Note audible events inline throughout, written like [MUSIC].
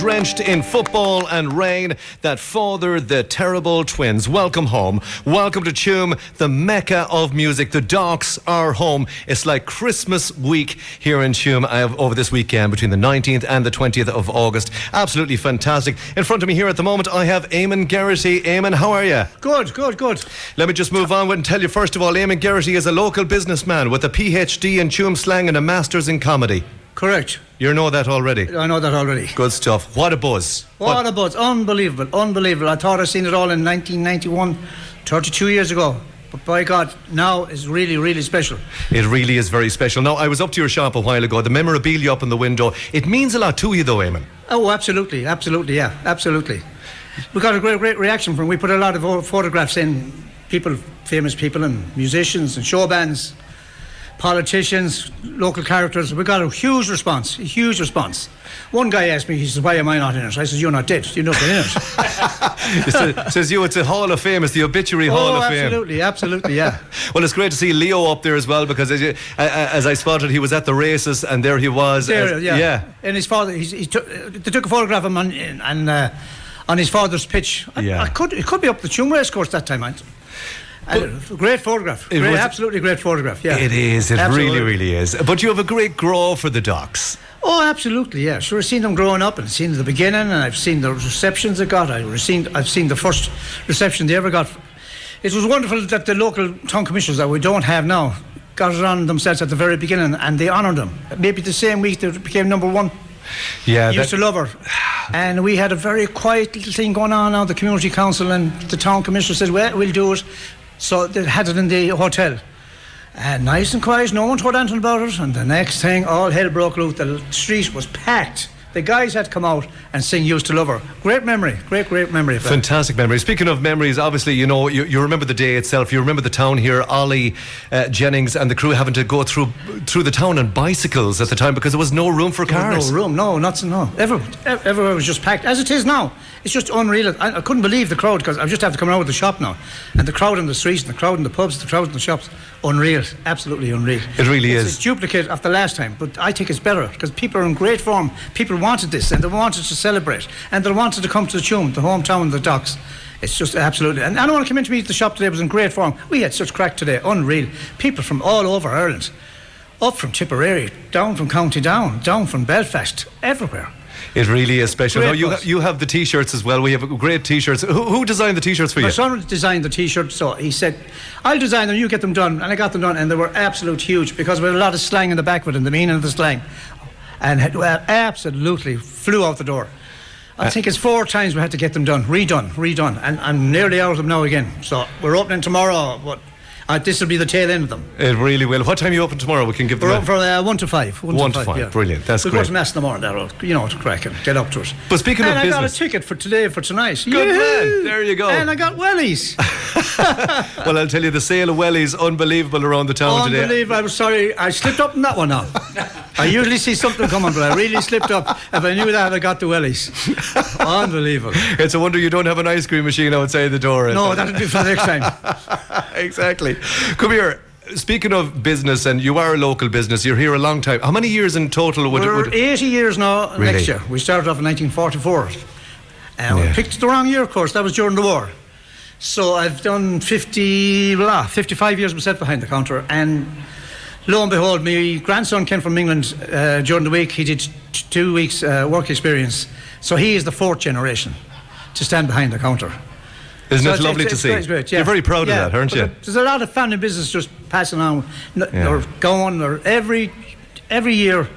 drenched in football and rain that fathered the terrible twins. Welcome home. Welcome to Tuam, the mecca of music. The Docs are home. It's like Christmas week here in Tuam over this weekend between the 19th and the 20th of August. Absolutely fantastic. In front of me here at the moment, I have Eamon Geraghty. Eamon, how are you? Good, good, good. Let me just move on and tell you first of all, Eamon Geraghty is a local businessman with a PhD in Tuam slang and a master's in comedy. Correct. You know that already. I know that already. Good stuff. What a buzz. What, what a buzz. Unbelievable. Unbelievable. I thought I'd seen it all in 1991, 32 years ago. But by God, now is really, really special. It really is very special. Now, I was up to your shop a while ago. The memorabilia up in the window. It means a lot to you, though, Eamon. Oh, absolutely. Absolutely, yeah. Absolutely. We got a great, great reaction from We put a lot of photographs in. People, famous people, and musicians and show bands politicians, local characters. We got a huge response, a huge response. One guy asked me, he says, Why am I not in it? I says, You're not dead. You're not in it. [LAUGHS] says you, it's a Hall of Fame, it's the obituary oh, Hall of absolutely, Fame. Absolutely, absolutely, yeah. [LAUGHS] well, it's great to see Leo up there as well because as, you, as, I spotted, he was at the races and there he was. There, as, yeah. yeah. And his father, he, took, they took a photograph of him on, and, uh, on his father's pitch. I, yeah. I could, it could be up the Tuam race course that time. I, great photograph. Great, was, absolutely great photograph. Yeah, it is. It absolutely. really, really is. But you have a great grow for the Docs. Oh, absolutely. Yeah, sure. I've seen them growing up and seen the beginning, and I've seen the receptions they got. I've seen, I've seen the first reception they ever got. It was wonderful that the local town commissioners that we don't have now got it on themselves at the very beginning, and they honoured them. Maybe the same week they became number one. Yeah, used to love her. And we had a very quiet little thing going on now. The community council and the town commissioner said, "Well, we'll do it." So they had it in the hotel. And nice and quiet, no one told anything about it. And the next thing, all hell broke loose. The street was packed. The guys had to come out and sing Used to Love Her. Great memory, great, great memory. Fantastic memory. Speaking of memories, obviously, you know, you, you remember the day itself. You remember the town here, Ollie uh, Jennings and the crew having to go through through the town on bicycles at the time because there was no room for cars. no room, no, not so, no. Everywhere, everywhere was just packed, as it is now. It's just unreal. I, I couldn't believe the crowd because I just have to come out of the shop now. And the crowd in the streets, and the crowd in the pubs, the crowd in the shops. Unreal. Absolutely unreal. It really it's is. a duplicate of the last time, but I think it's better because people are in great form. People wanted this and they wanted to celebrate and they wanted to come to the Tuam, the hometown, the Docs. It's just absolutely. And anyone who came in to meet the shop today was in great form. We had such crack today, unreal. People from all over Ireland, up from Tipperary, down from County Down, down from Belfast, everywhere. It really is special. Now, you, ha- you have the t shirts as well. We have great t shirts. Who, who, designed the t shirts for My you? My son designed the t shirts, so he said, I'll design them, you get them done. And I got them done, and they were absolute huge because we had a lot of slang in the back of it and the meaning of the slang. And well, absolutely flew out the door. I uh, think it's four times we had to get them done, redone, redone, and I'm nearly out of them now again. So we're opening tomorrow. What uh, this will be the tail end of them. It really will. What time are you open tomorrow? We can give them. We're open for uh, one to five. One, one to, five. five. Yeah. Brilliant. That's we'll great. We'll go to mass in the morning. There, you know, to crack and get up to it. But speaking and of I business, I got a ticket for today for tonight. Good man. There you go. And I got wellies. [LAUGHS] [LAUGHS] well, I'll tell you, the sale of wellies unbelievable around the town unbelievable. today. Unbelievable. I'm sorry, I slipped up on that one now. I usually see something coming, but I really slipped up. If I knew that, I got the wellies. [LAUGHS] Unbelievable. It's a wonder you don't have an ice cream machine outside the door. No, that'll be for next time. exactly. [LAUGHS] Come here. Speaking of business, and you are a local business, you're here a long time. How many years in total would We're it? Would 80 years now really? next year. We started off in 1944. And yeah. we picked the wrong year, of course. That was during the war. So I've done 50, blah, 55 years myself behind the counter. And lo and behold, my grandson came from England uh, during the week. He did t- two weeks uh, work experience. So he is the fourth generation to stand behind the counter. Isn't so it lovely it's, to see? Great, yeah. You're very proud yeah. of that, aren't you? There's a lot of family business just passing on. Yeah. Or going, or every every year,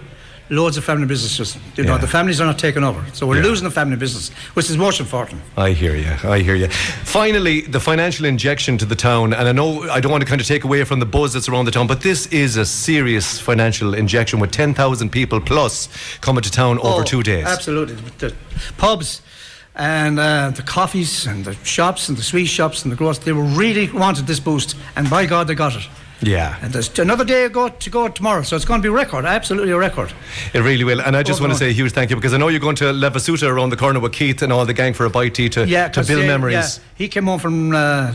loads of family business just, you know, the families are not taking over. So we're losing the family business, which is most important. I hear you. I hear you. Finally, the financial injection to the town, and I know I don't want to kind of take away from the buzz that's around the town, but this is a serious financial injection with 10,000 people plus coming to town oh, over two days. Absolutely. The pubs and uh, the coffees and the shops and the sweet shops and the groceries, they were really wanted this boost, and by God, they got it. Yeah. And there's another day go to go tomorrow, so it's going to be a record, absolutely a record. It really will. And I just oh, want to say a huge thank you because I know you're going to Levasuta around the corner with Keith and all the gang for a bite to, to, yeah, to build they, memories. Yeah, he came home from uh,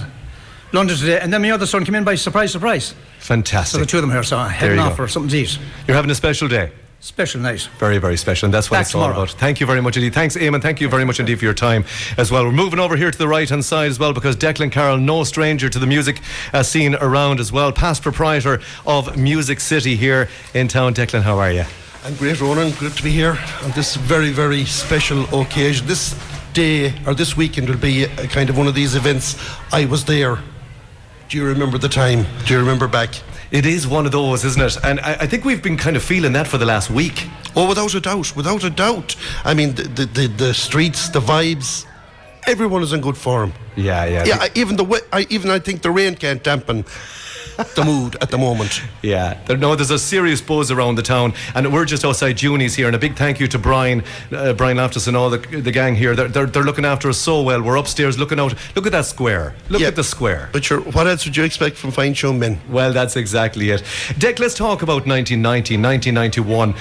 London today, and then my other son came in by surprise, surprise. Fantastic. So the two of them here, so I'm heading off go. for something to eat. You're having a special day. Special night. Very, very special, and that's what Back it's all about. Thank you very much indeed. Thanks, Eamon. Thank you very much indeed for your time as well. We're moving over here to the right hand side as well because Declan Carroll, no stranger to the music uh, scene around as well, past proprietor of Music City here in town. Declan, how are you? I'm great, Ronan. Good to be here on this very, very special occasion. This day or this weekend will be a kind of one of these events. I was there. Do you remember the time? Do you remember back? It is one of those, isn't it? And I, I think we've been kind of feeling that for the last week. Oh, without a doubt, without a doubt. I mean, the the, the, the streets, the vibes, everyone is in good form. Yeah, yeah. Yeah, even the we- I, even I think the rain can't dampen the mood at the moment. Yeah, there, no, there's a serious buzz around the town, and we're just outside Junie's here. And a big thank you to Brian, uh, Brian Loftus, and all the, the gang here. They're, they're, they're looking after us so well. We're upstairs looking out. Look at that square. Look Yeah. at the square. But sure, what else would you expect from fine show men? Well, that's exactly it. Dick, let's talk about 1990, 1991.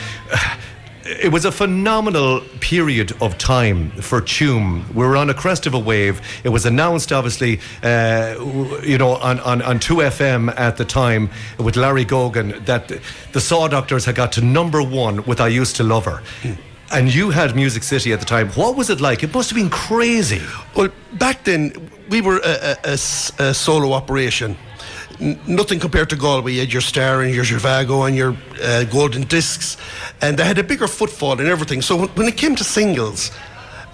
It was a phenomenal period of time for Tuam. We were on a crest of a wave. It was announced, obviously, uh, you know, on, on, on 2FM at the time with Larry Gogan that the Saw Doctors had got to number one with I Used to Love Her. And you had Music City at the time. What was it like? It must have been crazy. Well, back then we were a solo operation. N- nothing compared to Galway. You had your Star and your Zhivago and your uh, Golden Discs, and they had a bigger footfall and everything. So when, when it came to singles,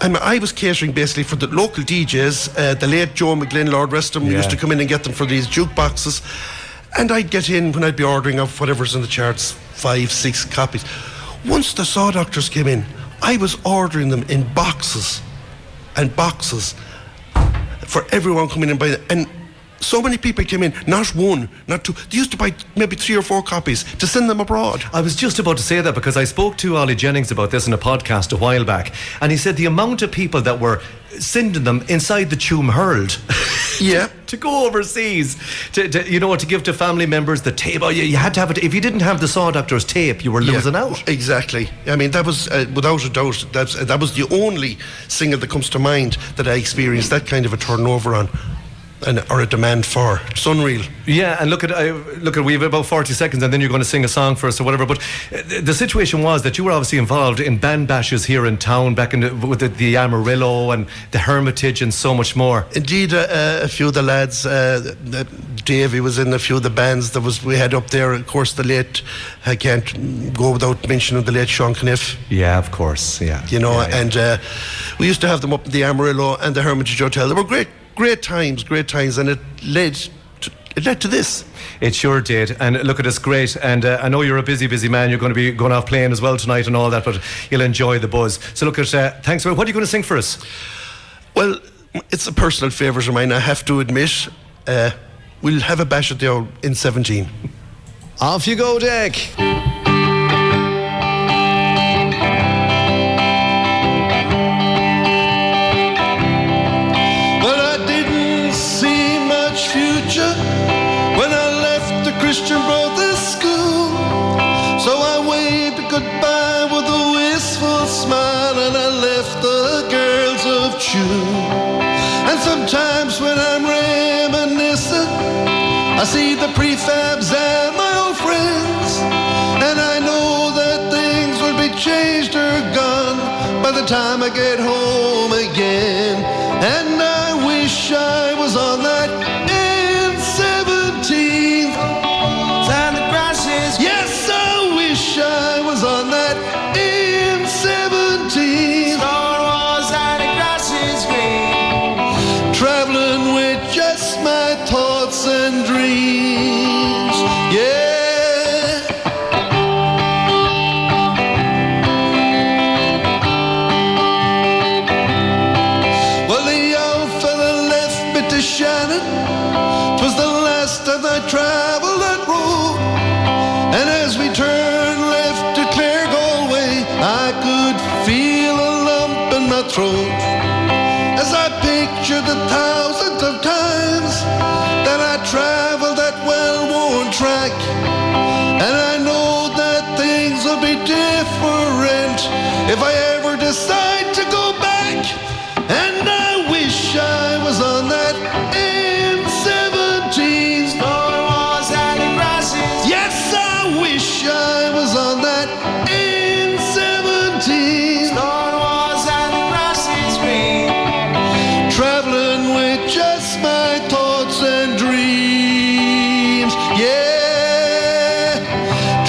I, mean, I was catering basically for the local DJs. Uh, the late Joe McGlynn, Lord rest him, Yeah. used to come in and get them for these jukeboxes, and I'd get in when I'd be ordering of whatever's in the charts, five, six copies. Once the Saw Doctors came in, I was ordering them in boxes and boxes for everyone coming in by the, and so many people came in not one not two they used to buy maybe three or four copies to send them abroad I was just about to say that because I spoke to Ollie Jennings about this in a podcast a while back, and he said the amount of people that were sending them inside the Tuam Herald. [LAUGHS] yeah [LAUGHS] to go overseas, to, to you know, to give to family members the tape. Oh, you, you had to have it. If you didn't have the Saw Doctor's tape, you were yeah, losing out. exactly I mean that was uh, without a doubt that's, that was the only single that comes to mind that I experienced that kind of a turnover on and, or a demand for it's unreal Yeah, and look at I, look at we have about forty seconds, and then you're going to sing a song for us or whatever. But uh, the, the situation was that you were obviously involved in band bashes here in town, back in the, with the, the Amarillo and the Hermitage and so much more. Indeed, uh, uh, a few of the lads, uh, uh, Davey was in a few of the bands that was we had up there. Of course, the late, I can't go without mentioning the late Sean Kniff. Yeah, of course. Yeah, you know, Yeah, yeah. and uh, we used to have them up at the Amarillo and the Hermitage Hotel. They were great, great times, great times, and it led to, it led to this. It sure did. And look at us, great. And uh, I know you're a busy, busy man. You're going to be going off playing as well tonight and all that, but you'll enjoy the buzz. So look at, uh, thanks. For, what are you going to sing for us? Well, it's a personal favourite of mine. I have to admit. Uh, we'll have a bash at the old N17. Off you go, Dick. I see the prefabs and my old friends. And I know that things will be changed or gone by the time I get home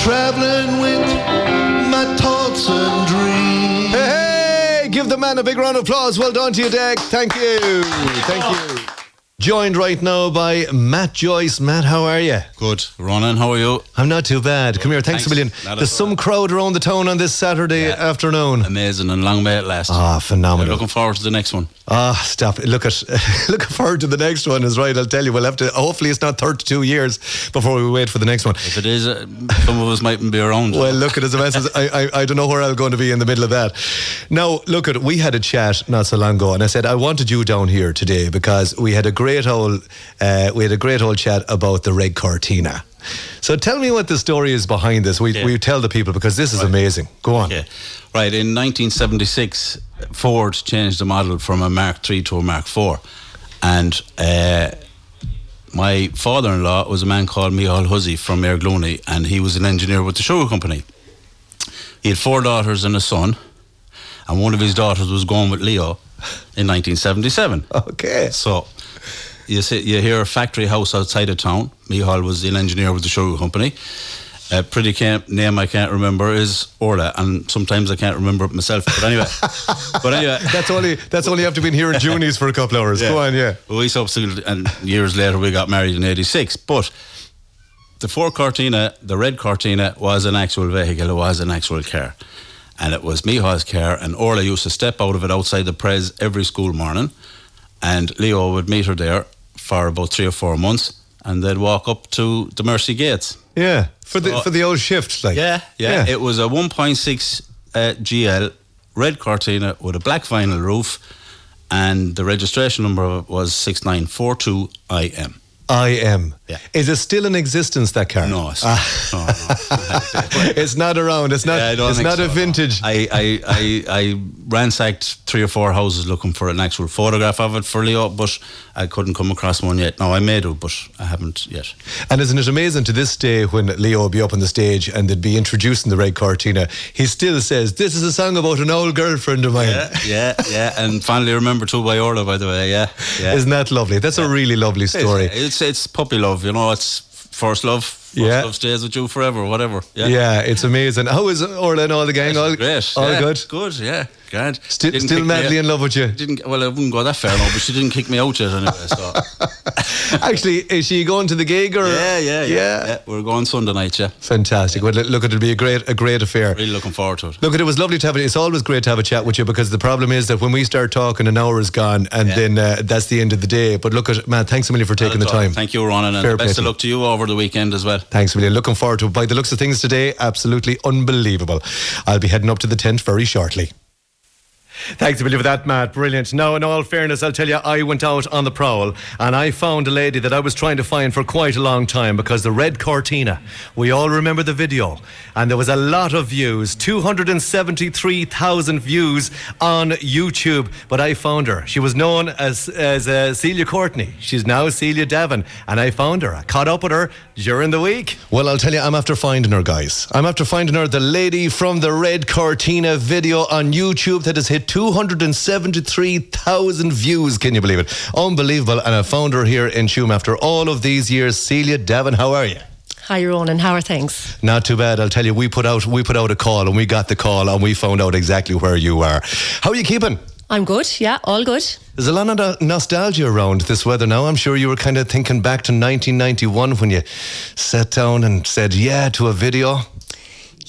traveling with my thoughts and dreams. Hey, hey, give the man a big round of applause. Well done to you, Deck. Thank you. Thank you. Joined right now by Matt Joyce. Matt, how are you? Good. Ronan, how are you? I'm not too bad. Good. Come here. Thanks, Thanks. a million. There's some crowd around the town on this Saturday yeah. afternoon. Amazing and long may it last. Ah, phenomenal. Yeah, looking forward to the next one. Ah, stop. Look at [LAUGHS] looking forward to the next one is right. I'll tell you. We'll have to hopefully it's not 32 years before we wait for the next one. If it is, uh, some of us mightn't be around. [LAUGHS] Well, look at as a message. I, I, I don't know where I'm going to be in the middle of that. Now, look at we had a chat not so long ago, and I said I wanted you down here today because we had a great old uh, we had a great old chat about the Red Cortina. So tell me what the story is behind this. We, Yeah. we tell the people because this is amazing. Go on. Okay. Right. In 1976, Ford changed the model from a Mark III to a Mark IV. And uh, my father in law was a man called Michal Huzzy from Airgluney, and he was an engineer with the sugar company. He had four daughters and a son, and one of his daughters was going with Leo in 1977. Okay. So you see, you hear a factory house outside of town. Mihal was an engineer with the sugar company. A pretty camp name I can't remember is Orla, and sometimes I can't remember it myself. But anyway, [LAUGHS] but anyway, That's only that's only after being here in Junies for a couple hours. Go on, yeah. we subsequently, and years later, we got married in '86. But the Ford Cortina, the red Cortina, was an actual vehicle. It was an actual car, and it was Mihal's car. And Orla used to step out of it outside the Pres every school morning, and Leo would meet her there for about three or four months, and they'd walk up to the Mercy Gates. Yeah. For the for the old shift, like Yeah, yeah. It was a 1.6 uh, GL red Cortina with a black vinyl roof, and the registration number was 6942 IM. I am. Yeah. Is it still in existence that car? No, it's, Ah. no, no. [LAUGHS] it's not around. It's not. Yeah, it's not so, a no. vintage. I, I, I, I ransacked three or four houses looking for an actual photograph of it for Leo, but I couldn't come across one yet. No, I may do, but I haven't yet. And isn't it amazing to this day when Leo will be up on the stage and they'd be introducing the Red Cortina, he still says, This is a song about an old girlfriend of mine. Yeah, yeah, yeah. And finally remember two by Orla, by the way. Yeah, yeah. Isn't that lovely? That's a really lovely story. It's, it's puppy love, you know. It's first love. First Yeah. love stays with you forever, whatever. Yeah. Yeah, it's amazing. How is Orla and all the gang? All, great. all yeah, good? Good, yeah, Still, still madly in love with you. Didn't well, I wouldn't go that far now, but she didn't kick me out yet anyway. So [LAUGHS] Actually, is she going to the gig or? yeah, yeah, yeah, yeah. We're going Sunday night. Yeah, Fantastic. Well, look, it'll be a great, a great affair. really looking forward to it. Look, it was lovely to have it. It's always great to have a chat with you because the problem is that when we start talking, an hour is gone, and Yeah. then uh, that's the end of the day. But look at man, thanks a million for taking the time. Thank you, Ronan, and best of luck to you over the weekend as well. Thanks a million. Looking forward to it. By the looks of things today, absolutely unbelievable. I'll be heading up to the tent very shortly. Thanks a million for that, Matt. Brilliant. Now, in all fairness, I'll tell you, I went out on the prowl and I found a lady that I was trying to find for quite a long time because the Red Cortina, we all remember the video, and there was a lot of views 273,000 views on YouTube. But I found her. She was known as, as uh, Celia Courtney. She's now Celia Devon, and I found her. I caught up with her during the week. Well, I'll tell you, I'm after finding her, guys. I'm after finding her, the lady from the Red Cortina video on YouTube that has hit 273,000 views. Can you believe it? Unbelievable. And I found her here in Tuam after all of these years. Celia Devon, how are you? Hi, Ronan. How are things? Not too bad. I'll tell you, we put out we put out a call and we got the call and we found out exactly where you are. How are you keeping? I'm good. Yeah, all good. There's a lot of nostalgia around this weather now. I'm sure you were kind of thinking back to 1991 when you sat down and said yeah to a video.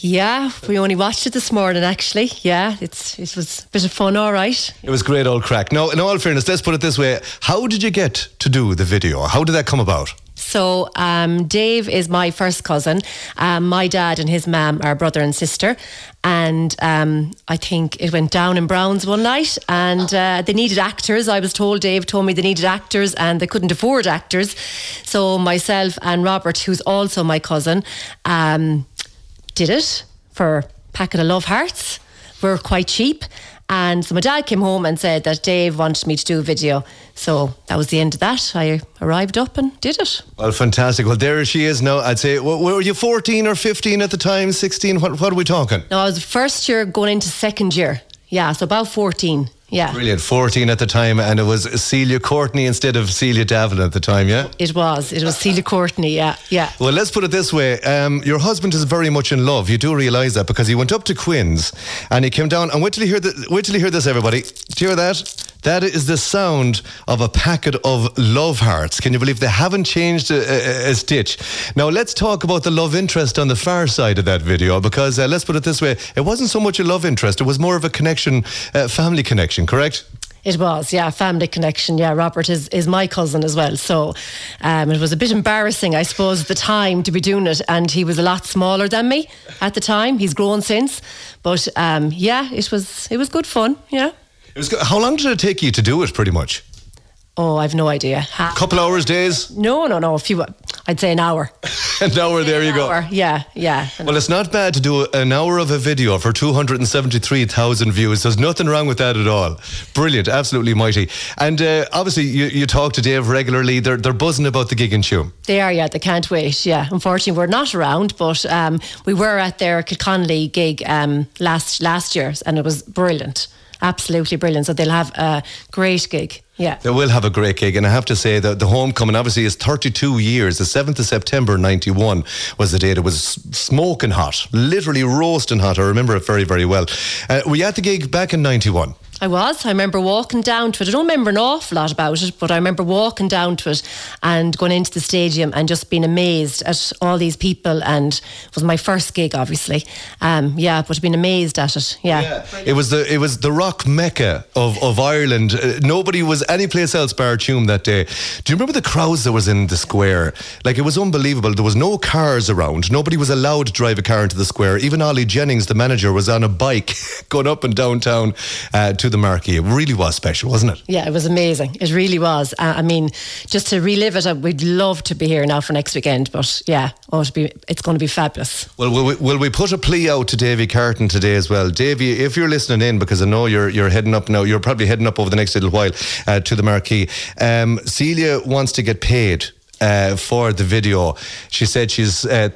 Yeah, we only watched it this morning. Actually, yeah, it's it was a bit of fun. All right. It was great old crack. Now, in all fairness, let's put it this way: How did you get to do the video? How did that come about? So, um, Dave is my first cousin. Um, my dad and his mum are brother and sister. And um, I think it went down in Browns one night and uh, they needed actors. I was told, Dave told me they needed actors and they couldn't afford actors. So, myself and Robert, who's also my cousin, um, did it for a packet of love hearts. We're quite cheap. And so my dad came home and said that Dave wanted me to do a video. So that was the end of that. I arrived up and did it. Well, fantastic. Well, there she is now. I'd say, were you 14 or 15 at the time? 16? What, what are we talking? No, I was first year going into second year. Yeah, so about 14. yeah. Brilliant. 14 at the time, and it was Celia Courtney instead of Celia Davlin at the time, yeah? It was. It was Celia Courtney. Yeah, yeah. Well, let's put it this way. Um, your husband is very much in love. You do realise that because he went up to Quinn's and he came down. And wait till you hear, the, wait till you hear this, everybody. Do you hear that? That is the sound of a packet of love hearts. Can you believe they haven't changed a, a, a stitch? Now, let's talk about the love interest on the far side of that video because uh, let's put it this way it wasn't so much a love interest, it was more of a connection, uh, family connection, correct? It was, yeah, family connection. Yeah, Robert is, is my cousin as well. So um, it was a bit embarrassing, I suppose, at the time to be doing it. And he was a lot smaller than me at the time. He's grown since. But um, yeah, it was it was good fun. Yeah. It was, go- how long did it take you to do it, pretty much? Oh, I've no idea. Ha- couple hours, days? no, no, no. A few. I'd say an hour. [LAUGHS] An hour, there you go. Hour. Yeah, yeah. Well, it's not bad to do an hour of a video for 273,000 views. There's nothing wrong with that at all. Brilliant, absolutely mighty. And uh, obviously, you, you talk to Dave regularly. They're, they're buzzing about the gig in Tuam. They are, yeah. They can't wait. Yeah. Unfortunately, we're not around, but um, we were at their Kilconnelly gig um, last last year, and it was brilliant. Absolutely brilliant. So they'll have a great gig. Yeah. They will have a great gig, and I have to say that the homecoming obviously is 32 years. The 7th of September 91 was the date. It was smoking hot, literally roasting hot. I remember it very, very well. Uh, you at the gig back in 91? I was. I remember walking down to it. I don't remember an awful lot about it, but I remember walking down to it and going into the stadium and just being amazed at all these people. And it was my first gig, obviously. Um, yeah, but being amazed at it. Yeah. It was the it was the rock mecca of, of Ireland. Uh, nobody was any place else bar Tuam that day. Do you remember the crowds that was in the square? Like it was unbelievable. There was no cars around. Nobody was allowed to drive a car into the square. Even Ollie Jennings, the manager, was on a bike [LAUGHS] going up and downtown uh, to the marquee. It really was special, wasn't it? Yeah, it was amazing. It really was. Uh, I mean, just to relive it, uh, we'd love to be here now for next weekend. But yeah, oh, be, it's going to be fabulous. Well, will we, will we put a plea out to Davy Carton today as well? Davy, if you're listening in, because I know you're you're heading up now, you're probably heading up over the next little while uh, to the marquee. Um, Celia wants to get paid. Uh, for the video, she said she's uh,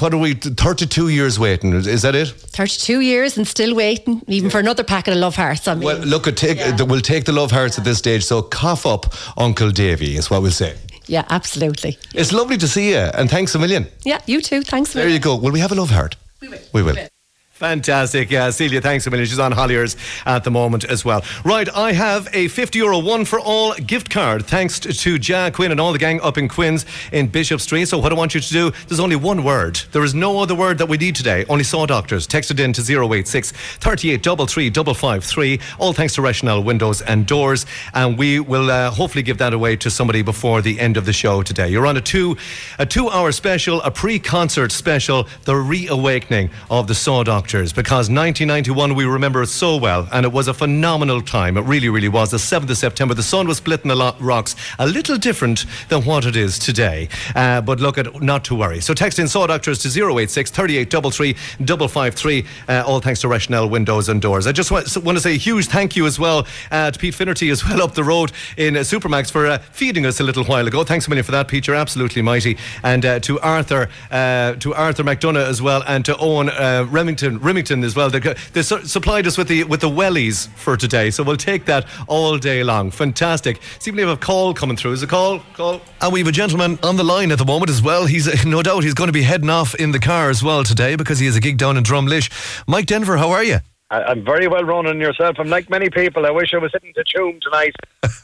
what are we? Thirty-two years waiting. Is that it? 32 years and still waiting, even for another packet of love hearts. I mean, Well, look, at take, uh, we'll take the love hearts at this stage. So cough up, Uncle Davy, is what we'll say. yeah, absolutely. It's lovely to see you, and thanks a million. Yeah, you too. Thanks. A million. There you go. Will we have a love heart? We will. We will. Fantastic. Yeah, Celia, thanks a million. She's on Holliers at the moment as well. Right, I have a 50 euro one for all gift card thanks to- Jack Quinn and all the gang up in Quinn's in Bishop Street. So, what I want you to do, there's only one word. There is no other word that we need today. Only saw doctors. Text it in to 086 38 553. All thanks to Rationale Windows and Doors. And we will uh, hopefully give that away to somebody before the end of the show today. You're on a two, a two hour special, a pre concert special, the reawakening of the Saw Doctors. Because 1991, we remember it so well, and it was a phenomenal time. It really, really was. The 7th of September, the sun was splitting the rocks, a little different than what it is today. Uh, but look at, not to worry. So text in Saw Doctors to 086 38 553, uh, all thanks to Rationale Windows and Doors. I just want, to say a huge thank you as well uh, to Pete Finnerty as well up the road in uh, Supermax for uh, feeding us a little while ago. Thanks a million for that, Pete. You're absolutely mighty. And uh, to Arthur, to Arthur McDonough as well, and to Owen uh, Remington, Remington as well. They, they su- supplied us with the with the wellies for today, so we'll take that all day long. Fantastic. See, we have a call coming through. Is a call? Call. And we have a gentleman on the line at the moment as well. He's uh, [LAUGHS] no doubt he's going to be heading off in the car as well today because he has a gig down in Drumlish. Mike Denver, how are you? I- I'm very well Ronan yourself. I'm like many people. I wish I was hitting the tune tonight,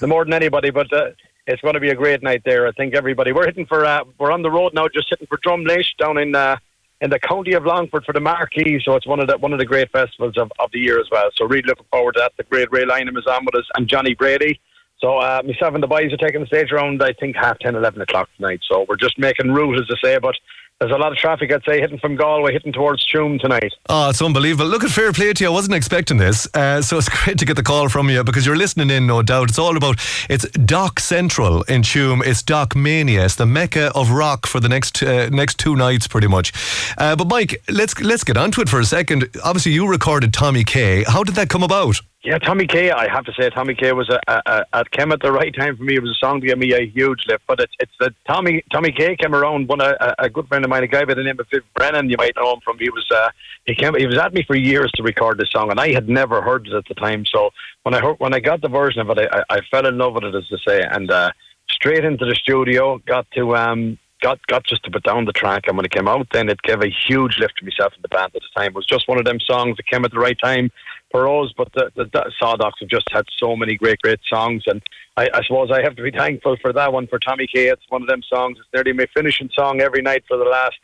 the [LAUGHS] more than anybody. But uh, it's going to be a great night there. I think everybody. We're hitting for. Uh, we're on the road now, just hitting for Drumlish down in uh, in the county of Longford for the Marquee. So it's one of the one of the great festivals of, of the year as well. So really looking forward to that. The great Ray Lynam is on with us and Johnny Brady. So uh, myself and the boys are taking the stage around. I think half 10, 11 o'clock tonight. So we're just making route, as I say. But there's a lot of traffic, I'd say, hitting from Galway, hitting towards Tuam tonight. Oh, it's unbelievable. Look at fair play to you. I wasn't expecting this. Uh, so it's [LAUGHS] great to get the call from you because you're listening in, no doubt. It's all about, it's Doc Central in Tuam. It's Doc Mania. It's the mecca of rock for the next uh, next two nights, pretty much. Uh, but Mike, let's let's get onto it for a second. Obviously, you recorded Tommy K. How did that come about? Yeah, Tommy K. I have to say, Tommy K. was a, a, a, came at the right time for me. It was a song to give me a huge lift. But it's it's the Tommy Tommy K. came around. One a, a good friend of mine, a guy by the name of Viv Brennan. You might know him from. He was uh, he came he was at me for years to record this song, and I had never heard it at the time. So when I heard when I got the version of it, I, I, fell in love with it, as to say, and uh, straight into the studio. Got to um got got just to put down the track, and when it came out, then it gave a huge lift to myself and the band at the time. It was just one of them songs that came at the right time for. But the, the, the have just had so many great, great songs, and I, I suppose I have to be [LAUGHS] thankful for that one for Tommy K. It's one of them songs. It's nearly my finishing song every night for the last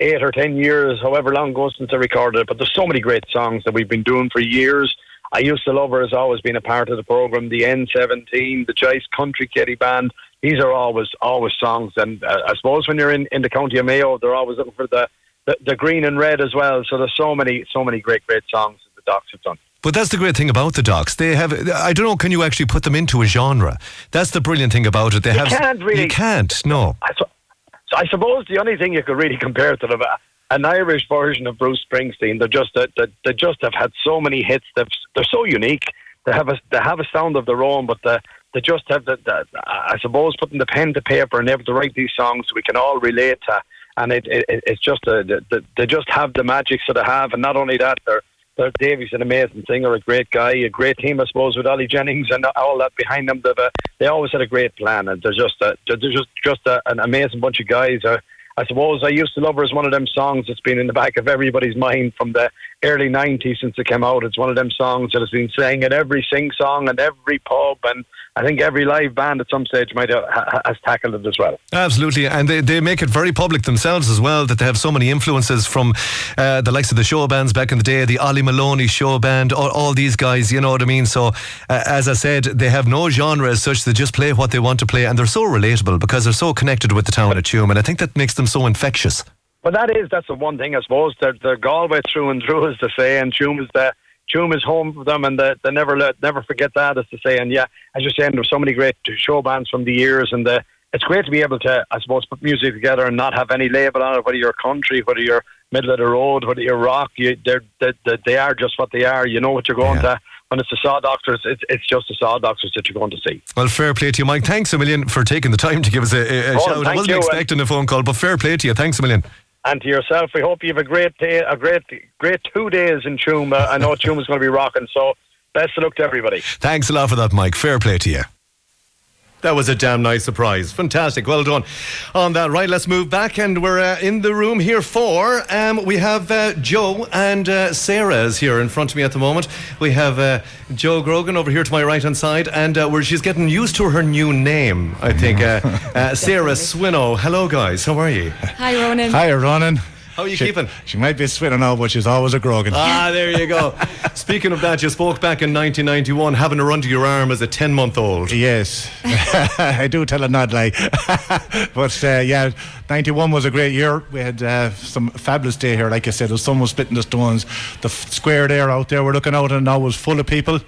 eight or ten years, however long ago since I recorded it. But there's so many great songs that we've been doing for years. I used to love her has always been a part of the program. The N17, the Joyce Country Ceili Band. These are always always songs, and uh, I suppose when you're in, in the county of Mayo, they're always looking for the, the, the green and red as well. So there's so many so many great great songs that the Docs have done. But that's the great thing about the docs. They have, I don't know, can you actually put them into a genre? That's the brilliant thing about it. They You have, can't really- You can't, no. I, so, so I suppose the only thing you could really compare to them, uh, an Irish version of Bruce Springsteen. They're just uh, they, they just have had so many hits. They've, they're so unique. They have a they have a sound of their own, but they, they just have the, the I suppose putting the pen to paper and able to write these songs we can all relate to. And it, it it's just a, the, they just have the magic that they have, and not only that, they're Davey's an amazing singer, a great guy, a great team, I suppose, with Ollie Jennings and all that behind them. They've, uh, they always had a great plan, and they're just a, they're just just a, an amazing bunch of guys. Uh, I suppose I used to love her as one of them songs that's been in the back of everybody's mind from the early '90s since it came out. It's one of them songs that has been sang at every sing song and every pub, and I think every live band at some stage might have, has tackled it as well. Absolutely, and they, they make it very public themselves as well that they have so many influences from uh, the likes of the show bands back in the day, the Ollie Maloney show band, all, all these guys, you know what I mean? So, uh, as I said, they have no genre as such, they just play what they want to play, and they're so relatable because they're so connected with the town of Tuam, and I think that makes them so infectious. But that is that's the one thing I suppose they're they're Galway through and through as they say, and Tuam is the Tuam is home for them, and they, they never let never forget that as to say. And yeah, as you're saying, there's so many great show bands from the years, and the, it's great to be able to I suppose put music together and not have any label on it, whether you're country, whether you're middle of the road, whether you're rock. You, they're, they, they, they are just what they are. You know what you're going Yeah. to. When it's the Saw Doctors, it's, it's just the Saw Doctors that you're going to see. Well, fair play to you, Mike. Thanks a million for taking the time to give us a, a, a Oh, shout. I wasn't you, uh, expecting a phone call, but fair play to you. Thanks a million. And to yourself, we hope you have a great day, a great, great two days in Tuam. Uh, I know Tuam is going to be rocking, so best of luck to everybody. Thanks a lot for that, Mike. Fair play to you. That was a damn nice surprise. Fantastic. Well done on that. Right, let's move back. And we're uh, in the room here for. Um, we have uh, Joe and uh, Sarah is here in front of me at the moment. We have uh, Joe Grogan over here to my right hand side. And uh, where she's getting used to her new name, I think. Uh, [LAUGHS] uh, Sarah Swinnow. Hello, guys. How are you? Hi, Ronan. Hi, Ronan. How are you she, keeping? She might be switting now, but she's always a Grogan. Ah, there you go. Speaking of that, you spoke back in 1991, having a run to your arm as a 10 month old. Yes, [LAUGHS] I do tell a nod like. [LAUGHS] but uh, yeah, 91 was a great year. We had uh, some fabulous day here. Like I said, the sun was splitting the stones. The f- square there out there, we're looking out and now was full of people.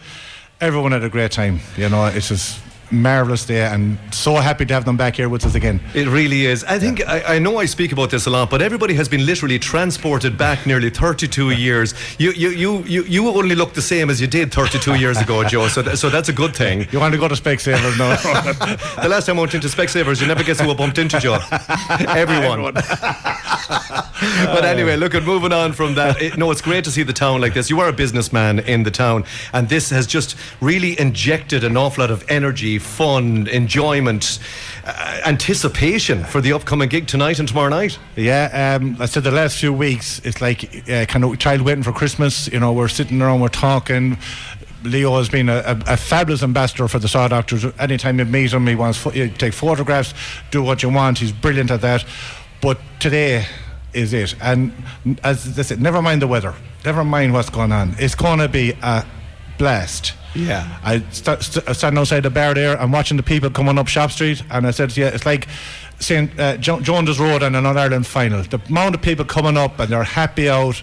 Everyone had a great time. You know, it's just marvellous day and so happy to have them back here with us again. It really is. I think I, I know I speak about this a lot, but everybody has been literally transported back nearly 32 years. You you you you, you only look the same as you did 32 years ago, [LAUGHS] Joe. So th- so that's a good thing. You want to go to Specsavers now? [LAUGHS] The last time I went into Specsavers, you never guess who I bumped into, Joe. [LAUGHS] Everyone. but anyway, look at moving on from that. It, no, it's great to see the town like this. You are a businessman in the town, and this has just really injected an awful lot of energy, fun, enjoyment, uh, anticipation for the upcoming gig tonight and tomorrow night. Yeah, um, I said the last few weeks, it's like uh, kind of child waiting for Christmas. You know, we're sitting around, we're talking. Leo has been a, a, a fabulous ambassador for the Saw Doctors. Anytime you meet him, he wants pho- you take photographs, do what you want. He's brilliant at that. But today is it, and as I said, never mind the weather, never mind what's going on. It's going to be a blast. Yeah. I st- st- outside the bar there and watching the people coming up Shop Street, and I said, "Yeah, it's like St. Uh, jo- Jones Road and an Ireland final. The amount of people coming up and they're happy out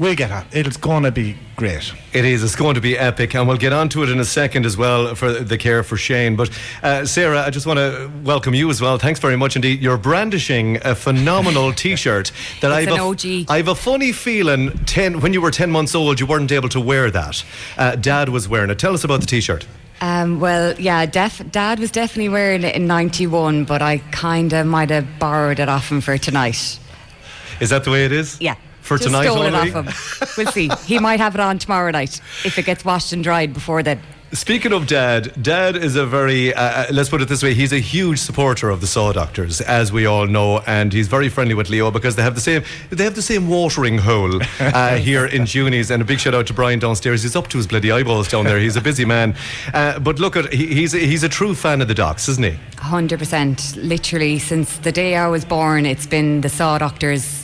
we'll get on. It's going to be great. It is. It's going to be epic, and we'll get on to it in a second as well for the care for Shane. But uh, Sarah, I just want to welcome you as well. Thanks very much indeed. You're brandishing a phenomenal [LAUGHS] T-shirt that I've an a, OG. I've a funny feeling. Ten when you were ten months old, you weren't able to wear that. Uh, Dad was wearing it. Tell us about the T-shirt. Um, well, yeah, def- Dad was definitely wearing it in '91, but I kind of might have borrowed it off him for tonight. Is that the way it is? Yeah. For Just tonight stole it off him. We'll see. He might have it on tomorrow night if it gets washed and dried before then. Speaking of Dad, Dad is a very, uh, uh, let's put it this way, he's a huge supporter of the Saw Doctors, as we all know, and he's very friendly with Leo because they have the same, they have the same watering hole uh, [LAUGHS] here in Junies. And a big shout out to Brian downstairs. He's up to his bloody eyeballs down there. He's a busy man, uh, but look at, he, he's a, he's a true fan of the Docs, isn't he? 100%. Literally, since the day I was born, it's been the Saw Doctors.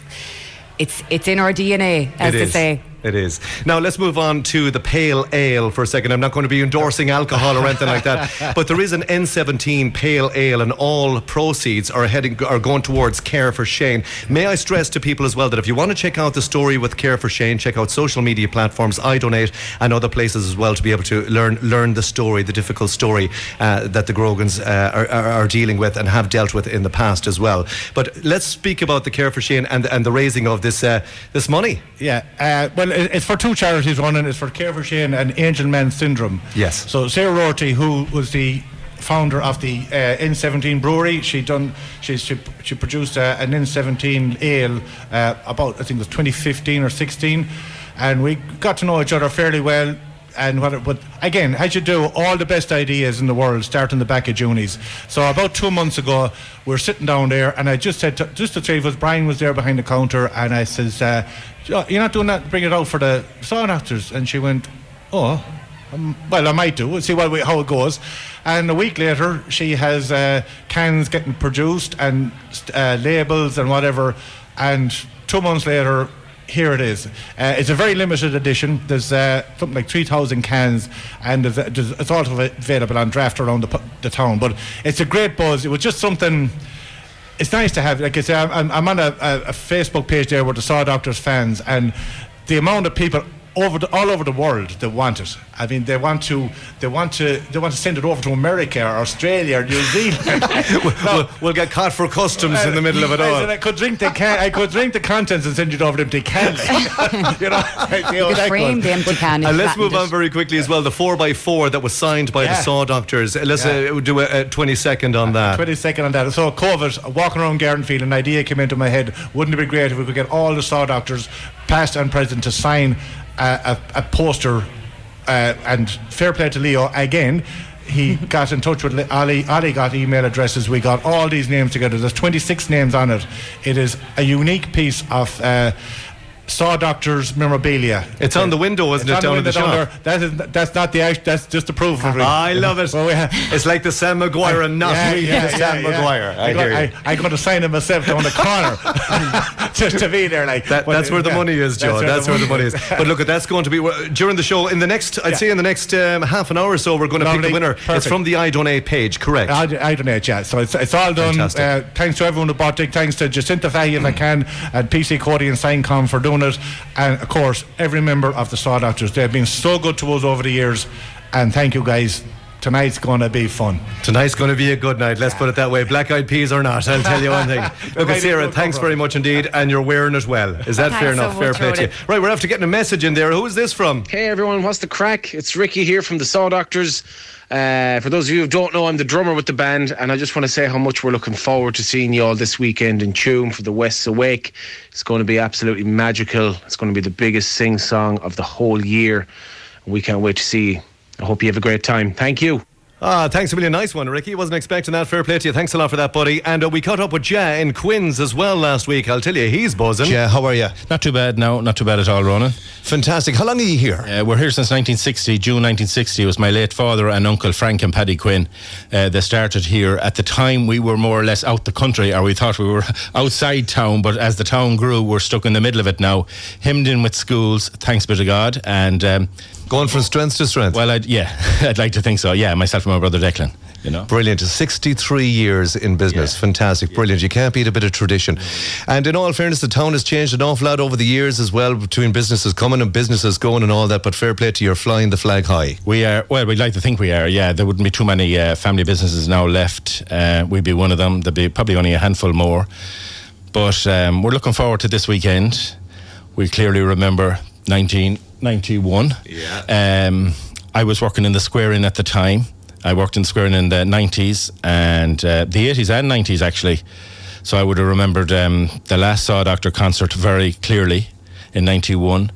It's, it's in our DNA, as It they is. say. It is. Now let's move on to the pale ale for a second. I'm not going to be endorsing alcohol or anything like that, [LAUGHS] but there is an N17 pale ale, and all proceeds are heading are going towards Care for Shane. May I stress to people as well that if you want to check out the story with Care for Shane, check out social media platforms, I Donate, and other places as well to be able to learn learn the story, the difficult story uh, that the Grogans uh, are, are, dealing with and have dealt with in the past as well. But let's speak about the Care for Shane and and the raising of this uh, this money. Yeah, uh, well, it's for two charities running. It's for Care for Shane and Angelman Syndrome. Yes. So Sarah Roarty, who was the founder of the uh, N17 brewery, she done she she, she produced uh, an N17 ale uh, about I think it was 2015 or 16, and we got to know each other fairly well. And what, it- but again, as you do, all the best ideas in the world start in the back of Junies. So about two months ago, we are sitting down there, and I just said, to, just the three of us, Brian was there behind the counter, and I says, uh, "Jo- "You're not doing that? Bring it out for the saw actors." And she went, "Oh, um, well, I might do. We'll see what we, how it goes." And a week later, she has uh, cans getting produced and uh, labels and whatever. And two months later, here it is. Uh, it's a very limited edition. There's uh, something like 3,000 cans, and there's, there's, it's also available on draft around the, the town. But it's a great buzz. It was just something. It's nice to have. Like I say, I'm, I'm- on a, a Facebook page there with the Saw Doctors fans, and the amount of people over the, all over the world that want it. I mean, they want to, they want to, they want to send it over to America or Australia or New [LAUGHS] Zealand. we'll, we'll get caught for customs in the middle of it I all. said I could drink the can. I could drink the contents and send it over to empty can. [LAUGHS] you know, you could that frame goes. the empty can if And let's move on very quickly as well. The 4x4 that was signed by the Saw Doctors. Uh, Let's Yeah. uh, do a, a 20 second on that. 20 second on that. So COVID, walking around Gardenfield, an idea came into my head. Wouldn't it be great if we could get all the saw doctors, past and present, to sign a, a, a poster? Uh, and fair play to Leo again. He [LAUGHS] got in touch with Ollie. Ollie got email addresses. We got all these names together. There's 26 names on it. It is a unique piece of uh, Saw Doctors memorabilia. It's on the window, isn't It's it, down in the down shop? That is, that's not the act. That's just the proof of it. I love it. Well, we ha- It's like the Sam Maguire and not yeah, me, yeah, Sam yeah, yeah. Maguire. I, I, got, hear you. I, I got to sign it myself down the corner [LAUGHS] [LAUGHS] just to be there. Like That, that's where the yeah, money is, Joe. That's, where the money is. But look, that's going to be during the show. In the next, I'd Yeah. say in the next um, half an hour or so, we're going to pick the winner. It's from the I Donate page, correct? I, I donate, yeah. So it's, it's all done. Uh, thanks to everyone who bought it. Thanks to Jacinta Fahy, if I [CLEARS THROAT] can, and PC Cody and Signcom for doing And of course, every member of the Saw Doctors. They've been so good to us over the years. And thank you guys. Tonight's going to be fun. Tonight's going to be a good night. Let's put it that way. Black eyed peas or not, I'll tell you one thing. [LAUGHS] Look, Right, Sarah, thanks very much indeed, and you're wearing it well. Is that Thanks fair so enough? Fair much, play to you. Right, we're after getting a message in there. Who is this from? Hey everyone, what's the crack? It's Ricky here from the Saw Doctors. Uh, for those of you who don't know, I'm the drummer with the band, and I just want to say how much we're looking forward to seeing you all this weekend in Tuam for the West's Awake. It's going to be absolutely magical. It's going to be the biggest sing song of the whole year, and we can't wait to see you. I hope you have a great time. Thank you. Ah, thanks a million. Nice one, Ricky. Wasn't expecting that. Fair play to you. Thanks a lot for that, buddy. And uh, we caught up with Jay in Quinns as well last week. I'll tell you, he's buzzing. Yeah, how are you? Not too bad now, not too bad at all, Ronan. Fantastic. How long are you here? Uh, we're here since 1960, June 1960. It was my late father and uncle Frank and Paddy Quinn uh, that started here. At the time, we were more or less out the country, or we thought we were [LAUGHS] outside town, but as the town grew, we're stuck in the middle of it now, hemmed in with schools, thanks be to God. And um, Going from strength to strength. Well, I'd, yeah, [LAUGHS] I'd like to think so. Yeah, myself and my brother Declan. You know. Brilliant. 63 years in business. Fantastic. Brilliant. You can't beat a bit of tradition. And in all fairness, the town has changed an awful lot over the years as well, between businesses coming and businesses going and all that. But fair play to you, you're flying the flag high. We are, well, we'd like to think we are, yeah. There wouldn't be too many uh, family businesses now left. Uh, we'd be one of them. There'd be probably only a handful more. But um, we're looking forward to this weekend. We clearly remember 1991. Yeah. Um, I was working in the Square Inn at the time. I worked in the Square Inn in the 90s and uh, the 80s and 90s, actually. So I would have remembered um, the last Saw Doctor concert very clearly in 91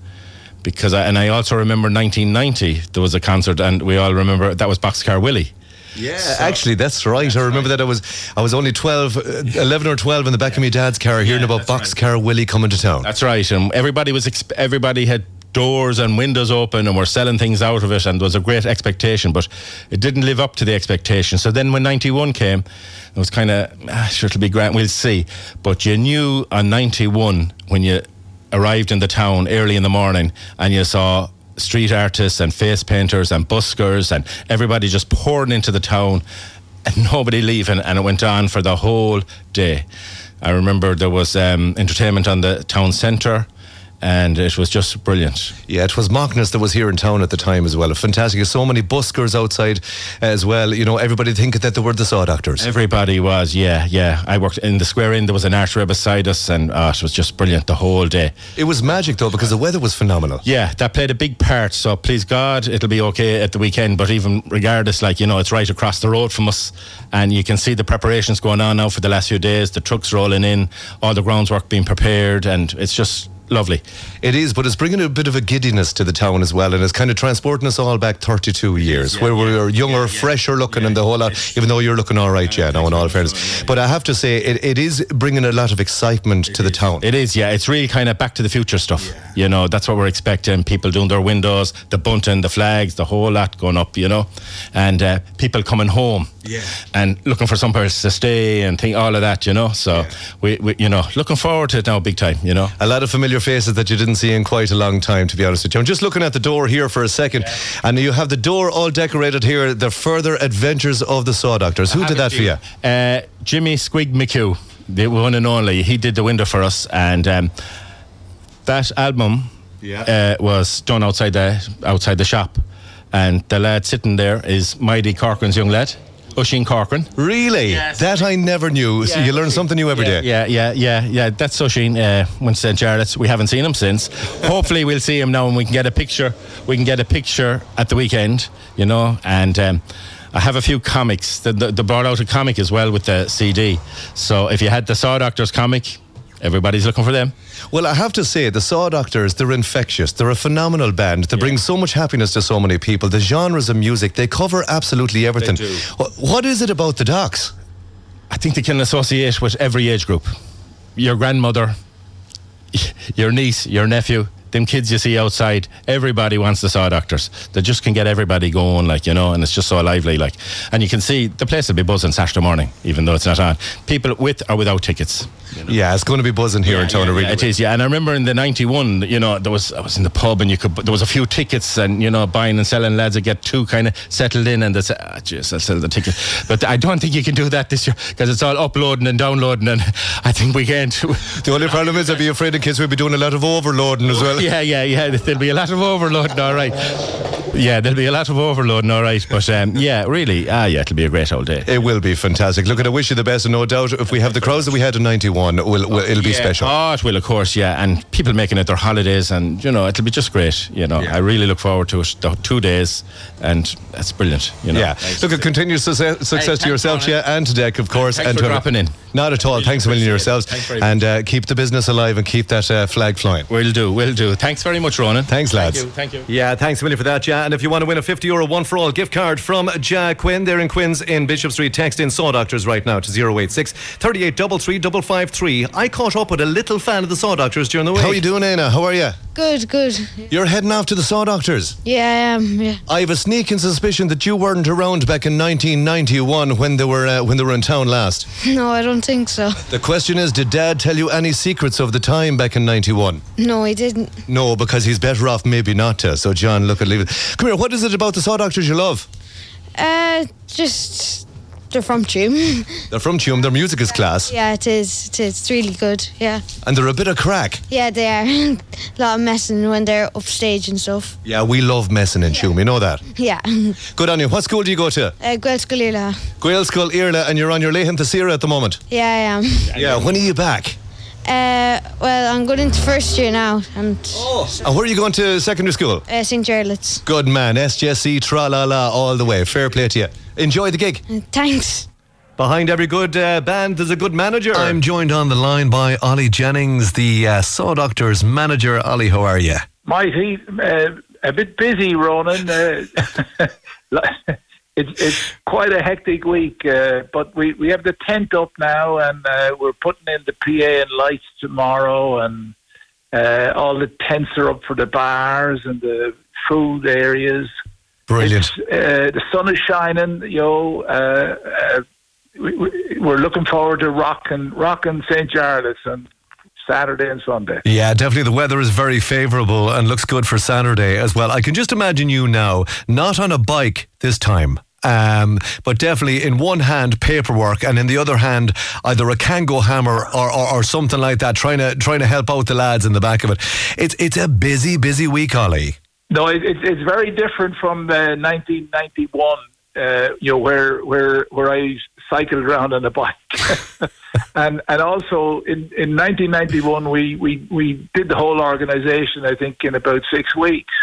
because I, and I also remember 1990 there was a concert and we all remember that was Boxcar Willie. Yeah, actually, that's right. I remember that I was I was only 12, uh, 11 or 12 in the back of my dad's car hearing about Boxcar Willie coming to town. That's right, and everybody was exp- everybody had doors and windows open and were selling things out of it, and there was a great expectation, but it didn't live up to the expectation. So then when '91 came, it was kind of ah, sure it'll be great. We'll see, but you knew on '91 when you arrived in the town early in the morning and you saw street artists and face painters and buskers and everybody just pouring into the town and [LAUGHS] nobody leaving and it went on for the whole day i remember there was um, entertainment on the town centre and it was just brilliant. Yeah, it was Macnas that was here in town at the time as well. Fantastic. So many buskers outside as well. You know, everybody thinking that they were the Saw Doctors. Everybody was, yeah, yeah. I worked in the Square Inn. There was an archery beside us, and oh, it was just brilliant the whole day. It was magic though because the weather was phenomenal. Yeah, that played a big part. So please God, it'll be okay at the weekend. But even regardless, like you know, it's right across the road from us, and you can see the preparations going on now for the last few days. The trucks rolling in, all the groundswork being prepared, and it's just lovely. It is, but it's bringing a bit of a giddiness to the town as well, and it's kind of transporting us all back 32 years, where we were younger, fresher looking, and the whole lot. Even though you're looking all right, yeah, now in all fairness. But I have to say, it, it is bringing a lot of excitement to the town. It is, yeah. It's really kind of back to the future stuff. You know, that's what we're expecting. People doing their windows, the bunting, the flags, the whole lot going up. You know, and uh, people coming home. Yeah. And looking for some place to stay and think all of that. You know, so we, we, you know, looking forward to it now, big time. You know, a lot of familiar faces that you didn't see in quite a long time, to be honest with you. I'm just looking at the door here for a second, and you have the door all decorated here. The further adventures of the Saw Doctors. Who did that for you? Uh, Jimmy Squig McHugh, the one and only. He did the window for us, and um, that album uh, was done outside the outside the shop. And the lad sitting there is Mighty Corcoran's young lad, Oisín Corcoran. Really? That I never knew. So you learn something new every day. Yeah, yeah, yeah, yeah. That's Oisín. Uh, went to St. Jarlath's. We haven't seen him since. Hopefully, we'll see him now, and we can get a picture. We can get a picture at the weekend, you know. And um, I have a few comics. They, they brought out a comic as well with the CD. So if you had the Saw Doctors comic, everybody's looking for them. Well, I have to say, the Saw Doctors, they're infectious. They're a phenomenal band. They bring so much happiness to so many people. The genres of music, they cover absolutely everything. do. What is it about the Docs? I think they can associate with every age group. Your grandmother, [LAUGHS] your niece, your nephew, them kids you see outside, everybody wants the Saw Doctors. They just can get everybody going, like, you know, and it's just so lively, like. And you can see the place will be buzzing Saturday morning, even though it's not on. People with or without tickets. Yeah, it's going to be buzzing here in town. Yeah, yeah, it is, yeah. And I remember in the '91, you know, there was I was in the pub and you could there was a few tickets and you know buying and selling lads that get two kind of settled in and they say, ah, jeez, I'll sell the ticket. But I don't think you can do that this year because it's all uploading and downloading, and [LAUGHS] I think we can't. The only problem is I'd be afraid the kids will be doing a lot of overloading as well. [LAUGHS] yeah, yeah, yeah. [LAUGHS] There'll be a lot of overloading, all right. Yeah, there'll be a lot of overloading, all right. But um, yeah, really, ah, yeah, it'll be a great old day. It will be fantastic. Look, and I wish you the best, and no doubt if we have the crowds that we had in 91, we'll, we'll, it'll be Yeah. special. Oh, it will, of course, yeah. And people making it their holidays, and you know, it'll be just great. You know, I really look forward to it. The two days, and that's brilliant. You know, yeah. Look, a continued success, success to yourself, yeah, and to Deck, of course. Thanks and for to dropping in. Not at all. Thanks a million yourselves. And uh, keep the business alive and keep that uh, flag flying. We'll do, we'll do. Thanks very much, Ronan. Thanks, lads. Thank you. Yeah, thanks a million for that, Ja. And if you want to win a 50 euro one for all gift card from Ja Quinn, they're in Quinn's in Bishop Street. Text in Saw Doctors right now to 086 38 553 I caught up with a little fan of the Saw Doctors during the week. How are you doing, Anna? How are you? Good, good. You're heading off to the Saw Doctors. Yeah, I am. Yeah. I have a sneaking suspicion that you weren't around back in 1991 when they were uh, when they were in town last. [LAUGHS] No, I don't don't think so. The question is, did Dad tell you any secrets of the time back in '91? No, he didn't. No, because he's better off maybe not to. So, John, look at leave it. Come here. What is it about the Saw Doctors you love? Uh, just they're from Tuam. [LAUGHS] They're from Tuam. Their music is class, yeah, it is. It is. It's really good. Yeah. and they're a bit of crack. Yeah, they are. [LAUGHS] a lot of messing when they're upstage and stuff. Yeah, we love messing in Tuam. You know that. Yeah. [LAUGHS] Good on you. What school do you go to? Uh. Gael School, Iarfhlatha, and you're on your laethanta saoire at the moment. Yeah, I am. Yeah. When are you back? Uh, well, I'm going into first year now, and And where are you going to secondary school? uh, St. Jarlath's. Good man. SJC, tra la la, all the way. Fair play to you. Enjoy the gig. Uh, thanks. Behind every good uh, band, there's a good manager. I'm joined on the line by Ollie Jennings, the uh, Saw Doctors manager. Ollie, how are you? Mighty, uh, a bit busy, Ronan. [LAUGHS] Uh, it's it's quite a hectic week, uh, but we, we have the tent up now, and uh, we're putting in the PA and lights tomorrow, and uh, all the tents are up for the bars and the food areas. Brilliant. Uh, the sun is shining, you know. Uh, uh, we, we, we're looking forward to rocking rocking St. Jarlath's on Saturday and Sunday. Yeah, definitely. The weather is very favourable and looks good for Saturday as well. I can just imagine you now, not on a bike this time. Um, but definitely in one hand paperwork and in the other hand either a Kango hammer or, or, or something like that, trying to trying to help out the lads in the back of it. It's it's a busy, busy week, Ollie. No, it, it, it's very different from the 1991, uh, you know, where where where I cycled around on a bike, [LAUGHS] and and also in, in 1991 we, we we did the whole organisation I think in about six weeks.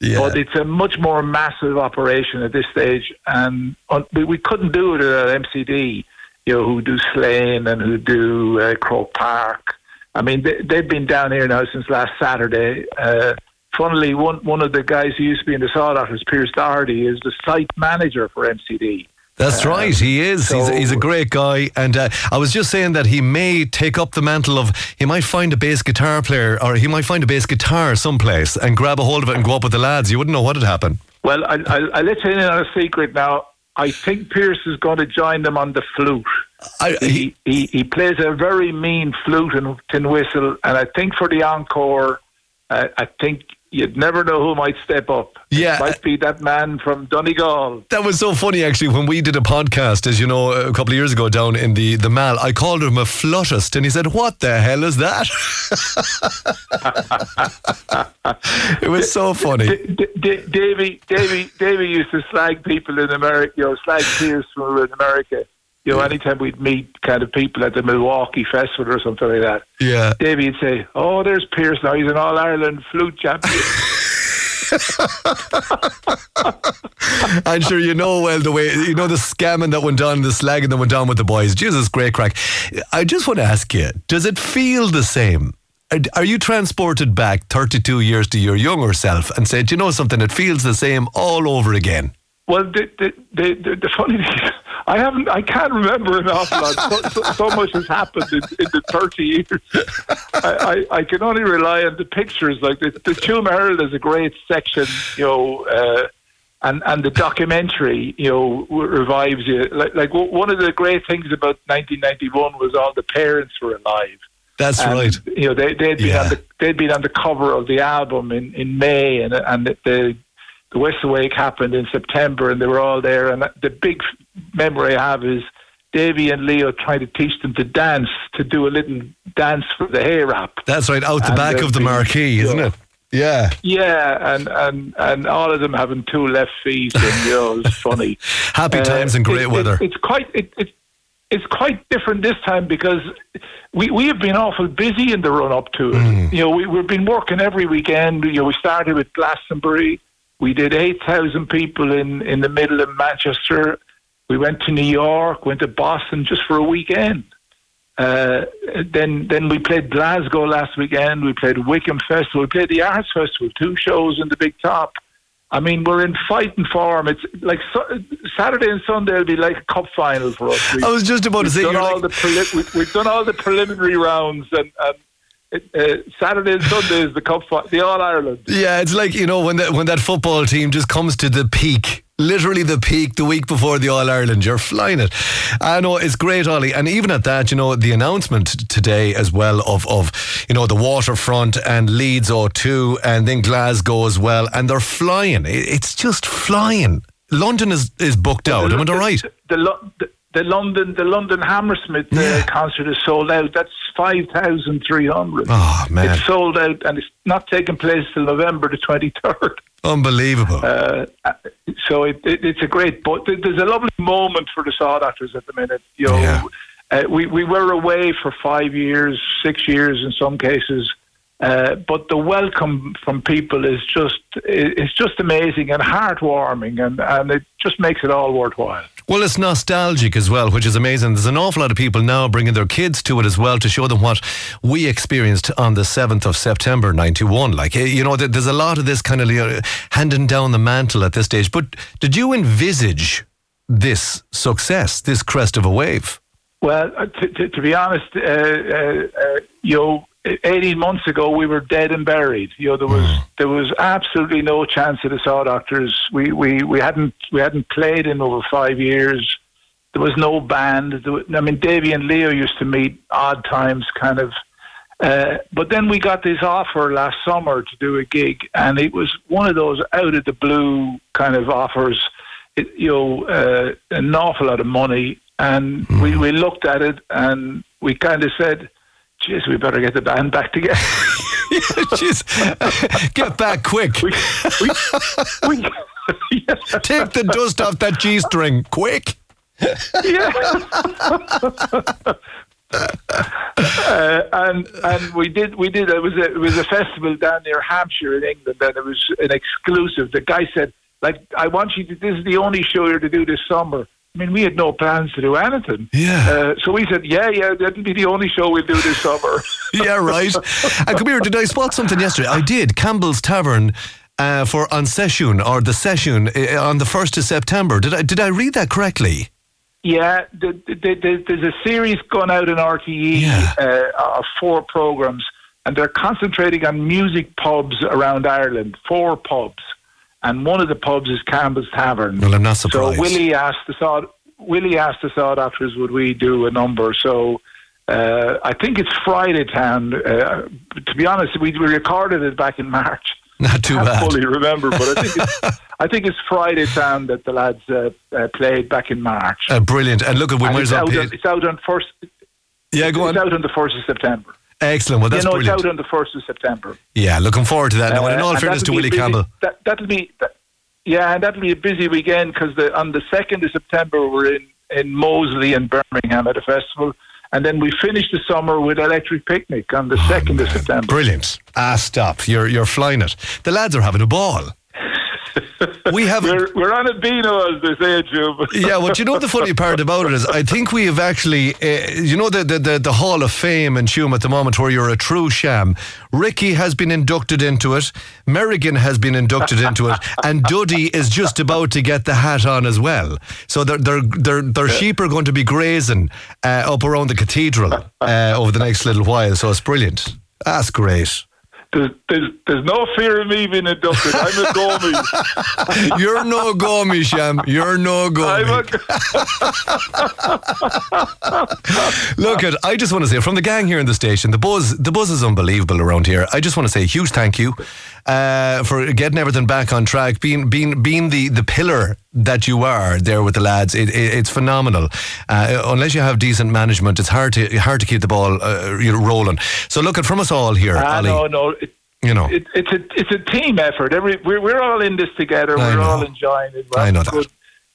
Yeah. But it's a much more massive operation at this stage, and we, we couldn't do it at MCD, you know, who do Slane and who do uh, Croke Park. I mean, they, they've been down here now since last Saturday. Uh, funnily, one one of the guys who used to be in the Saw Doctors, Pierce Doherty, is the site manager for MCD. That's right, he is. he's, he's a great guy. And uh, I was just saying that he may take up the mantle of, he might find a bass guitar player or he might find a bass guitar someplace and grab a hold of it and go up with the lads. You wouldn't know what had happened. Well, I, I, I let you in on a secret now. I think Pierce is going to join them on the flute. he, he he plays a very mean flute and tin whistle, and I think for the encore, uh, I think you'd never know who might step up. Yeah. it might be that man from Donegal. That was so funny, actually, when we did a podcast, as you know, a couple of years ago down in the, the Mall. I called him a fluttist, and he said, What the hell is that? [LAUGHS] it was so funny. D- D- Davy, Davy, Davy used to slag people in America, you know, slag Pierce from in America. You know, anytime we'd meet kind of people at the Milwaukee Festival or something like that. Yeah. Davy would say, "Oh, there's Pierce now. He's an All Ireland flute champion." [LAUGHS] [LAUGHS] I'm sure you know well the way you know the scamming that went on, the slagging that went on with the boys. Jesus, great crack. I just want to ask you: Does it feel the same? Are- Are you transported back 32 years to your younger self and said, you know something? It feels the same all over again. Well, the the, the, the, the funny thing is, I haven't, I can't remember an awful lot. So, so, so much has happened in, in the 30 years. I, I, I can only rely on the pictures. Like the, the Tuam Herald is a great section, you know, uh, and and the documentary, you know, revives you. Like like one of the great things about 1991 was all the parents were alive. That's And, right. You know, they, they'd been on the they'd been on the cover of the album in, in May, and and the, the the West Awake happened in September, and they were all there. And the big memory I have is Davy and Leo trying to teach them to dance, to do a little dance for the hay wrap. That's right, out the And back of the marquee, isn't it? Yeah. Yeah, and, and, and all of them having two left feet, and you know, it's funny. [LAUGHS] Happy Uh, times and great it- it- weather. it's quite it, it, it's quite different this time because we we have been awful busy in the run up to it. Mm. You know, we, we've been working every weekend. You know, we started with Glastonbury. We did eight thousand people in in the middle of Manchester. We went to New York, went to Boston just for a weekend. Uh, then then we played Glasgow last weekend. We played Wickham Festival. We played the Arts Festival. Two shows in the Big Top. I mean, we're in fighting form. It's like so, Saturday and Sunday will be like a cup final for us. We, I was just about to say, done you're all like- preli- we, we've done all the preliminary rounds, and, and uh, Saturday and Sunday is the cup the All Ireland. Yeah, it's like you know when that when that football team just comes to the peak literally the peak the week before the All Ireland. You're flying it. I know it's great, Ollie. And even at that, you know, the announcement today as well of, of you know, the waterfront and Leeds O2 and then Glasgow as well. And they're flying. It- It's just flying. London is, is booked out. Am I right? The, the, the London the London Hammersmith uh, concert is sold out. That's five thousand three hundred. Oh, man. It's sold out, and it's not taking place till November the twenty third. Unbelievable. Uh, so it, it, it's a great, but there's a lovely moment for the Saw Doctors at the minute. You know, uh, we we were away for five years, six years in some cases, uh, but the welcome from people is just it's just amazing and heartwarming, and and it just makes it all worthwhile. Well, it's nostalgic as well, which is amazing. There's an awful lot of people now bringing their kids to it as well to show them what we experienced on the 7th of September 91. Like, eh, you know, there's a lot of this kind of know, handing down the mantle at this stage. But did you envisage this success, this crest of a wave? Well, uh, to, to, to be honest, uh, uh, uh, you know, 18 months ago we were dead and buried. You know, there was there was absolutely no chance of the Saw Doctors. We, we we hadn't we hadn't played in over five years. There was no band. There was, I mean, Davy and Leo used to meet odd times, kind of. Uh, but then we got this offer last summer to do a gig, and it was one of those out of the blue kind of offers. It, you know, uh, an awful lot of money, and we, we looked at it and we kind of said, "Jeez, we better get the band back together." [LAUGHS] Jeez, get back quick! we [LAUGHS] Take the dust off that G string, quick! [LAUGHS] uh, and and we did we did it was a, it was a festival down near Hampshire in England and it was an exclusive. The guy said, like, I want you to. This is the only show you're to do this summer. I mean, we had no plans to do anything. Yeah. Uh, so we said, yeah, yeah, that'll be the only show we'll do this summer. [LAUGHS] yeah, right. And come here, did I spot something yesterday? I did. Campbell's Tavern uh, for on session or the session uh, on the first of September. Did I did I read that correctly? Yeah, the, the, the, there's a series going out in RTE uh, of four programs, and they're concentrating on music pubs around Ireland. Four pubs, and one of the pubs is Campbell's Tavern. Well, I'm not surprised. So Willie asked the Sod, Willie asked the Saw Doctors, would we do a number? So uh, I think it's Friday Town. Uh, to be honest, we, we recorded it back in March. [LAUGHS] Not too Can't bad. fully remember, but I think it's, [LAUGHS] I think it's Friday Town that the lads uh, uh, played back in March. Uh, brilliant. And look, we And might it's, out on, it's out on first. Yeah, go It's on. out on the first of September. Excellent. Well, that's you know, brilliant. it's out on the first of September. Yeah, looking forward to that. Now, and in Uh, all fairness to Willie busy- Campbell. That, that'll be, that, yeah, and that'll be a busy weekend because on the second of September we're in in Moseley and Birmingham at a festival, and then we finish the summer with Electric Picnic on the second of September. Brilliant. Ah, stop. You're you're flying it. The lads are having a ball. We have we're, we're on a Beano, as they say, Jube. [LAUGHS] yeah, well, you know the funny part about it is, I think we have actually, uh, you know, the, the the the Hall of Fame in Tuam at the moment, where you're a true sham. Ricky has been inducted into it. Merrigan has been inducted into it, and Duddy is just about to get the hat on as well. So their their their their sheep are going to be grazing uh, up around the cathedral uh, over the next little while. So it's brilliant. That's great. There's, there's, there's no fear of me being inducted. I'm a Gomi. [LAUGHS] You're no gomi, Sham. You're no gomi. [LAUGHS] Look, at I just want to say from the gang here in the station, the buzz, the buzz is unbelievable around here. I just want to say a huge thank you uh, for getting everything back on track, being being being the the pillar that you are there with the lads. It, it, it's phenomenal. Uh, unless you have decent management, it's hard to hard to keep the ball uh, you know, rolling. So look at from us all here, Ah, Ollie. no, no. It, You know. it, it's a it's a team effort. Every we're, we're all in this together. I we're know. all enjoying it. I know that.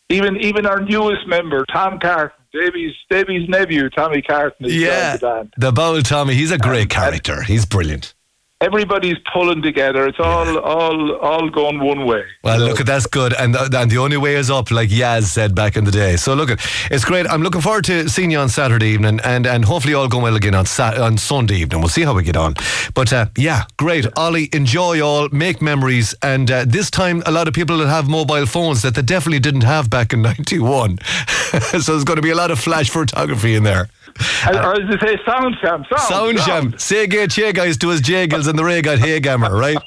Even even our newest member, Tom Carton, Davy's Davy's nephew, Tommy Carton, is Yeah, the band. the bowl Tommy. He's a great character. He's brilliant. Everybody's pulling together. It's all all all going one way. Well, look at that's good, and and the only way is up, like Yaz said back in the day. So look, at it's great. I'm looking forward to seeing you on Saturday evening, and and hopefully all going well again on Sat- on Sunday evening. We'll see how we get on. But uh, yeah, great, Ollie. Enjoy all, make memories, and uh, this time a lot of people that have mobile phones that they definitely didn't have back in '91. [LAUGHS] so there's going to be a lot of flash photography in there. [LAUGHS] Or as they say, sound sham, sound, Sound jam. Say gay che guys to his jagels and the ray got hay gammer, right?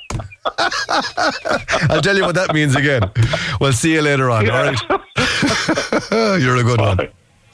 [LAUGHS] I'll tell you what that means again. We'll see you later on, all right? [LAUGHS] You're a good one.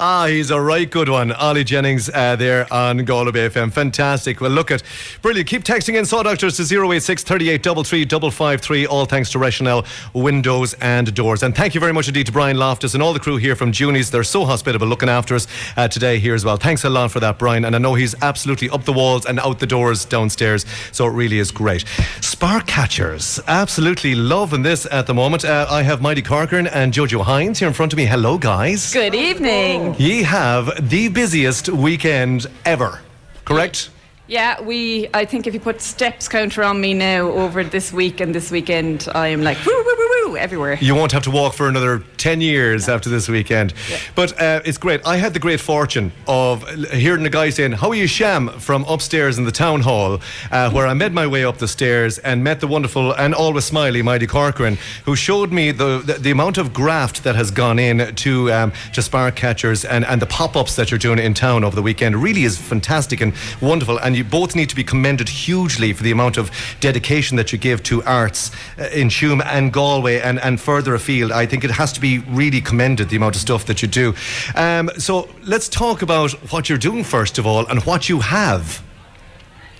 Ah, he's a right good one. Ollie Jennings uh, there on Galway FM. Fantastic. Well, look at brilliant. Keep texting in Saw Doctors to 086 38 553. All thanks to Rationel Windows and Doors. And thank you very much indeed to Brian Loftus and all the crew here from Junie's. They're so hospitable looking after us uh, today here as well. Thanks a lot for that, Brian. And I know he's absolutely up the walls and out the doors downstairs. So it really is great. Spark catchers. Absolutely loving this at the moment. Uh, I have Mighty Corcoran and Jojo Hines here in front of me. Hello, guys. Good evening. Ye have the busiest weekend ever, correct? Yeah, we. I think if you put steps counter on me now over this week and this weekend, I am like woo woo woo woo everywhere. You won't have to walk for another 10 years after this weekend. But uh, it's great. I had the great fortune of hearing the guy saying, How are you, Sham? from upstairs in the town hall, uh, where I made my way up the stairs and met the wonderful and always smiley Mighty Corcoran, who showed me the, the, the amount of graft that has gone in to, um, to spark catchers and, and the pop ups that you're doing in town over the weekend. Really is fantastic and wonderful. And you both need to be commended hugely for the amount of dedication that you give to arts uh, in Tuam and Galway and, and further afield. I think it has to be really commended, the amount of stuff that you do. Um, so let's talk about what you're doing first of all and what you have.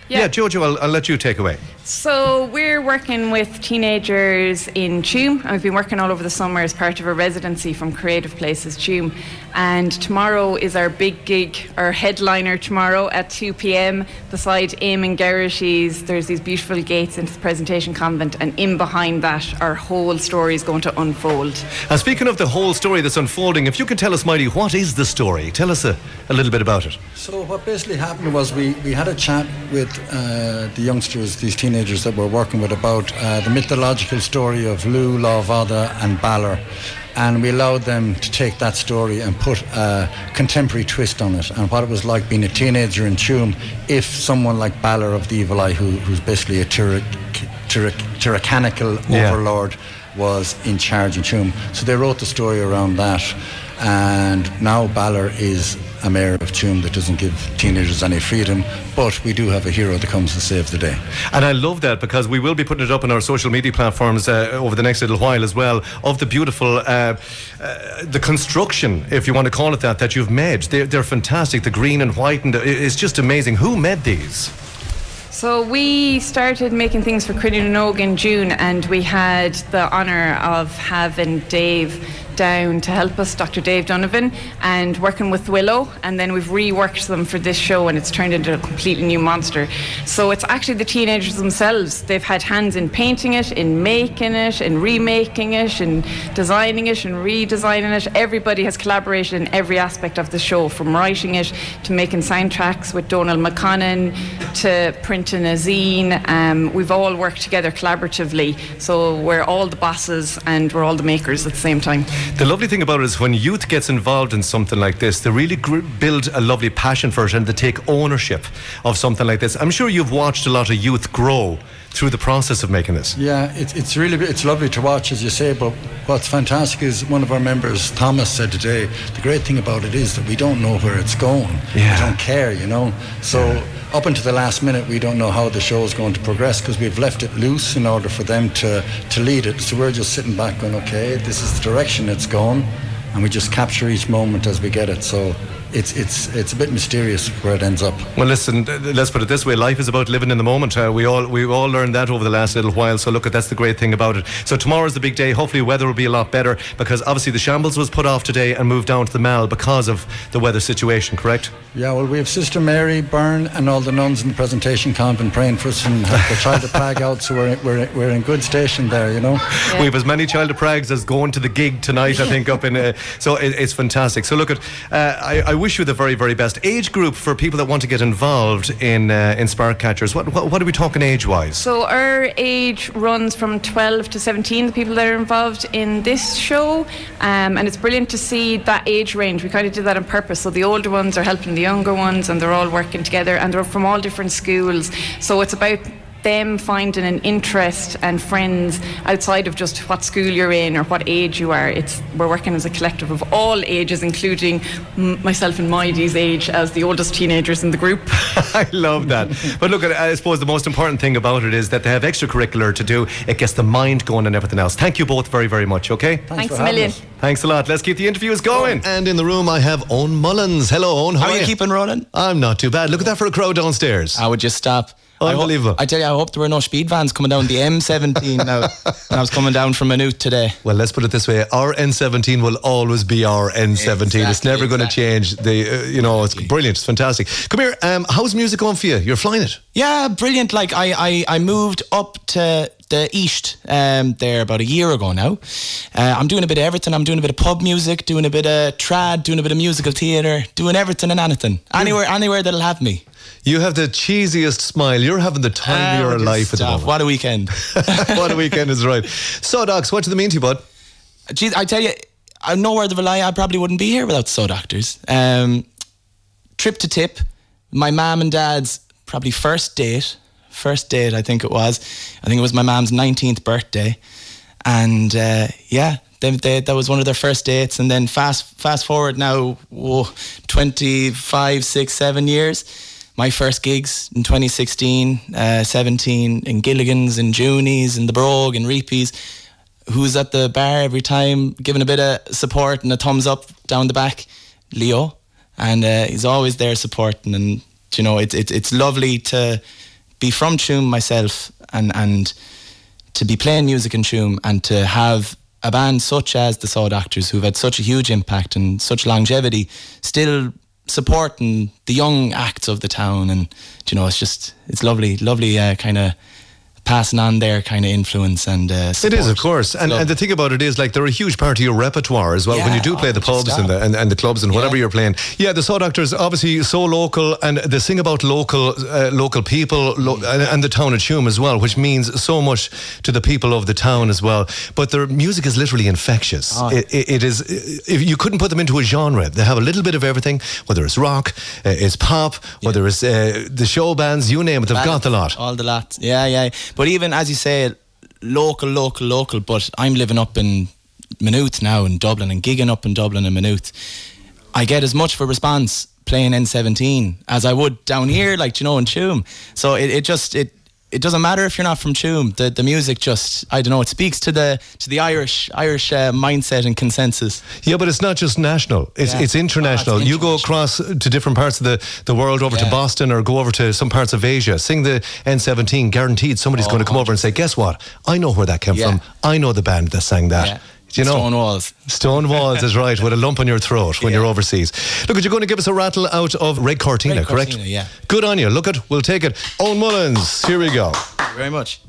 Yeah, Jojo, I'll, I'll let you take away. So we're working with teenagers in Tuam, and we've been working all over the summer as part of a residency from Creative Places Tuam. And tomorrow is our big gig, our headliner tomorrow at 2 p.m. beside Eamon Geraghty's. There's these beautiful gates into the presentation convent, and in behind that, our whole story is going to unfold. And speaking of the whole story that's unfolding, if you can tell us, Mighty, what is the story? Tell us a, a little bit about it. So what basically happened was we, we had a chat with uh, the youngsters, these teenagers that we're working with about uh, the mythological story of Lugh, Lámhfhada and Balor. And we allowed them to take that story and put a contemporary twist on it and what it was like being a teenager in Tuam if someone like Balor of the Evil Eye, who, who's basically a tyra- tyra- tyrannical Yeah. overlord, was in charge in Tuam. So they wrote the story around that. And now Balor is a mayor of Tuam that doesn't give teenagers any freedom, but we do have a hero that comes to save the day. And I love that because we will be putting it up on our social media platforms uh, over the next little while as well of the beautiful, uh, uh, the construction, if you want to call it that, that you've made. They're, they're fantastic. The green and white, and the, it's just amazing. Who made these? So we started making things for Cruinniú na nÓg in June, and we had the honour of having Dave down to help us, Dr. Dave Donovan, and working with Willow, and then we've reworked them for this show, and it's turned into a completely new monster. So it's actually the teenagers themselves. They've had hands in painting it, in making it, in remaking it, in designing it, and redesigning it. Everybody has collaborated in every aspect of the show, from writing it to making soundtracks with Donald McConnon to printing a zine. Um, we've all worked together collaboratively, so we're all the bosses and we're all the makers at the same time. The lovely thing about it is when youth gets involved in something like this, they really gr- build a lovely passion for it and they take ownership of something like this. I'm sure you've watched a lot of youth grow through the process of making this. Yeah, it's, it's really it's lovely to watch, as you say. But what's fantastic is one of our members, Thomas, said today. The great thing about it is that we don't know where it's going. Yeah. We don't care, you know. So up until the last minute, we don't know how the show is going to progress because we've left it loose in order for them to to lead it. So we're just sitting back, going, okay, this is the direction it's going, and we just capture each moment as we get it. So. It's, it's, it's a bit mysterious where it ends up. Well, listen, let's put it this way: life is about living in the moment. Uh, we all we all learned that over the last little while. So look, at that's the great thing about it. So tomorrow's the big day. Hopefully, weather will be a lot better because obviously the shambles was put off today and moved down to the Mall because of the weather situation. Correct? Yeah, well, we have Sister Mary Byrne and all the nuns in the presentation convent praying for us and have the Child of Prague out, so we're, we're, we're in good station there, you know. [LAUGHS] We have as many child of Pragues as going to the gig tonight. I think up in. Uh, so it, it's fantastic. So look at. Uh, I, I wish you the very very best age group for people that want to get involved in uh, in spark catchers. What, what what are we talking age wise? So our age runs from 12 to 17, the people that are involved in this show. Um, and it's brilliant to see that age range. We kind of did that on purpose. So the older ones are helping the younger ones and they're all working together and they're from all different schools. So it's about them finding an interest and friends outside of just what school you're in or what age you are. It's we're working as a collective of all ages, including m- myself and Maidi's age as the oldest teenagers in the group. [LAUGHS] I love that. But look, I suppose the most important thing about it is that they have extracurricular to do. It gets the mind going and everything else. Thank you both very, very much, okay? Thanks, a million. Thanks a lot. Let's keep the interviews going. Oh, and in the room, I have Owen Mullins. Hello, Owen. How, How are you you keeping, Ronan? I'm not too bad. Look at that for a crowd downstairs. How would you stop? I hope- I, tell you, I hope there were no speed vans coming down the M17 [LAUGHS] now. I was coming down from Maynooth today. Well, let's put it this way: our N17 will always be our N17. it's never going to change. The uh, you know, it's brilliant. It's fantastic. Come here. Um, how's music going for you? You're flying it. Yeah, brilliant. Like I, I, I moved up to the east um, there about a year ago now. Uh, I'm doing a bit of everything. I'm doing a bit of pub music, doing a bit of trad, doing a bit of musical theatre, doing everything and anything. Anywhere, anywhere that'll have me. You have the cheesiest smile. You're having the time Ah, of your life at the moment. What a weekend! [LAUGHS] what a weekend is right. So, Docs, what do they mean to you, bud? Jeez, I tell you, I'm no word of a lie. I probably wouldn't be here without Saw Doctors. Um, trip to Tipp, my mom and dad's probably first date. First date, I think it was. I think it was my mum's 19th birthday, and uh, yeah, they, they, that was one of their first dates. And then fast fast forward now, whoa, 25, six, seven years. My first gigs in 2016, uh, 17 in Gilligan's in Junie's in the Brogue and Reepies who's at the bar every time, giving a bit of support and a thumbs up down the back, Leo, and uh, he's always there supporting. And you know, it's it's it's lovely to be from Tuam myself and and to be playing music in Tuam and to have a band such as the Saw Doctors who've had such a huge impact and such longevity still supporting the young acts of the town. And you know it's just it's lovely lovely uh, kind of passing on their kind of influence and uh, It is, of course, and, Love and the thing about it is, like, they're a huge part of your repertoire as well. when you do play oh, the pubs and the, and, and the clubs and whatever you're playing, yeah, the Saw Doctors obviously so local, and they sing about local, uh, local people lo- and, and the town of Tuam as well, which means so much to the people of the town as well. But their music is literally infectious. Oh. It, it, it is. If you couldn't put them into a genre, they have a little bit of everything. Whether it's rock, uh, it's pop, whether it's uh, the show bands, you name it, they've got the lot. all the lot yeah yeah but even as you say local local local but I'm living up in Maynooth now in Dublin and gigging up in Dublin and Maynooth I get as much a response playing N17 as I would down here like you know in Tuam so it, it just it it doesn't matter if you're not from Tuam the the music just I don't know it speaks to the to the Irish Irish uh, mindset and consensus Yeah, but it's not just national; it's Yeah. it's international. Oh, it's you go across to different parts of the, the world, over to Boston, or go over to some parts of Asia. Sing the N17, guaranteed somebody's Oh, going to come over and say, "Guess what? I know where that came Yeah. from. I know the band that sang that." Yeah. Do You know, Stone Walls. Stone Walls is right, with a lump on your throat when you're overseas. Look, you're going to give us a rattle out of Red Cortina, Red correct? Cortina, yeah. Good on you. Look at, we'll take it. Owen Mullins, here we go. Thank you very much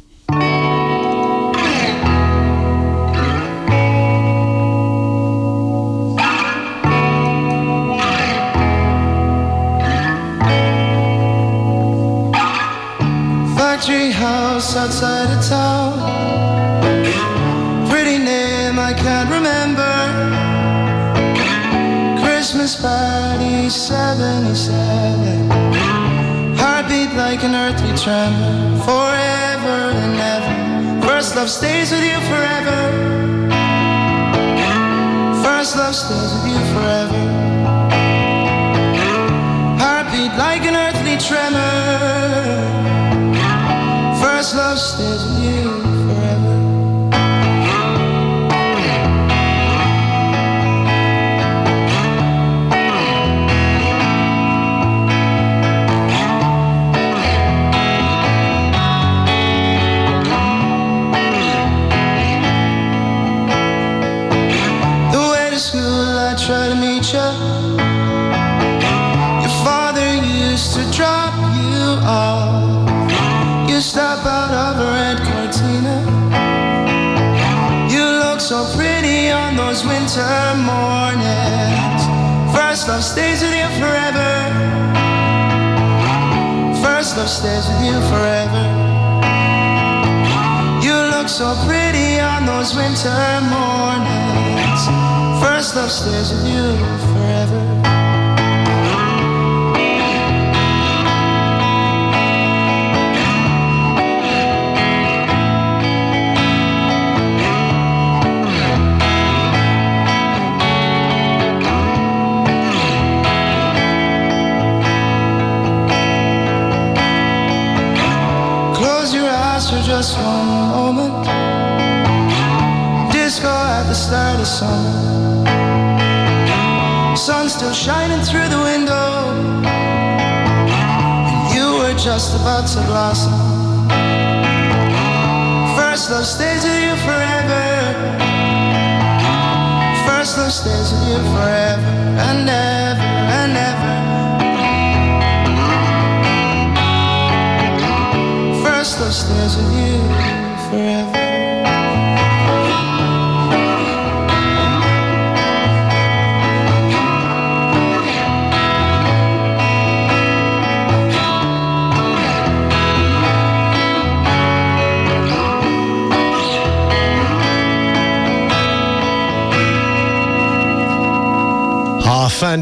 Factory house outside of town. Christmas party 77. Heartbeat like an earthly tremor. Forever and ever. First love stays with you forever. First love stays with you forever. Heartbeat like an earthly tremor. First love stays with you forever. Stays with you about to blossom.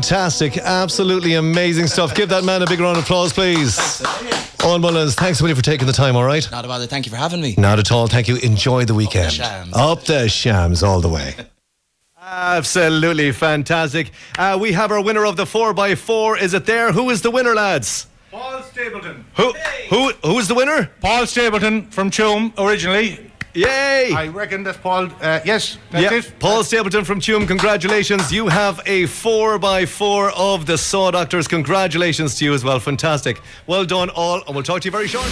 Fantastic. Absolutely amazing stuff. Give that man a big round of applause, please. Owen Mullins, thanks so much for taking the time, all right? Not a bother. Thank you for having me. Not at all. Thank you. Enjoy the weekend. shams. Up the shams all the way. Absolutely fantastic. Uh, we have our winner of the 4x4. Is it there? Who is the winner, lads? Paul Stapleton. Who who who is the winner? Paul Stapleton from Tuam originally. Yay! I reckon that's Paul. Uh, yes, that's Yeah, it. Paul Stapleton from Tuam, congratulations. You have a 4x4 of the Saw Doctors. Congratulations to you as well. Fantastic. Well done, all, and we'll talk to you very shortly.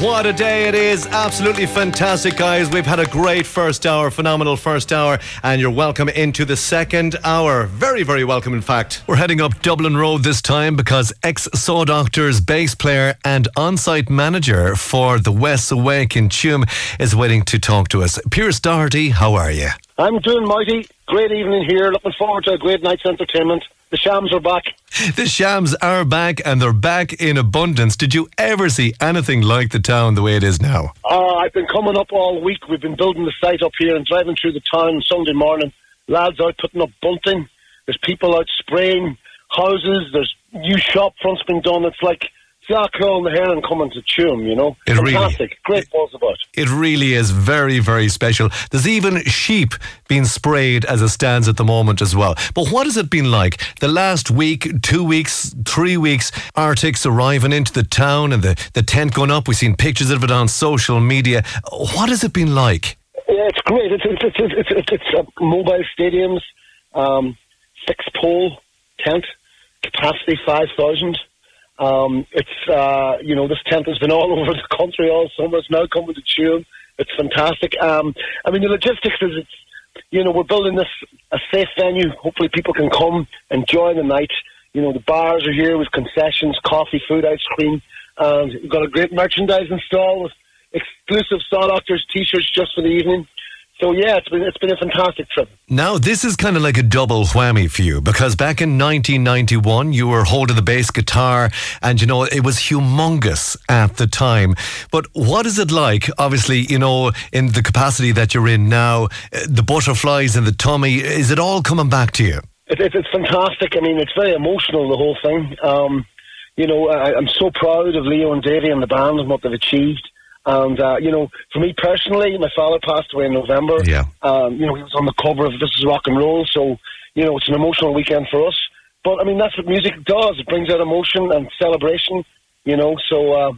What a day it is. Absolutely fantastic, guys. We've had a great first hour, phenomenal first hour, and you're welcome into the second hour. Very, very welcome, in fact. We're heading up Dublin Road this time because ex Saw Doctors bass player and on site manager for the West Awake in Tuam is waiting to talk to us. Pierce Doherty, how are you? I'm doing mighty. Great evening here. Looking forward to a great night's entertainment. The Shams are back. The Shams are back and they're back in abundance. Did you ever see anything like the town the way it is now? Uh, I've been coming up all week. We've been building the site up here and driving through the town Sunday morning. Lads out putting up bunting. There's people out spraying houses. There's new shop fronts being done. It's like Hill and the and coming to Tuam, you know? It really- Fantastic. Great buzz about. It It really is very, very special. There's even sheep being sprayed as it stands at the moment as well. But what has it been like the last week, two weeks, three weeks? Arctics arriving into the town and the, the tent going up. We've seen pictures of it on social media. What has it been like? Yeah, it's great. It's it's it's it's, it's, it's uh, mobile stadiums, um, fixed pole tent, capacity five thousand. Um, it's uh, you know this tent has been all [LAUGHS] over the country all summer. It's now coming to Tuam. It's fantastic. Um, I mean the logistics is it's you know we're building this a safe venue. Hopefully people can come enjoy the night. You know the bars are here with concessions, coffee, food, ice cream, and we've got a great merchandising stall with exclusive Saw Doctors T-shirts just for the evening. So yeah, it's been it's been a fantastic trip. Now, this is kind of like a double whammy for you because back in 1991, you were holding the bass guitar and, you know, it was humongous at the time. But what is it like, obviously, you know, in the capacity that you're in now, uh, the butterflies in the tummy, is it all coming back to you? It, it, it's fantastic. I mean, it's very emotional the whole thing. Um, you know, I, I'm so proud of Leo and Davey and the band and what they've achieved. And uh, you know, for me personally, my father passed away in November. Yeah. Um, you know, he was on the cover of This Is Rock and Roll, so you know, it's an emotional weekend for us. But I mean, that's what music does. It brings out emotion and celebration. You know, so uh,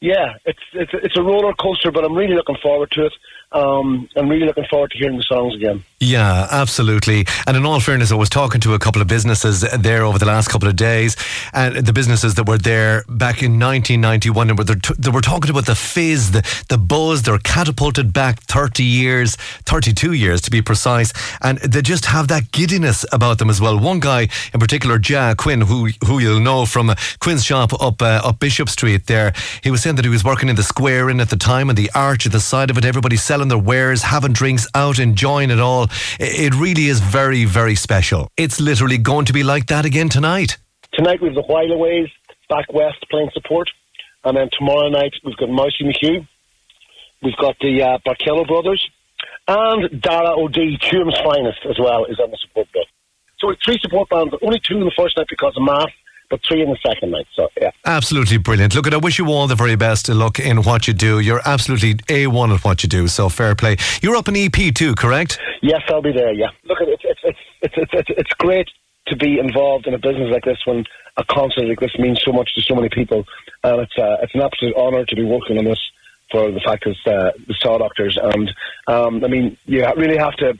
yeah, it's it's it's a roller coaster, but I'm really looking forward to it. Um, I'm really looking forward to hearing the songs again. Yeah, absolutely. And in all fairness, I was talking to a couple of businesses there over the last couple of days, and the businesses that were there back in 1991, and were they were talking about the fizz, the, the buzz. They're catapulted back 30 years, 32 years to be precise, and they just have that giddiness about them as well. One guy in particular, Ja Quinn, who who you'll know from uh, Quinn's shop up uh, up Bishop Street there, he was saying that he was working in the Square Inn at the time, and the arch at the side of it, everybody selling their wares, having drinks out, enjoying it all. It really is very, very special. It's literally going to be like that again tonight. Tonight we've the Whileaways back west playing support, and then tomorrow night we've got Mousy McHugh, we've got the uh, Barkello brothers, and Dara O'D, Tuam's finest as well, is on the support bill. So three support bands, but only two in the first night because of math, but three in the second night. So yeah. Absolutely brilliant. Look, at I wish you all the very best of luck in what you do. You're absolutely A1 at what you do, so fair play. You're up in EP too, correct? Yes, I'll be there. Yeah. Look, it's it's it's it's it's, it's, it's great to be involved in a business like this when a concert like this means so much to so many people, and it's uh, it's an absolute honour to be working on this for the fact it's uh, the Saw Doctors, and um, I mean you really have to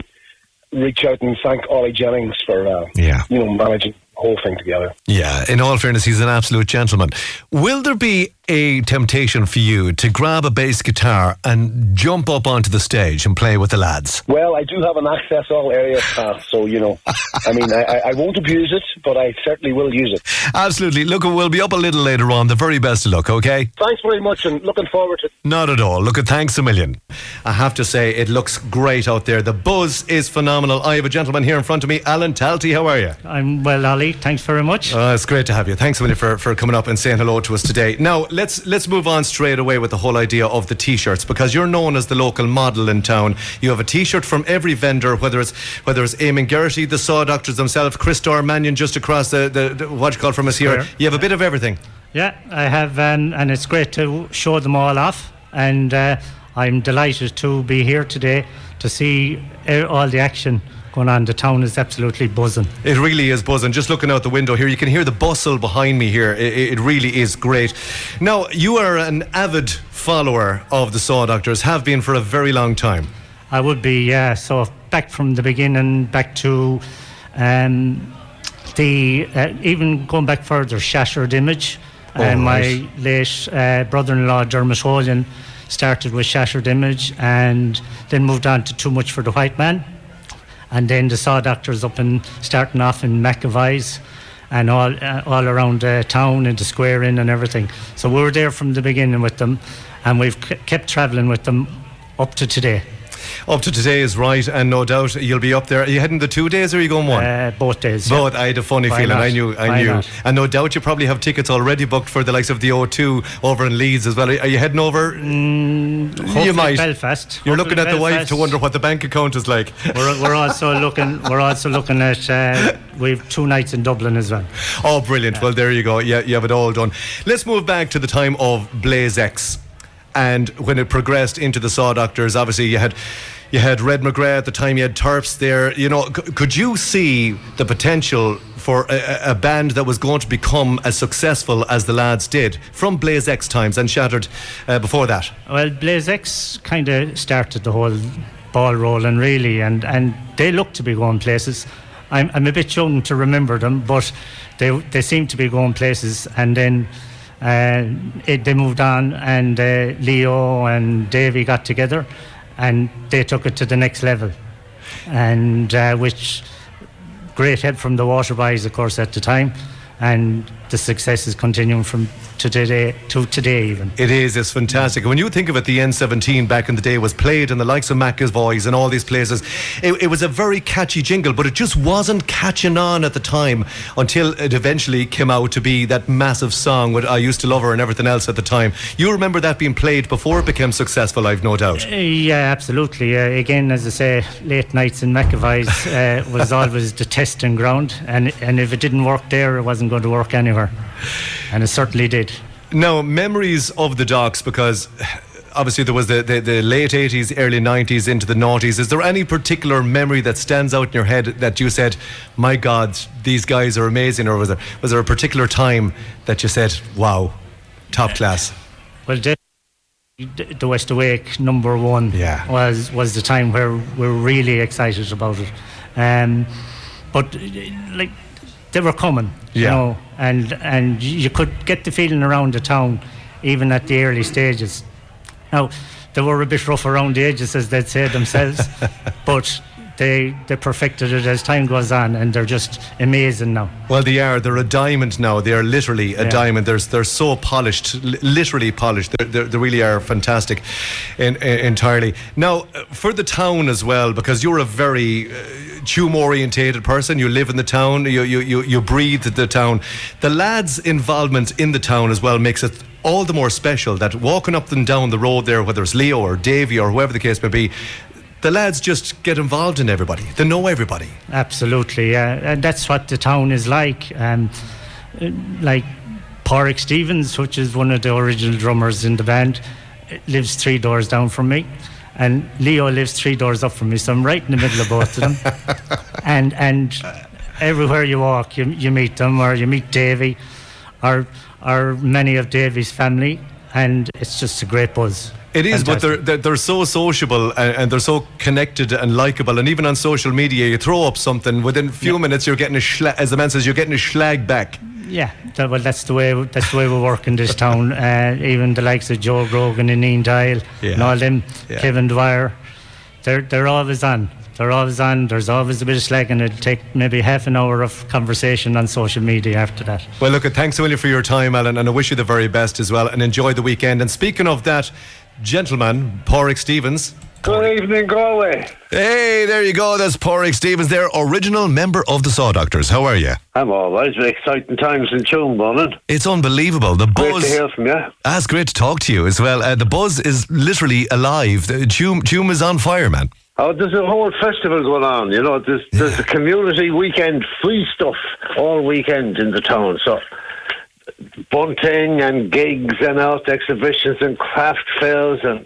reach out and thank Ollie Jennings for uh, yeah. you know managing whole thing together. Yeah, in all fairness, he's an absolute gentleman. Will there be a temptation for you to grab a bass guitar and jump up onto the stage and play with the lads? Well, I do have an access all area pass, so you know, I mean, I, I I won't abuse it, but I certainly will use it. Absolutely. Look, we'll be up a little later on. The very best of luck, okay? Thanks very much, and looking forward to. Not at all. Look, at thanks a million. I have to say, it looks great out there. The buzz is phenomenal. I have a gentleman here in front of me, Alan Talty. How are you? I'm well, Ali. Thanks very much. Oh, it's great to have you. Thanks a million for, for coming up and saying hello to us today. Now, let's let's let's move on straight away with the whole idea of the t-shirts because you're known as the local model in town. You have a t-shirt from every vendor, whether it's whether it's Eamon Geraghty, the Saw Doctors themselves, Chris Mannion just across the, the, the what you call from us here. You have a bit of everything. Yeah, I have, um, and it's great to show them all off. And uh, I'm delighted to be here today to see uh, all the action going on. The town is absolutely buzzing. It really is buzzing. Just looking out the window here, you can hear the bustle behind me here. It, it really is great. Now, you are an avid follower of the Saw Doctors, have been for a very long time. I would be, yeah. So back from the beginning, back to um, the uh, even going back further, Shattered Image. Oh, and my late uh, brother-in-law Dermot Holian started with Shattered Image, and then moved on to Too Much for the White Man, and then the Saw Doctors up and starting off in McAvey's. And all uh, all around the town and the Square Inn and everything. So we were there from the beginning with them, and we've kept travelling with them up to today. Up to today is right, and no doubt you'll be up there. Are you heading the two days or are you going one? Uh, both days. Both. yeah. I had a funny Why feeling. not? I knew. I Why knew. not? And no doubt you probably have tickets already booked for the likes of the O2 over in Leeds as well. Are you heading over? you hopefully might. Belfast. You're looking at Hopefully the wife to wonder what the bank account is like. We're, we're also [LAUGHS] looking. We're also looking at. Uh, we've two nights in Dublin as well. Oh, brilliant. Well, there you go. Yeah, you have it all done. Let's move back to the time of Blaze X. And when it progressed into the Saw Doctors, obviously you had you had Red McGrath at the time, you had Turps there. You know, c- could you see the potential for a, a- band that was going to become as successful as the lads did from Blaze X times and Shattered uh, before that? Well, Blaze X kind of started the whole ball rolling really, and and they look to be going places. I'm I'm a bit young to remember them, but they they seem to be going places, and then. Uh, it, they moved on, and uh, Leo and Davey got together, and they took it to the next level, and uh, which great help from the Waterboys, of course, at the time, and the success is continuing from to today to today even. It is. It's fantastic. When you think of it, the N17 back in the day was played in the likes of McAvoy's and all these places. It, it was a very catchy jingle, but it just wasn't catching on at the time until it eventually came out to be that massive song with I Used to Love Her and everything else at the time. You remember that being played before it became successful, I've no doubt. Uh, Yeah, absolutely. Uh, again, as I say, late nights in McAvoy's uh, was [LAUGHS] always the testing ground, and and if it didn't work there, it wasn't going to work anywhere, and it certainly did. Now, memories of the Docs, because obviously there was the, the, the late 80s, early 90s into the noughties. Is there any particular memory that stands out in your head that you said, my God, these guys are amazing? Or was there, was there a particular time that you said, wow, top class? Well, the the West Awake number one Yeah. was was the time where we're really excited about it, um, but like they were coming, you Yeah. know, and and you could get the feeling around the town, even at the early stages. Now, they were a bit rough around the edges, as they'd say themselves, [LAUGHS] but they they perfected it as time goes on, and they're just amazing now. Well, they are. They're a diamond now. They are literally a Yeah. diamond. They're, they're so polished, literally polished. They're, they're, they really are fantastic in, in, entirely. Now, uh, for the town as well, because you're a very uh, Tuam orientated person, you live in the town, you, you, you, you breathe the town. The lads' involvement in the town as well makes it all the more special that walking up and down the road there, whether it's Leo or Davy or whoever the case may be, the lads just get involved in everybody. They know everybody. Absolutely, yeah, and that's what the town is like. Um, uh, like Pádraig Stevens, which is one of the original drummers in the band, lives three doors down from me. And Leo lives three doors up from me, so I'm right in the middle of both of them. [LAUGHS] and and everywhere you walk, you, you meet them, or you meet Davy, or or many of Davy's family, and it's just a great buzz. It is, but Fantastic. they're, they're they're so sociable and, and they're so connected and likable. And even on social media, you throw up something within a few minutes, you're getting a schla- as the man says, you're getting a schlag back. Yeah, that, well, that's the way that's the way we work in this town. [LAUGHS] Uh, even the likes of Joe Grogan and Ian Dial Yeah. and all them, Yeah. Kevin Dwyer, they're they're always on. They're always on. There's always a bit of slack, and it'll take maybe half an hour of conversation on social media after that. Well, look, thanks William, for your time, Alan, and I wish you the very best as well. And enjoy the weekend. And speaking of that gentleman, Pádraig Stevens. Good evening, Galway. Hey, there you go. That's Pádraig Stevens there, original member of the Saw Doctors. How are you? I'm all right. It's very exciting times in Tuam, Ronan. It's unbelievable. The Great buzz. to hear from you. That's great to talk to you as well. Uh, the buzz is literally alive. Tuam is on fire, man. Oh, there's a whole festival going on. You know, there's there's a community weekend free stuff all weekend in the town. So bunting and gigs and art exhibitions and craft fairs and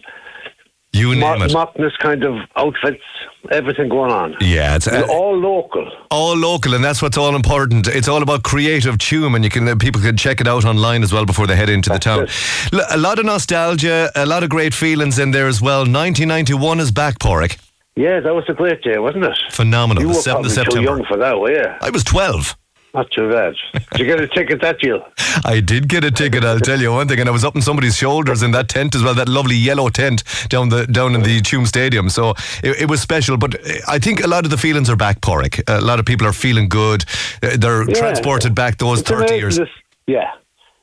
you name it. Macnas kind of outfits, everything going on. Yeah, it's uh, all local. all local, and that's what's all important. It's all about creative Tuam, and you can uh, people can check it out online as well before they head into the town. L- a lot of nostalgia, a lot of great feelings in there as well. 1991 is back, Pádraig. Yeah, that was a great day, wasn't it? Phenomenal. You the were 7th probably of too young for that, were you? I was 12. Not too bad. Did you get a ticket that year? [LAUGHS] I did get a ticket. I'll tell you one thing, and I was up on somebody's shoulders in that tent as well. That lovely yellow tent down the down in the Tuam Stadium. So it, it was special. But I think a lot of the feelings are back, Pádraig. A lot of people are feeling good. Uh, They're Yeah. transported back those thirty years. yeah,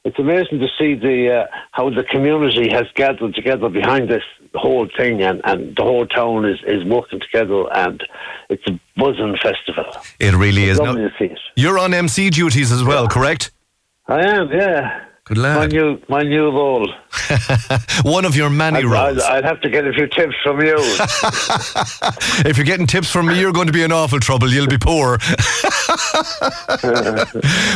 it's amazing to see the uh, how the community has gathered together behind this whole thing, and, and the whole town is, is working together, and it's a buzzing festival. It really is. Lovely Now, to see it. you're on MC duties as well, correct? I am, yeah. Good My new my new role. [LAUGHS] One of your many I'd, roles. I'd, I'd have to get a few tips from you. [LAUGHS] if you're getting tips from me, you're going to be in awful trouble. You'll be poor. [LAUGHS]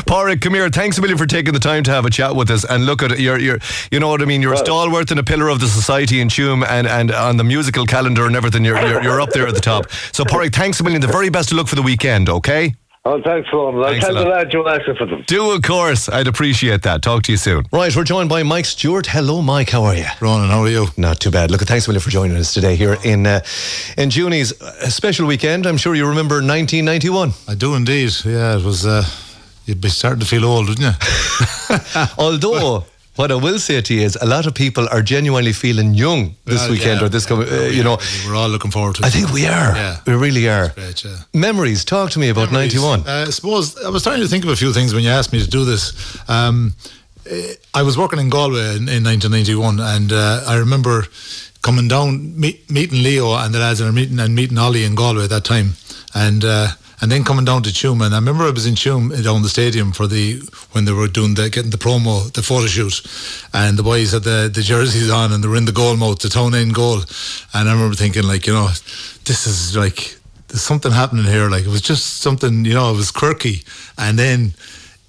Pádraig, come here. Thanks a million for taking the time to have a chat with us. And look at it. You're, you're, you know what I mean. You're a stalwart and a pillar of the society in Tuam, and, and on the musical calendar and everything. You're, you're, you're up there at the top. So, Pádraig, thanks a million. The very best of luck for the weekend. Okay. Oh, thanks, Ron. I'll Thanks tell a the lot. lad you're asking for them. Do of course. I'd appreciate that. Talk to you soon. Right, we're joined by Mike Stewart. Hello, Mike. How are you? Ronan, how are you? Not too bad. Look, thanks a million for joining us today here in uh, in Junie's special weekend. I'm sure you remember 1991. I do indeed. Yeah, it was. Uh, you'd be starting to feel old, wouldn't you? [LAUGHS] Although, [LAUGHS] what I will say to you is, a lot of people are genuinely feeling young this Well, weekend yeah. or this coming. Uh, you know, We're all looking forward to it. I think we are. Yeah. We really are. Great, yeah. Memories. Talk to me about 91. Uh, I suppose I was trying to think of a few things when you asked me to do this. Um, I was working in Galway in, in 1991, and uh, I remember coming down, meet, meeting Leo and the lads, and meeting and meeting Ollie in Galway at that time, and. And then coming down to Tuam, and I remember I was in uh, down the stadium for the when they were doing the getting the promo, the photo shoot, and the boys had the, the jerseys on and they were in the goal mouth, the town end goal, and I remember thinking like, you know, this is like there's something happening here. Like it was just something, you know, it was quirky. And then,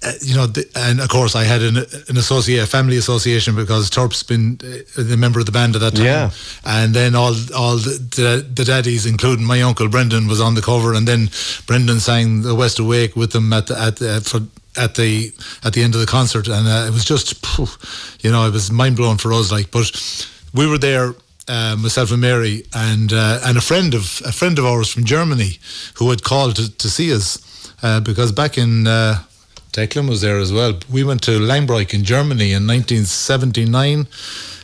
uh, you know, the, and of course I had an, an associate, a family association because Turp's been uh, the member of the band at that time. Yeah. And then all all the, the, the daddies, including my uncle Brendan, was on the cover, and then Brendan sang the West Awake with them at the, at the, for at the at the end of the concert, and uh, it was just, you know, it was mind blowing for us. Like, but we were there uh, myself and Mary, and uh, and a friend of a friend of ours from Germany who had called to, to see us uh, because back in Declan was there as well. We went to Langbroek in Germany in 1979,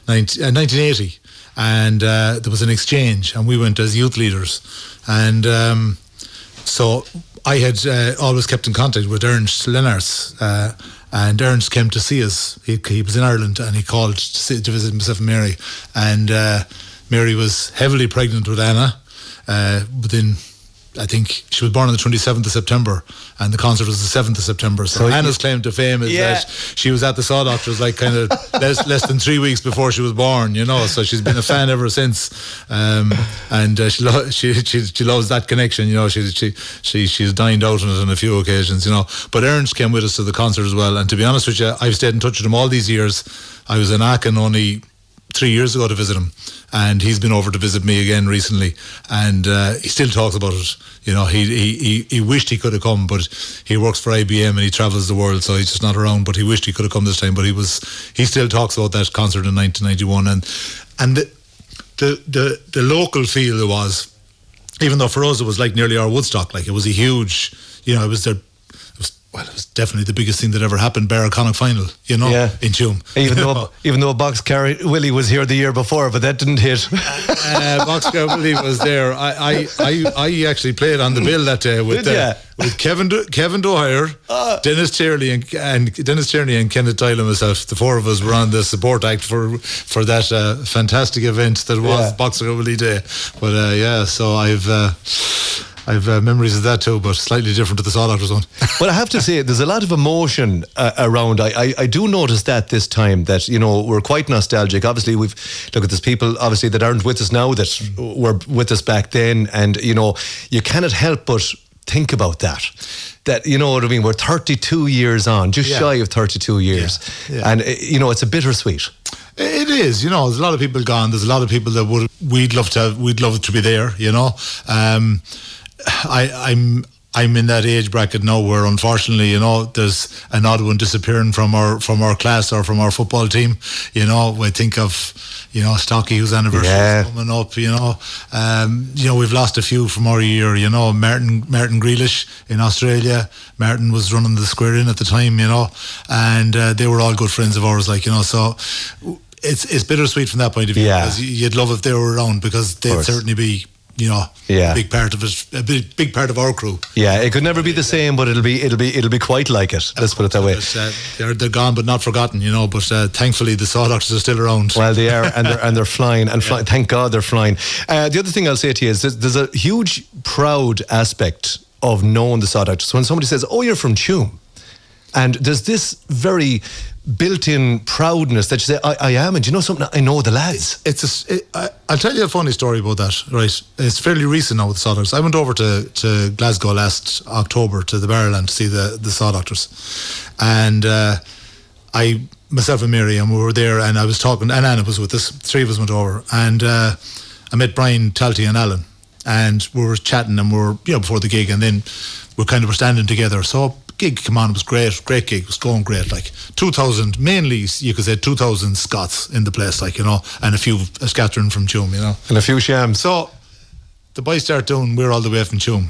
19, uh, 1980, and uh, there was an exchange, and we went as youth leaders, and um, so I had uh, always kept in contact with Ernst Lennarts. Uh, and Ernst came to see us. He, he was in Ireland and he called to, see, to visit myself and Mary. And uh, Mary was heavily pregnant with Anna uh, within I think she was born on the 27th of September, and the concert was the 7th of September. So, So Hannah's you- claim to fame is Yeah. that she was at the Saw Doctors like kind of [LAUGHS] less, less than three weeks before she was born, you know. So she's been a fan ever since, um, and uh, she, lo- she she she loves that connection, you know. She she she she's dined out on it on a few occasions, you know. But Ernst came with us to the concert as well, and to be honest with you, I've stayed in touch with him all these years. I was in Aachen only three years ago to visit him, and he's been over to visit me again recently, and uh, he still talks about it. You know, he, he he he wished he could have come, but he works for IBM and he travels the world, so he's just not around. But he wished he could have come this time, but he was. He still talks about that concert in 1991, and and the the the, the local feel was, even though for us it was like nearly our Woodstock, like it was a huge, you know, it was the. It was- Well, it was definitely the biggest thing that ever happened. Barraconic final, you know, Yeah. in Tuam. Even though, [LAUGHS] even though Boxcar Willie was here the year before, but that didn't hit. uh, Boxcar Willie was there. I, I, I, I actually played on the bill that day with uh, with Kevin Do- Kevin Dwyer, Dennis Tierney, and, and Dennis Tierney and Kenneth Doyle and myself. The four of us were on the support act for for that uh, fantastic event that was Yeah. Boxcar Willie Day. But uh, yeah, so I've. I've uh, memories of that too, but slightly different to the Saw Doctors one. [LAUGHS] But I have to say, there's a lot of emotion uh, around. I, I, I do notice that this time that you know we're quite nostalgic. Obviously, we've look at there's people obviously that aren't with us now that were with us back then, and you know you cannot help but think about that. That you know what I mean. We're 32 years on, just Yeah. shy of 32 years, Yeah. and uh, you know it's a bittersweet. It is, you know. There's a lot of people gone. There's a lot of people that would we'd love to have, we'd love to be there. You know, um, I, I'm I'm in that age bracket now where unfortunately, you know, there's an odd one disappearing from our from our class or from our football team. You know, I think of you know Stocky whose anniversary Yeah. is coming up. You know, um, you know we've lost a few from our year. You know, Martin Martin Grealish in Australia. Martin was running the Square Inn at the time. You know, and uh, they were all good friends of ours. Like you know, so it's it's bittersweet from that point of view. Yeah. because you'd love if they were around because they'd certainly be you know Yeah. a big part of it, a big big part of our crew. Yeah, it could never be the same, but it'll be it'll be it'll be quite like it. Let's put it that way. Uh, they're they're gone but not forgotten. You know, but uh, thankfully the Saw Doctors are still around. Well, they are, and they're and they're [LAUGHS] flying, and fly, thank God they're flying. Uh, the other thing I'll say to you is there's, there's a huge proud aspect of knowing the Saw Doctors. When somebody says, "Oh, you're from Tuam," and there's this very built-in proudness that you say, "I, I am," and you know something? I know the lads. It's a, it, I, I'll tell you a funny story about that. Right, it's fairly recent now with the Saw Doctors. I went over to, to Glasgow last October to the Barrowland to see the the Saw Doctors, and uh, I myself and Mary and we were there, and I was talking, and Anna was with us. Three of us went over, and uh, I met Brian Talty and Alan, and we were chatting, and we were you know before the gig, and then we kind of were standing together. So gig come on, it was great, great gig, it was going great. Like two thousand, mainly you could say two thousand Scots in the place, like you know, and a few uh, scattering from Tuam, you know, and a few shams. So the boys start doing "We're all the way from Tuam,"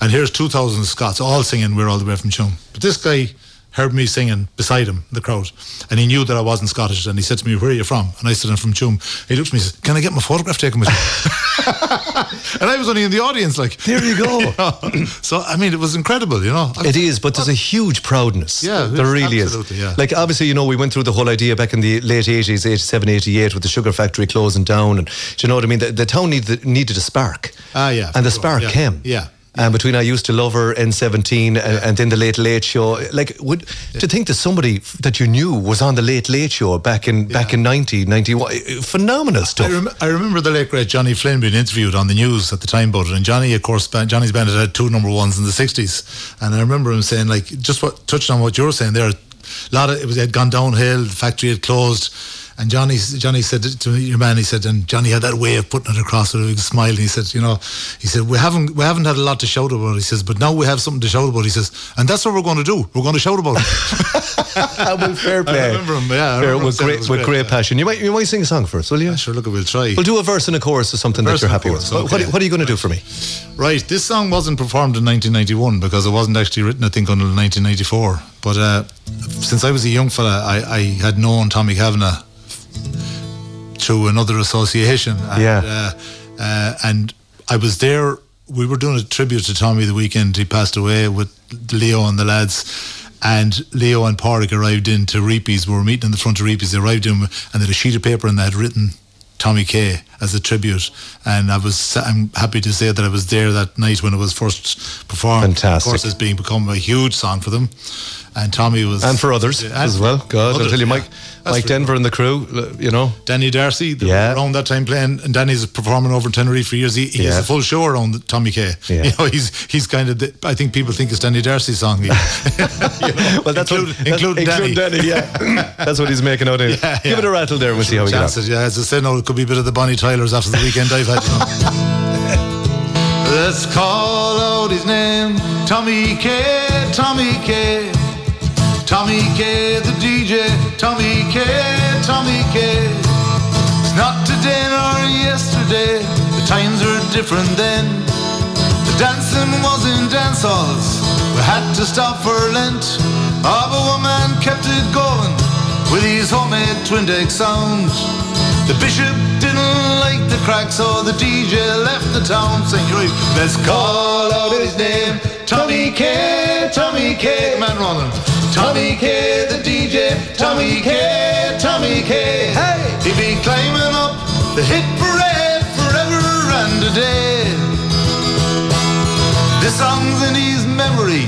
and here's two thousand Scots all singing "We're all the way from Tuam." But this guy heard me singing beside him, the crowd, and he knew that I wasn't Scottish, and he said to me, "Where are you from?" And I said, "I'm from Tuam." He looked at me and said, "Can I get my photograph taken with you?" [LAUGHS] and I was only in the audience, like, there you go. [LAUGHS] so I mean, it was incredible, you know. It is, but there's a huge proudness. Yeah, there really absolutely, is. yeah. Like obviously, you know, we went through the whole idea back in the late eighties, 87, 88, with the sugar factory closing down, and do you know what I mean? The, the town needed needed a spark. Ah, yeah, and the sure, spark yeah, came. yeah. And between I used to love her N17 and, and then the Late Late Show, like would to think that somebody that you knew was on the Late Late Show back in back in 90, 91, eh, eh, phenomenal stuff. I, rem- I remember the late great Johnny Flynn being interviewed on the news at the time about it, and Johnny, of course, Johnny's band had had two number ones in the '60s, and I remember him saying, like, just what touched on what you were saying there. A lot of it was it had gone downhill, the factory had closed, and Johnny Johnny said to me, your man, he said, and Johnny had that way of putting it across with a big smile. And he said, you know, he said we haven't we haven't had a lot to shout about. He says, but now we have something to shout about. He says, and that's what we're going to do. We're going to shout about it. [LAUGHS] well, fair play. I remember him. Yeah, Fair, remember with it great with great passion. You might you might sing a song for us, will you? Sure, look, we'll try. We'll do a verse and a chorus or something that you're happy with. chorus, What- What, what are you going to do for me? Right, this song wasn't performed in 1991 because it wasn't actually written, I think, until 1994. But uh, since I was a young fella, I, I had known Tommy Kavanagh through another association. And, Yeah. Uh, uh, and I was there. We were doing a tribute to Tommy the weekend. He passed away with Leo and the lads. And Leo and Pádraig arrived into Reepies. We were meeting in the front of Reepies. They arrived in and they had a sheet of paper and they had written Tommy Kay as a tribute, and I was I'm happy to say that I was there that night when it was first performed. Fantastic. Of course, it's being become a huge song for them, and Tommy was And for others Yeah, as well. God, I'll tell you. Mike, That's Mike Denver and the crew, you know. Danny Darcy, Yeah. around that time playing, and Danny's performing over in Tenerife for years. He, he has a full show around Tommy Kay. [LAUGHS] Yeah. You know, he's he's kind of. The, I think people think it's Danny Darcy's song. [LAUGHS] He- [LAUGHS] well, that's include, what, that's- including Danny. Danny, yeah. that's what he's making out in. Yeah, Give it a rattle there and we'll see how we get on. Chances, yeah, as I said, no, it could be a bit of the Bonnie Tyler's after the weekend I've had. You know. Let's call out his name, Tommy K, Tommy K, Tommy K, the DJ, Tommy K, Tommy K. It's not today nor yesterday, the times were different then. The dancing was in dance halls, we had to stop for Lent. Oh, but one man kept it going with his homemade twin deck sound. The bishop didn't like the crack, so the DJ left the town. Saying, let's call out his name, Tommy K, Tommy K, man running. Tommy K, the DJ, Tommy K, Tommy K. Hey, he be climbing up the hit parade forever and a day. This song's in his memory,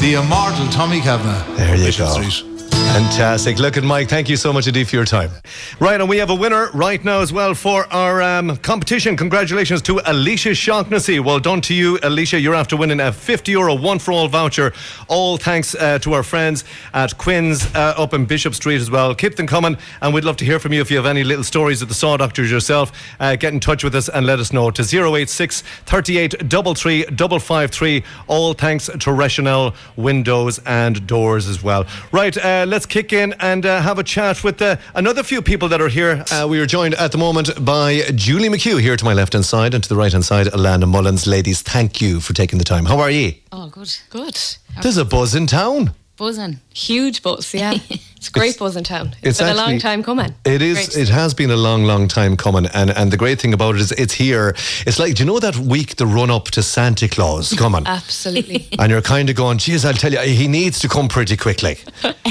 the immortal Tommy Kavanagh. There you Bishop go. Street. Fantastic. Look at Mike. Thank you so much indeed for your time. Right, and we have a winner right now as well for our um, competition. Congratulations to Alicia Shaughnessy. Well done to you, Alicia. You're after winning a 50 euro one for all voucher. All thanks uh, to our friends at Quinn's uh, up in Bishop Street as well. Keep them coming, and we'd love to hear from you if you have any little stories of the Saw Doctors yourself. Uh, get in touch with us and let us know to 086 38 33 553. All thanks to Rationel Windows and Doors as well. Right, uh, let's kick in and uh, have a chat with uh, another few people that are here. Uh, we are joined at the moment by Julie McHugh here to my left hand side and to the right hand side, Alana Mullins. Ladies, thank you for taking the time. How are you? Oh, good. Good. There's a buzz in town. Buzzing. Huge buzz, yeah. [LAUGHS] It's a great buzz in town. it's it's been a long time coming. It is. Great It has been a long, long time coming, and and the great thing about it is it's here. It's like, do you know that week, the run up to Santa Claus coming? [LAUGHS] Absolutely. [LAUGHS] and you're kind of going, geez, I'll tell you, he needs to come pretty quickly.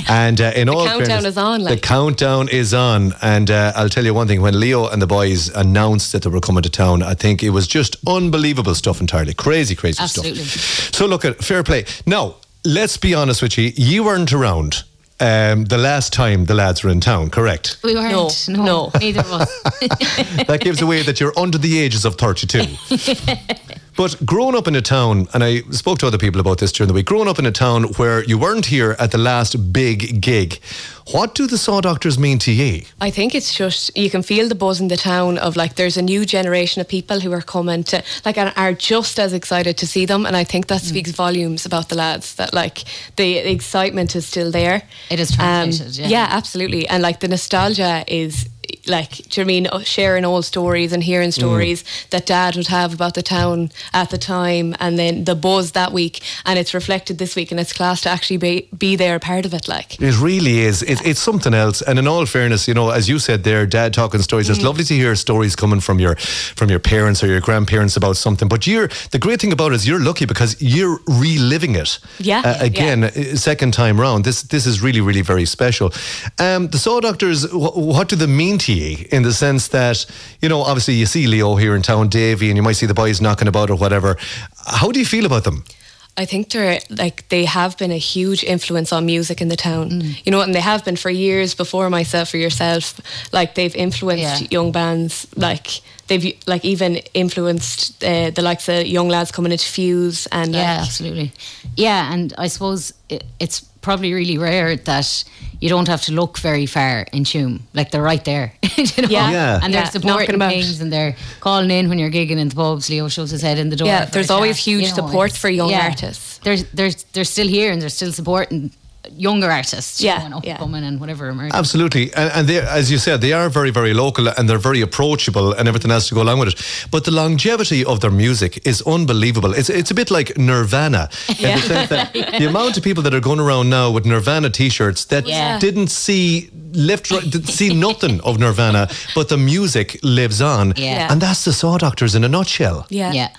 And uh, in The all countdown fairness, is on, like. the countdown is on. And uh, I'll tell you one thing: when Leo and the boys announced that they were coming to town, I think it was just unbelievable stuff entirely, crazy, crazy stuff. Absolutely. stuff. So look at fair play. Now let's be honest with you. You weren't around. Um, the last time the lads were in town, correct? We weren't. No, no. neither of us. [LAUGHS] that gives away that you're under the ages of 32. [LAUGHS] But growing up in a town, and I spoke to other people about this during the week, growing up in a town where you weren't here at the last big gig, what do the Saw Doctors mean to you? I think it's just you can feel the buzz in the town of like there's a new generation of people who are coming to like and are just as excited to see them, and I think that mm. speaks volumes about the lads. That like the excitement is still there. It is transmitted, um, yeah. yeah, absolutely, and like the nostalgia is. Like, do you know I mean? Uh, Sharing old stories and hearing stories that Dad would have about the town at the time, and then the buzz that week, and it's reflected this week, and it's class to actually be be there, a part of it. Like, It really is. It, it's something else. And in all fairness, you know, as you said there, Dad talking stories. Mm. It's lovely to hear stories coming from your from your parents or your grandparents about something. But you're the great thing about it is you're lucky because you're reliving it. Yeah, Uh, again, uh, second time round. This this is really really very special. Um, the Saw Doctors. Wh- what do they mean to you in the sense that you know, obviously you see Leo here in town, Davy, and you might see the boys knocking about or whatever. How do you feel about them? I think they're like they have been a huge influence on music in the town. Mm. You know, and they have been for years before myself or yourself. Like they've influenced Yeah. young bands. Like they've like even influenced uh, the likes of young lads coming into Fuse and yeah, like, absolutely. Yeah, and I suppose it, it's probably really rare that you don't have to look very far in Tuam. Like they're right there. [LAUGHS] you know? Yeah. Yeah. And they're Yeah, supporting about. things and they're calling in when you're gigging in the pubs. Leo shows his head in the door. Yeah, there's always chat, huge you know, support for young yeah. artists. They're, they're, they're still here and they're still supporting younger artists. you Yeah, know, and yeah. upcoming and whatever emerging. Absolutely, and, and they, as you said, they are very, very local and they're very approachable, and everything else to go along with it. But the longevity of their music is unbelievable. It's it's a bit like Nirvana [LAUGHS] in the sense that the amount of people that are going around now with Nirvana T-shirts that Yeah. didn't see left, right, didn't see nothing of Nirvana, but the music lives on, Yeah. and that's the Saw Doctors in a nutshell. Yeah. Yeah.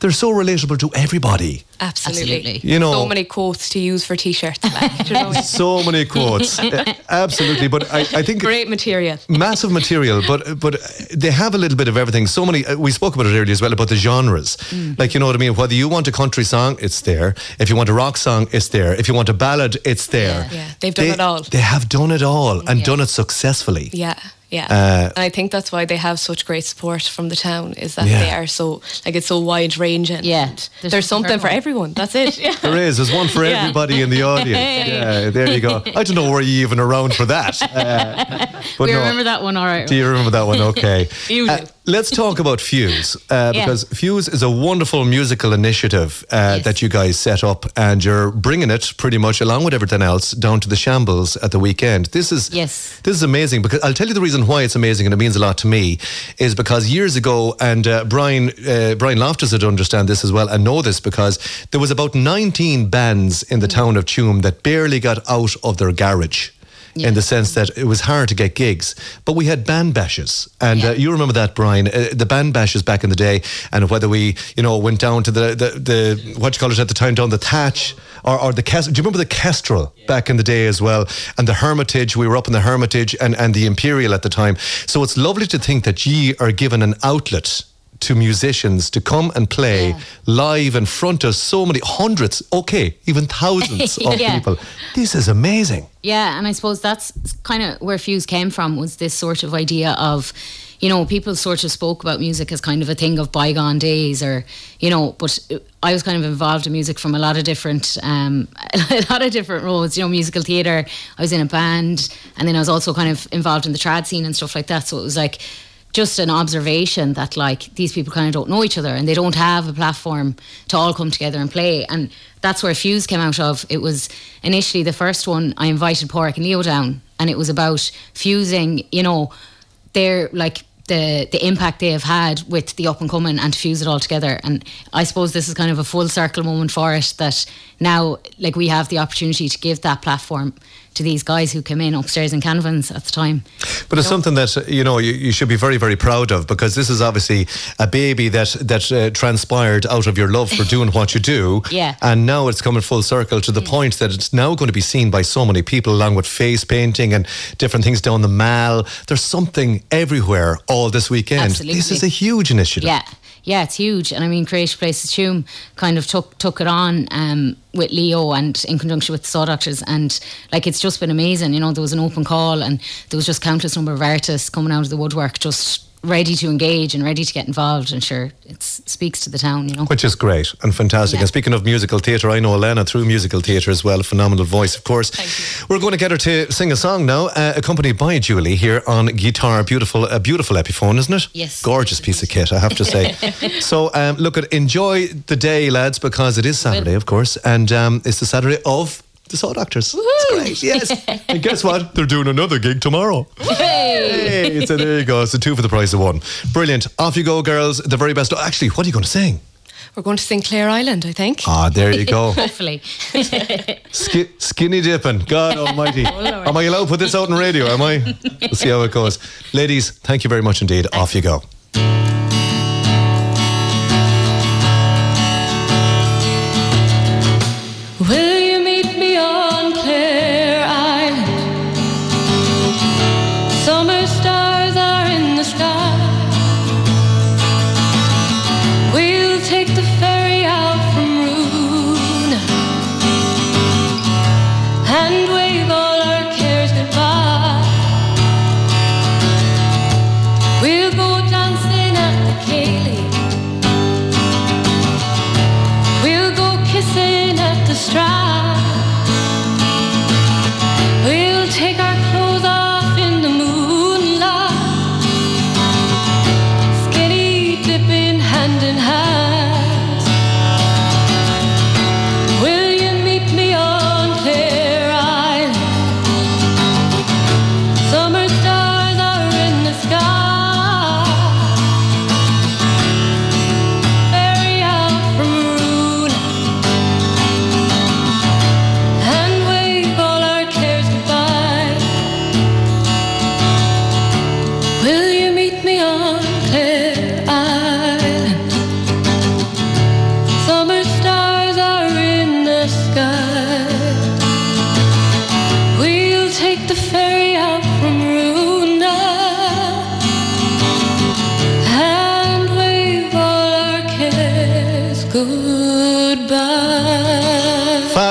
They're so relatable to everybody. Absolutely. You know- so many quotes to use for t-shirts. Like, you know? [LAUGHS] So many quotes. [LAUGHS] Absolutely. But I, I think great material. massive material, but but they have a little bit of everything. So many. uh, We spoke about it earlier as well about the genres. Mm. Like you know what I mean. Whether you want a country song, it's there. If you want a rock song, it's there. If you want a ballad, it's there. Yeah, they've done They- it all. They have done it all and done it successfully. Yeah, yeah. Uh, and I think that's why they have such great support from the town is that Yeah. they are so like it's so wide ranging. Yeah, there's, something for everyone. That's it. [LAUGHS] Yeah. There is. There's one for Yeah. everybody in the audience. [LAUGHS] Yeah, there you go. I don't know were you even around for that. [LAUGHS] Uh, but we no. remember that one, all right. Do you remember that one? Okay. You Uh, do. Let's talk about Fuse uh, Yeah. because Fuse is a wonderful musical initiative uh, that you guys set up, and you're bringing it pretty much along with everything else down to the shambles at the weekend. This is Yes. this is amazing because I'll tell you the reason why it's amazing and it means a lot to me is because years ago, and uh, Brian uh, Brian Loftus would understand this as well and know this because there was about 19 bands in the town of Tuam that barely got out of their garage. In the sense that it was hard to get gigs, but we had band bashes, and uh, you remember that, Brian, uh, the band bashes back in the day, and whether we, you know, went down to the the, the what you call it at the time, down the thatch or, or the Kes- do you remember the Kestrel back in the day as well, and the Hermitage? We were up in the Hermitage and and the Imperial at the time. So it's lovely to think that ye are given an outlet to musicians to come and play live in front of so many hundreds, okay, even thousands [LAUGHS] of Yeah. people. This is amazing. Yeah, and I suppose that's kind of where Fuse came from was this sort of idea of, you know, people sort of spoke about music as kind of a thing of bygone days, or you know, but I was kind of involved in music from a lot of different, um, [LAUGHS] a lot of different roles. You know, musical theatre. I was in a band, and then I was also kind of involved in the trad scene and stuff like that. So it was like just an observation that like these people kind of don't know each other and they don't have a platform to all come together and play. And that's where Fuse came out of. It was initially the first one I invited Pádraig and Leo down and it was about fusing you know their like the the impact they have had with the up and coming and to fuse it all together. And I suppose this is kind of a full circle moment for it that now like we have the opportunity to give that platform to these guys who came in upstairs in Canvans at the time But it's something that you know you, you should be very very proud of because this is obviously a baby that that uh, transpired out of your love for [LAUGHS] doing what you do. Yeah. And now it's coming full circle to the point that it's now going to be seen by so many people along with face painting and different things down the mall. There's something everywhere all this weekend. Absolutely. This is a huge initiative. Yeah, yeah, it's huge. And I mean, Creative Places Tuam kind of took took it on um, with Leo and in conjunction with the Saw Doctors. And like, it's just been amazing. You know, there was an open call and there was just countless number of artists coming out of the woodwork just ready to engage and ready to get involved. And sure, it speaks to the town, you know. Which is great and fantastic. And speaking of musical theatre, I know Elena through musical theatre as well. A phenomenal voice, of course. We're going to get her to sing a song now, uh, accompanied by Julie here on guitar. Beautiful, a beautiful Epiphone, isn't it? Yes. Gorgeous piece of kit, I have to say. [LAUGHS] so, um, look, at enjoy the day, lads, because it is Saturday, of course, and um, it's the Saturday of the Saw Doctors. It's great, yes. [LAUGHS] and guess what? They're doing another gig tomorrow. Hey, so there you go. It's a two for the price of one. Brilliant. Off you go, girls. The very best. Actually, what are you going to sing? We're going to sing Clare Island, I think. Ah, there you go. [LAUGHS] Hopefully. [LAUGHS] Ski- skinny dipping. God almighty. am I allowed to put this out on radio? Am I? We'll see how it goes. Ladies, thank you very much indeed. Off you go.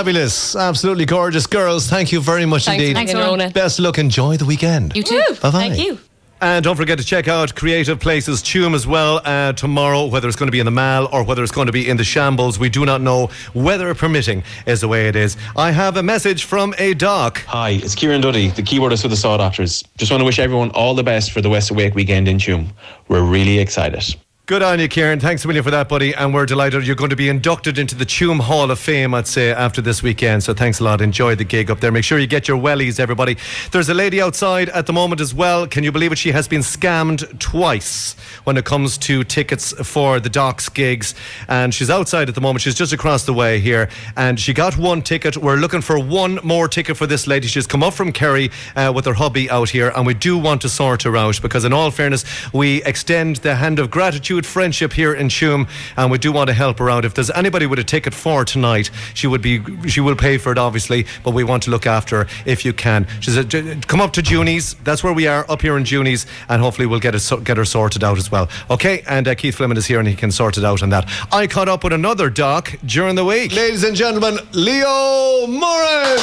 Fabulous, absolutely gorgeous girls. Thank you very much Thanks, indeed. thanks, Rona. Best of luck. Enjoy the weekend. You too. Bye-bye. Thank you. And don't forget to check out Creative Places Tuam as well uh, tomorrow, whether it's going to be in the Mall or whether it's going to be in the Shambles. We do not know. Weather permitting is the way it is. I have a message from a doc. Hi, it's Kieran Duddy, the keyboardist for the Saw Doctors. Just want to wish everyone all the best for the West Awake weekend in Tuam. We're really excited. Good on you, Kieran. Thanks a million for that, buddy. And we're delighted you're going to be inducted into the Tuam Hall of Fame, I'd say, after this weekend. So thanks a lot. Enjoy the gig up there. Make sure you get your wellies, everybody. There's a lady outside at the moment as well. Can you believe it? She has been scammed twice when it comes to tickets for the Docs gigs. And she's outside at the moment. She's just across the way here. And she got one ticket. We're looking for one more ticket for this lady. She's come up from Kerry uh, with her hubby out here. And we do want to sort her out because, in all fairness, we extend the hand of gratitude, friendship here in Tuam. And we do want to help her out. If there's anybody with a ticket for tonight, she would be, she will pay for it, obviously. But we want to look after her if you can. She said, come up to Junies. That's where we are, up here in Junies. And hopefully we'll get, it, get her sorted out as well. Okay, and uh, Keith Fleming is here and he can sort it out on that. I caught up with another doc during the week. Ladies and gentlemen, Leo Moran.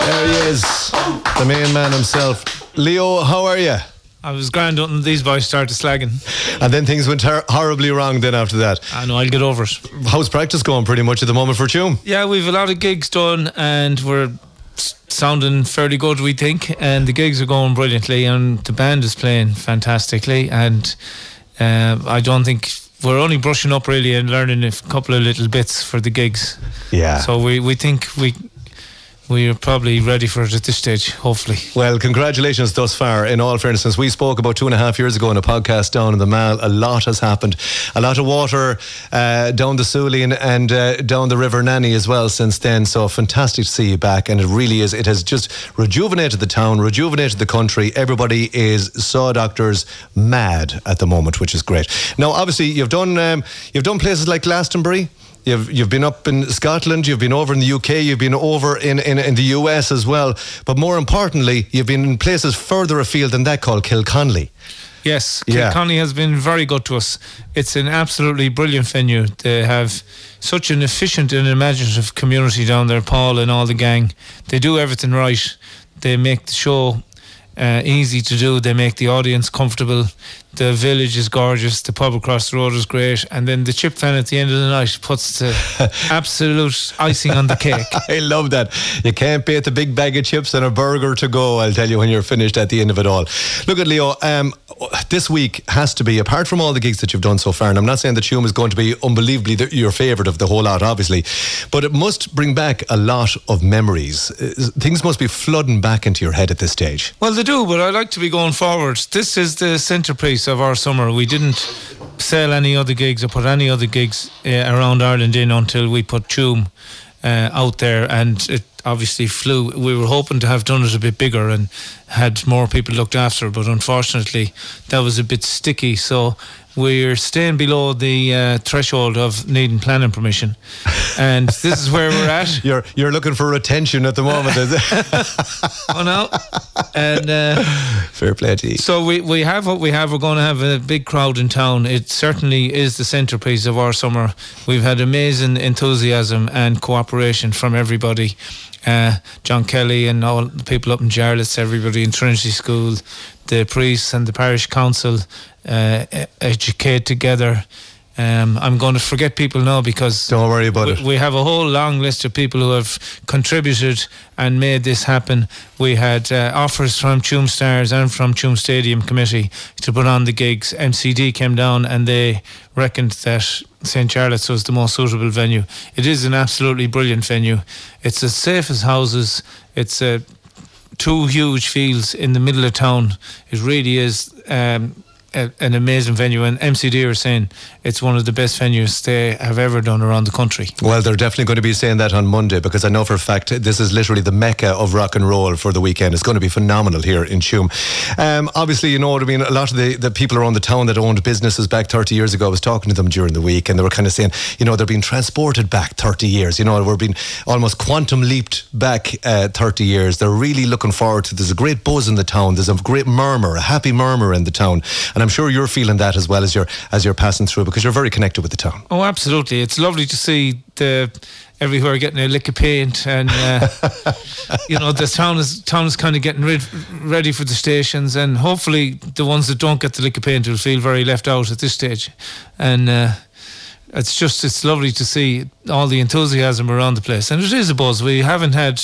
There he is, the main man himself. Leo, how are you? I was grand until these boys started slagging. And then things went ter- horribly wrong then after that. I know, I'll get over it. How's practice going pretty much at the moment for Tuam? Yeah, we've a lot of gigs done and we're sounding fairly good, we think. And the gigs are going brilliantly and the band is playing fantastically. And uh, I don't think we're only brushing up really and learning a couple of little bits for the gigs. Yeah. So we, we think we we're probably ready for it at this stage, hopefully. Well, congratulations thus far. In all fairness, since we spoke about two and a half years ago in a podcast down in the Mall, a lot has happened. A lot of water uh, down the Sulian and uh, down the River Nanny as well since then. So fantastic to see you back. And it really is. It has just rejuvenated the town, rejuvenated the country. Everybody is saw doctors mad at the moment, which is great. Now, obviously, you've done um, you've done places like Glastonbury. You've you've been up in Scotland, you've been over in the UK, you've been over in, in, in the US as well. But more importantly, you've been in places further afield than that called Kilconly. Yes, Yeah. Kilconly has been very good to us. It's an absolutely brilliant venue. They have such an efficient and imaginative community down there, Paul and all the gang. They do everything right. They make the show uh, easy to do. They make the audience comfortable. The village is gorgeous. The pub across the road is great. And then the chip fan at the end of the night puts the [LAUGHS] absolute icing on the cake. [LAUGHS] I love that. You can't beat the big bag of chips and a burger to go, I'll tell you, when you're finished at the end of it all. Look at Leo, um, this week has to be, apart from all the gigs that you've done so far, and I'm not saying that Tuam is going to be unbelievably the, your favourite of the whole lot, obviously, but it must bring back a lot of memories. Uh, Things must be flooding back into your head at this stage. Well, they do, but I like to be going forward. This is the centrepiece of our summer. We didn't sell any other gigs or put any other gigs uh, around Ireland in until we put Tuam uh, out there, and it obviously flew. We were hoping to have done it a bit bigger and had more people looked after, but unfortunately, that was a bit sticky. So we're staying below the uh, threshold of needing planning permission, [LAUGHS] and this is where we're at. You're you're looking for retention at the moment, is it? [LAUGHS] oh no, and. Uh, Fair play to you. So we, we have what we have. We're going to have a big crowd in town. It certainly is the centrepiece of our summer. We've had amazing enthusiasm and cooperation from everybody. Uh, John Kelly and all the people up in Jarlath, everybody in Trinity School, the priests and the parish council uh, educate together. Um, I'm going to forget people now because don't worry about we, it. We have a whole long list of people who have contributed and made this happen. We had uh, offers from Tuam Stars and from Tuam Stadium Committee to put on the gigs. MCD came down and they reckoned that St. Jarlath's was the most suitable venue. It is an absolutely brilliant venue. It's as safe as houses. It's a two huge fields in the middle of town. It really is um, a, an amazing venue. And MCD are saying it's one of the best venues they have ever done around the country. Well, they're definitely going to be saying that on Monday because I know for a fact this is literally the mecca of rock and roll for the weekend. It's going to be phenomenal here in Tuam. Um, obviously, you know what I mean. A lot of the, the people around the town that owned businesses back 30 years ago, I was talking to them during the week and they were kind of saying, you know, they're being transported back 30 years. You know, we're being almost quantum leaped back uh, 30 years. They're really looking forward to There's a great buzz in the town. There's a great murmur, a happy murmur in the town. And I'm sure you're feeling that as well as you're, as you're passing through because you're very connected with the town. Oh, absolutely! It's lovely to see the everywhere getting a lick of paint, and uh, [LAUGHS] you know the town is town is kind of getting rid, ready for the stations, and hopefully the ones that don't get the lick of paint will feel very left out at this stage, and. Uh, it's just it's lovely to see all the enthusiasm around the place, and it is a buzz. We haven't had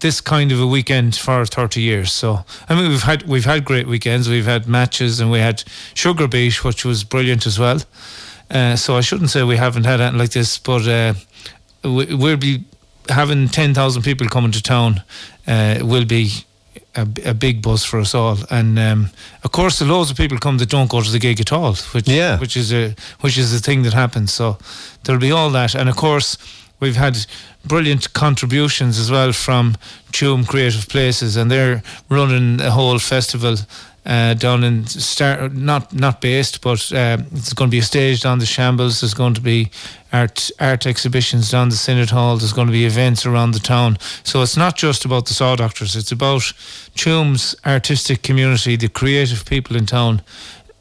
this kind of a weekend for 30 years. So I mean, we've had we've had great weekends. We've had matches, and we had Sugar Beach, which was brilliant as well. Uh, so I shouldn't say we haven't had anything like this, but uh, we, we'll be having 10,000 people coming to town. Uh, will be a, a, big buzz for us all, and um, of course, the loads of people come that don't go to the gig at all, which yeah. which is a which is a thing that happens. So there'll be all that, and of course, we've had brilliant contributions as well from Tuam Creative Places, and they're running a whole festival uh, down in start not not based, but uh, it's going to be staged on the Shambles. There's going to be art art exhibitions down the Synod Hall. There's going to be events around the town. So it's not just about the Saw Doctors. It's about Tuam's artistic community, the creative people in town.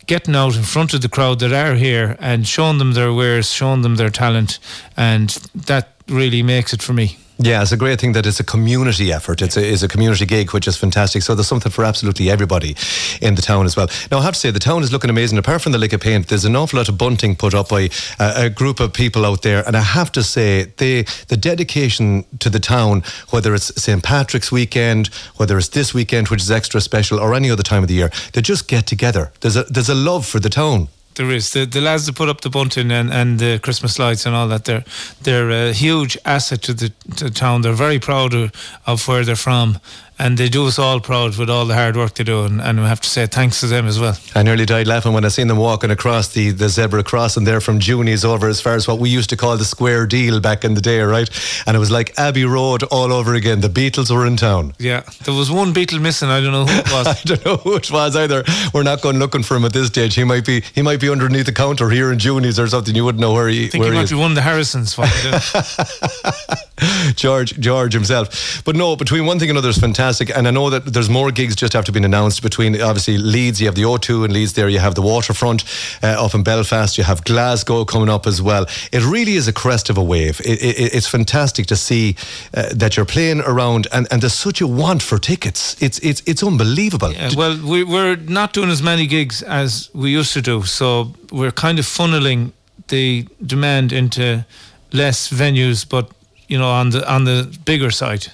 Getting out in front of the crowd that are here and showing them their wares, showing them their talent, and that really makes it for me. Yeah, it's a great thing that it's a community effort. It's a, it's a community gig, which is fantastic. So there's something for absolutely everybody in the town as well. Now, I have to say, the town is looking amazing. Apart from the lick of paint, there's an awful lot of bunting put up by a, a group of people out there. And I have to say, they, the dedication to the town, whether it's St. Patrick's weekend, whether it's this weekend, which is extra special, or any other time of the year, they just get together. There's a, there's a love for the town. There is the, the lads that put up the bunting and, and the Christmas lights and all that. They're they're a huge asset to the, to town. They're very proud of, of where they're from, and they do us all proud with all the hard work they do. And, and we have to say thanks to them as well. I nearly died laughing when I seen them walking across the, the zebra crossing there from Junie's over as far as what we used to call the square deal back in the day, right? And it was like Abbey Road all over again. The Beatles were in town. Yeah, there was one Beatle missing. I don't know who it was. [LAUGHS] I don't know who it was either. We're not going looking for him at this stage. He might be he might be underneath the counter here in Junie's or something. You wouldn't know where he. I think he he might is. be one of the Harrisons. [LAUGHS] George George himself. But no, between one thing and another is fantastic. And I know that there's more gigs just after being announced between obviously Leeds, you have the O2 and Leeds there, you have the Waterfront uh, up in Belfast, you have Glasgow coming up as well. It really is a crest of a wave. It, it, it's fantastic to see uh, that you're playing around and, and there's such a want for tickets. It's it's it's unbelievable. Yeah, well, we, we're not doing as many gigs as we used to do, so we're kind of funneling the demand into less venues, but you know, on the on the bigger side,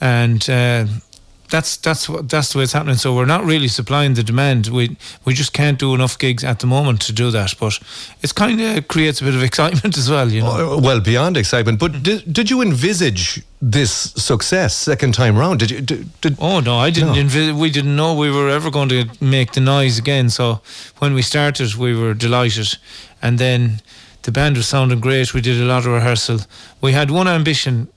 and. Uh, that's that's what that's the way it's happening. So we're not really supplying the demand. We we just can't do enough gigs at the moment to do that. But it's kind of creates a bit of [LAUGHS] excitement as well, you know. Uh, well, beyond excitement. But did, did you envisage this success second time round? Did you? Did, did oh no, I didn't. No. We didn't know we were ever going to make the noise again. So when we started, we were delighted, and then the band was sounding great. We did a lot of rehearsal. We had one ambition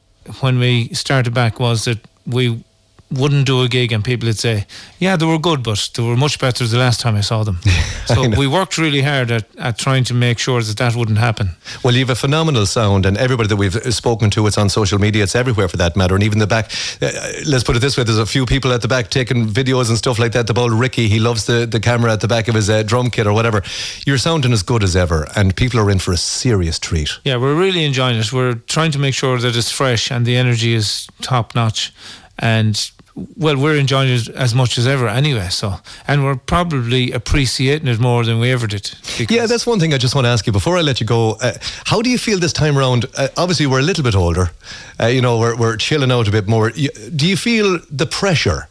when we started back was that we wouldn't do a gig and people would say, yeah, they were good, but they were much better the last time I saw them. [LAUGHS] so we worked really hard at, at trying to make sure that that wouldn't happen. Well, you have a phenomenal sound, and everybody that we've spoken to, it's on social media, it's everywhere for that matter. And even the back, uh, let's put it this way there's a few people at the back taking videos and stuff like that. The old Ricky, he loves the, the camera at the back of his uh, drum kit or whatever. You're sounding as good as ever, and people are in for a serious treat. Yeah, we're really enjoying it. We're trying to make sure that it's fresh and the energy is top notch. And well, we're enjoying it as much as ever anyway. So, and we're probably appreciating it more than we ever did. Yeah, that's one thing I just want to ask you before I let you go. Uh, how do you feel this time around? Uh, obviously, we're a little bit older. Uh, you know, we're we're chilling out a bit more. Do you feel the pressure?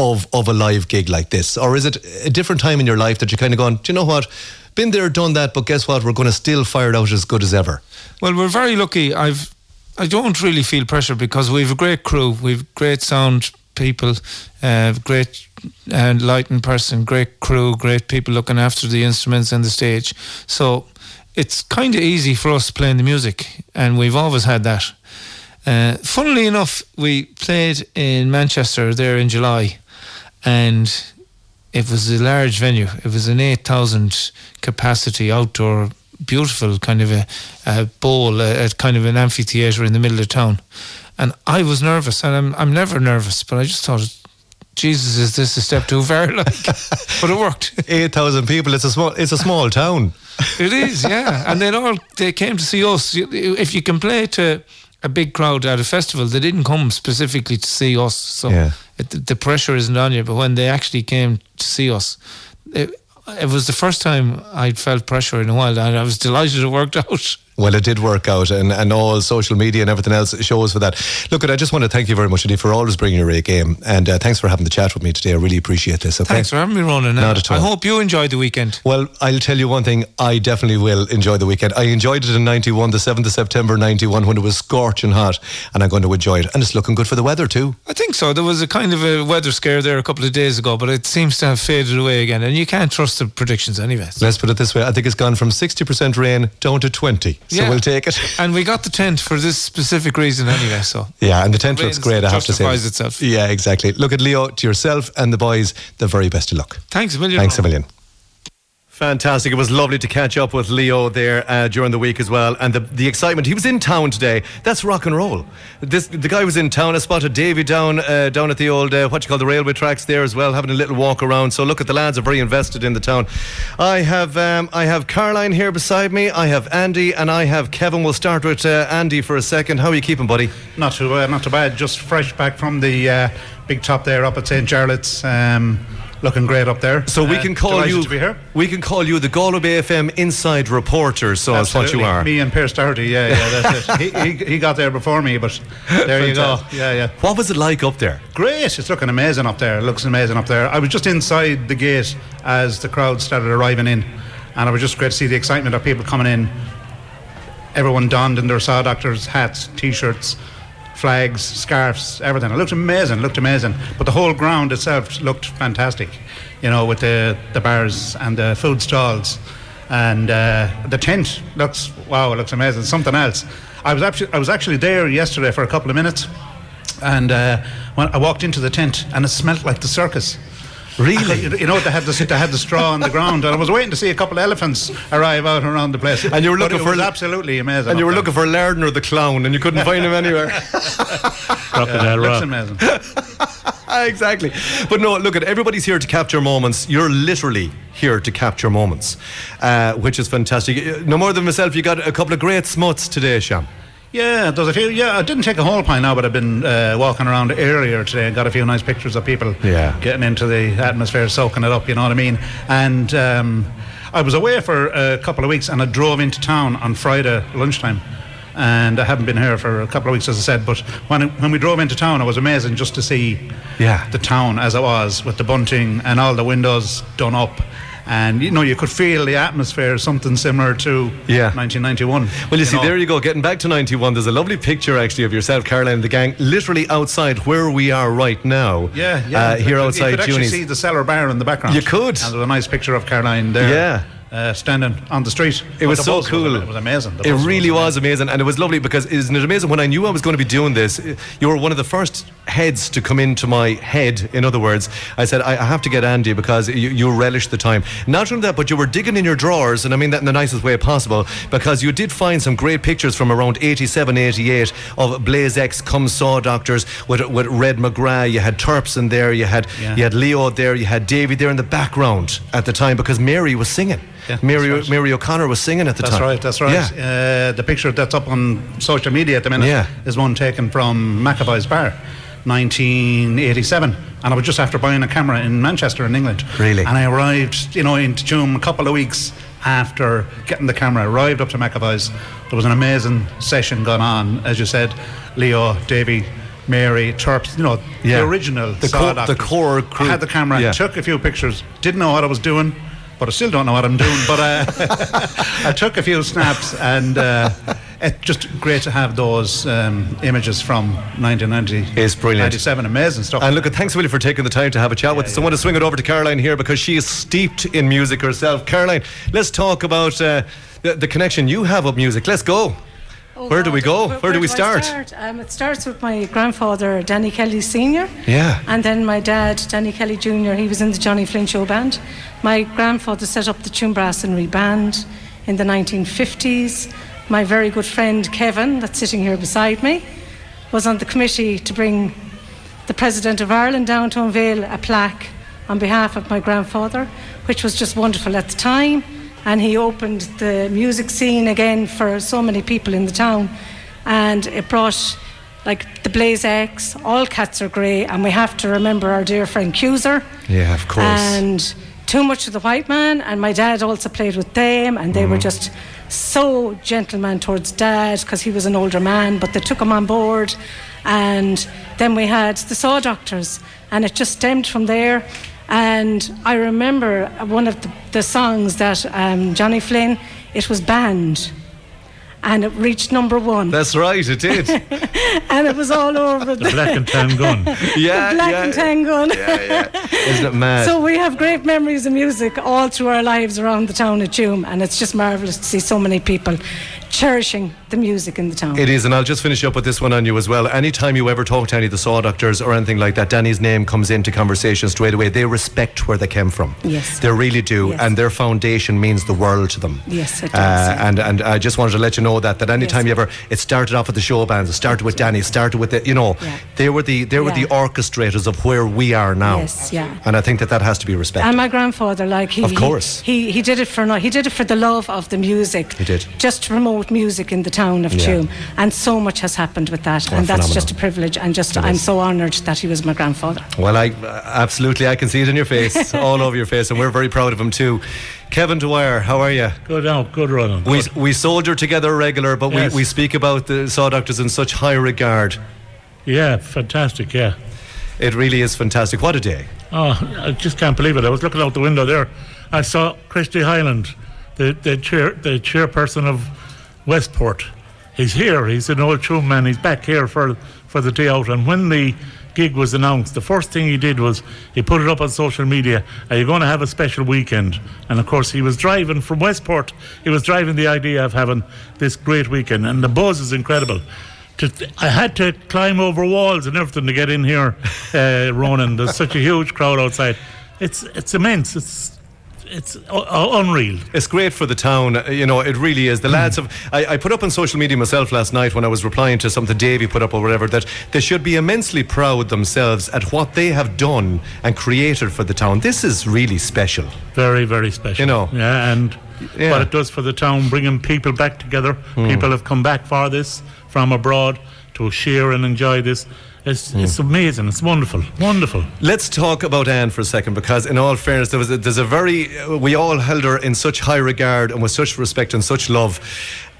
Of, of a live gig like this, or is it a different time in your life that you're kind of going? Do you know what? Been there, done that, but guess what? We're going to still fire it out as good as ever. Well, we're very lucky. I've I don't really feel pressure because we've a great crew, we've great sound people, uh, great uh, lighting person, great crew, great people looking after the instruments and the stage. So it's kind of easy for us playing the music, and we've always had that. Uh, funnily enough, we played in Manchester there in July, and it was a large venue. It was an 8,000 capacity outdoor, beautiful kind of a, a bowl, a, a kind of an amphitheatre in the middle of town. And I was nervous, and I'm, I'm never nervous, but I just thought, Jesus, is this a step too far? [LAUGHS] Like, but it worked. Eight thousand people. It's a small. It's a small town. It is, yeah. And then all they came to see us. If you can play to a big crowd at a festival, they didn't come specifically to see us. So Yeah. it, the pressure isn't on you. But when they actually came to see us, it, it was the first time I'd felt pressure in a while, and I was delighted it worked [LAUGHS] out. Well, it did work out, and, and all social media and everything else shows for that. Look, I just want to thank you very much, Eddie, for always bringing your A game, and uh, thanks for having the chat with me today. I really appreciate this. Okay, Thanks for having me, Ronan. Not at all. I hope you enjoyed the weekend. Well, I'll tell you one thing. I definitely will enjoy the weekend. I enjoyed it in '91, the 7th of September '91, when it was scorching hot, and I'm going to enjoy it. And it's looking good for the weather too. I think so. There was a kind of a weather scare there a couple of days ago, but it seems to have faded away again. And you can't trust the predictions anyway. Let's put it this way: I think it's gone from 60% rain down to 20. So Yeah. we'll take it. [LAUGHS] And we got the tent for this specific reason anyway. So Yeah, and the tent looks great. I have to say. justifies itself. Yeah, exactly. Look at Leo to yourself and the boys. The very best of luck. thanks a million. Thanks a million. Fantastic. It was lovely to catch up with Leo there uh, during the week as well. And the, the excitement. He was in town today. That's rock and roll. This The guy was in town. I spotted Davy down uh, down at the old, uh, what you call the railway tracks there as well, having a little walk around. So look at the lads are very invested in the town. I have um, I have Caroline here beside me. I have Andy and I have Kevin. We'll start with uh, Andy for a second. How are you keeping, buddy? Not too not too bad. Just fresh back from the uh, big top there up at St. Jarlath's. Um, looking great up there. So we Uh, can call you. to be here. We can call you the Galway Bay FM inside reporter. So that's what you are. Me and Pierce Doherty, yeah, yeah, that's it. he, he, he got there before me, but there you go. Yeah, yeah. What was it like up there? Great. It's looking amazing up there. It looks amazing up there. I was just inside the gate as the crowd started arriving in, and it was just great to see the excitement of people coming in. Everyone donned in their saw doctors' hats, t-shirts, flags, scarves, everything. It looked amazing. Looked amazing. But the whole ground itself looked fantastic. You know, with the the bars and the food stalls, and uh, the tent looks wow. It looks amazing. Something else. I was actually I was actually there yesterday for a couple of minutes. And uh, when I walked into the tent, and it smelled like the circus. Really? [LAUGHS] you know, they had the they had the straw on the ground, and I was waiting to see a couple of elephants arrive out around the place. And you were But looking it for- was absolutely amazing. And you were looking for Lardner the clown, and you couldn't find him anywhere. [LAUGHS] [LAUGHS] Yeah, it amazing. exactly. But no, look at everybody's here to capture moments. You're literally here to capture moments, uh, which is fantastic. No more than myself, you got a couple of great smuts today, Sham. Yeah, there's a few. Yeah, I didn't take a whole pint now, but I've been uh, walking around earlier today and got a few nice pictures of people Yeah. getting into the atmosphere, soaking it up. You know what I mean? And um, I was away for a couple of weeks, and I drove into town on Friday lunchtime. And I haven't been here for a couple of weeks, as I said. But when when we drove into town, it was amazing just to see Yeah. the town as it was, with the bunting and all the windows done up. And you know, you could feel the atmosphere, something similar to Yeah. 1991. Well, you, see, know. there you go. Getting back to 91, there's a lovely picture actually of yourself, Caroline, and the gang, literally outside where we are right now. Yeah, yeah. Uh, here You outside could actually Junie's. see the cellar bar in the background. You could. And there's a nice picture of Caroline there. Yeah. Uh, standing on the street. It was so cool. it was amazing. It really was amazing, and it was lovely because isn't it amazing? When I knew I was going to be doing this, you were one of the first heads to come into my head. In other words, I said I, I have to get Andy because you, you relish the time. Not only that, but you were digging in your drawers, and I mean that in the nicest way possible, because you did find some great pictures from around 87, 88 of Blaze X come saw doctors with with Red McGrath. You had Turps in there. You had Yeah. you had Leo there. You had Davy there in the background at the time because Mary was singing. Yeah, Mary right. Mary O'Connor was singing at the That's time. That's right, that's right. Yeah. Uh, the picture that's up on social media at the minute Yeah. is one taken from McAvoy's Bar, 1987. And I was just after buying a camera in Manchester in England. Really? And I arrived, you know, into June a couple of weeks after getting the camera, arrived up to McAvoy's. There was an amazing session going on, as you said, Leo, Davy, Mary, Turps, you know, Yeah. the original The core- the core crew. I had the camera, Yeah. took a few pictures, didn't know what I was doing, but I still don't know what I'm doing. But uh, [LAUGHS] I took a few snaps, and uh, it's just great to have those um, images from 1990. It's brilliant. 97, amazing stuff. And look, thanks Willie for taking the time to have a chat with us. I want to swing it over to Caroline here because she is steeped in music herself. Caroline, let's talk about uh, the, the connection you have with music. Let's go. Where do we go? Where, do we I start? Um, it starts with my grandfather, Danny Kelly Sr. Yeah. And then my dad, Danny Kelly Jr., he was in the Johnny Flynn Show Band. My grandfather set up the Tuam Brasserie Band in the 1950s. My very good friend Kevin, that's sitting here beside me, was on the committee to bring the President of Ireland down to unveil a plaque on behalf of my grandfather, which was just wonderful at the time. And he opened the music scene again for so many people in the town. And it brought like the Blaze X, all cats are grey, and we have to remember our dear friend Cuser. Yeah, of course. And Too Much of the White Man, and my dad also played with them, and they were Mhm. just so gentleman towards dad because he was an older man, but they took him on board. And then we had the Saw Doctors, and it just stemmed from there. And I remember one of the, the songs that um, Johnny Flynn, it was banned. And it reached number one. That's right, it did. [LAUGHS] [LAUGHS] and it was all over the, black and tan gun. [LAUGHS] Yeah, the black yeah. and tan gun. Isn't it mad? So we have great memories of music all through our lives around the town of Tuam, and it's just marvellous to see so many people cherishing the music in the town. It is, and I'll just finish up with this one on you as well. Anytime you ever talk to any of the Saw Doctors or anything like that, Danny's name comes into conversation straight away. They respect where they came from. Yes. They really do, and their foundation means the world to them. Yes, it Uh, does. and and I just wanted to let you know that that anytime you ever it started off with the show bands, it started with Danny, it started with it. you know they were the they were the orchestrators of where we are now. Yes, yeah. And I think that that has to be respected. And my grandfather, like he, Of course. he, he, did it for he did it for the love of the music. He did. Just to promote music in the town of Yeah. Tuam, and so much has happened with that, Oh, and that's phenomenal. just a privilege. And just It I'm is. so honoured that he was my grandfather. Well, I absolutely I can see it in your face, [LAUGHS] all over your face, and we're very proud of him too. Kevin Dwyer, how are you? Good out, good running. We we soldier together regular, but Yes. we, we speak about the Saw Doctors in such high regard. Yeah, fantastic, yeah. It really is fantastic. What a day. Oh, I just can't believe it. I was looking out the window there. I saw Christy Highland, the, the chair the chairperson of Westport. He's here. He's an old Tuam man. He's back here for for the day out. And when the gig was announced, the first thing he did was he put it up on social media. Are you going to have a special weekend? And of course, he was driving from Westport. He was driving the idea of having this great weekend, and the buzz is incredible. I had to climb over walls and everything to get in here, uh, Ronan. There's such a huge crowd outside. It's it's immense. It's it's unreal. It's great for the town, uh, you know. It really is. The lads [LAUGHS] have. I, I put up on social media myself last night when I was replying to something Davey put up or whatever that they should be immensely proud themselves at what they have done and created for the town. This is really special. Very very special. You know. Yeah, and Yeah. what it does for the town, bringing people back together. Mm. People have come back for this from abroad to share and enjoy this. It's it's amazing. It's wonderful, wonderful. Let's talk about Anne for a second, because in all fairness, there was a, there's a very uh, we all held her in such high regard and with such respect and such love.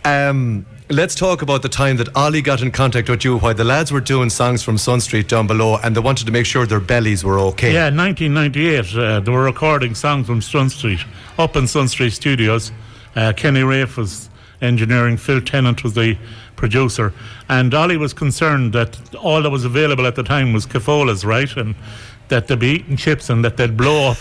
Um, let's talk about the time that Ollie got in contact with you while the lads were doing songs from Sun Street down below, and they wanted to make sure their bellies were okay. Yeah, 1998, uh, they were recording songs from Sun Street, up in Sun Street Studios. Uh, Kenny Rafe was engineering, Phil Tennant was the producer, and Ollie was concerned that all that was available at the time was Cafolas, right? And that they'd be eating chips and that they'd blow up.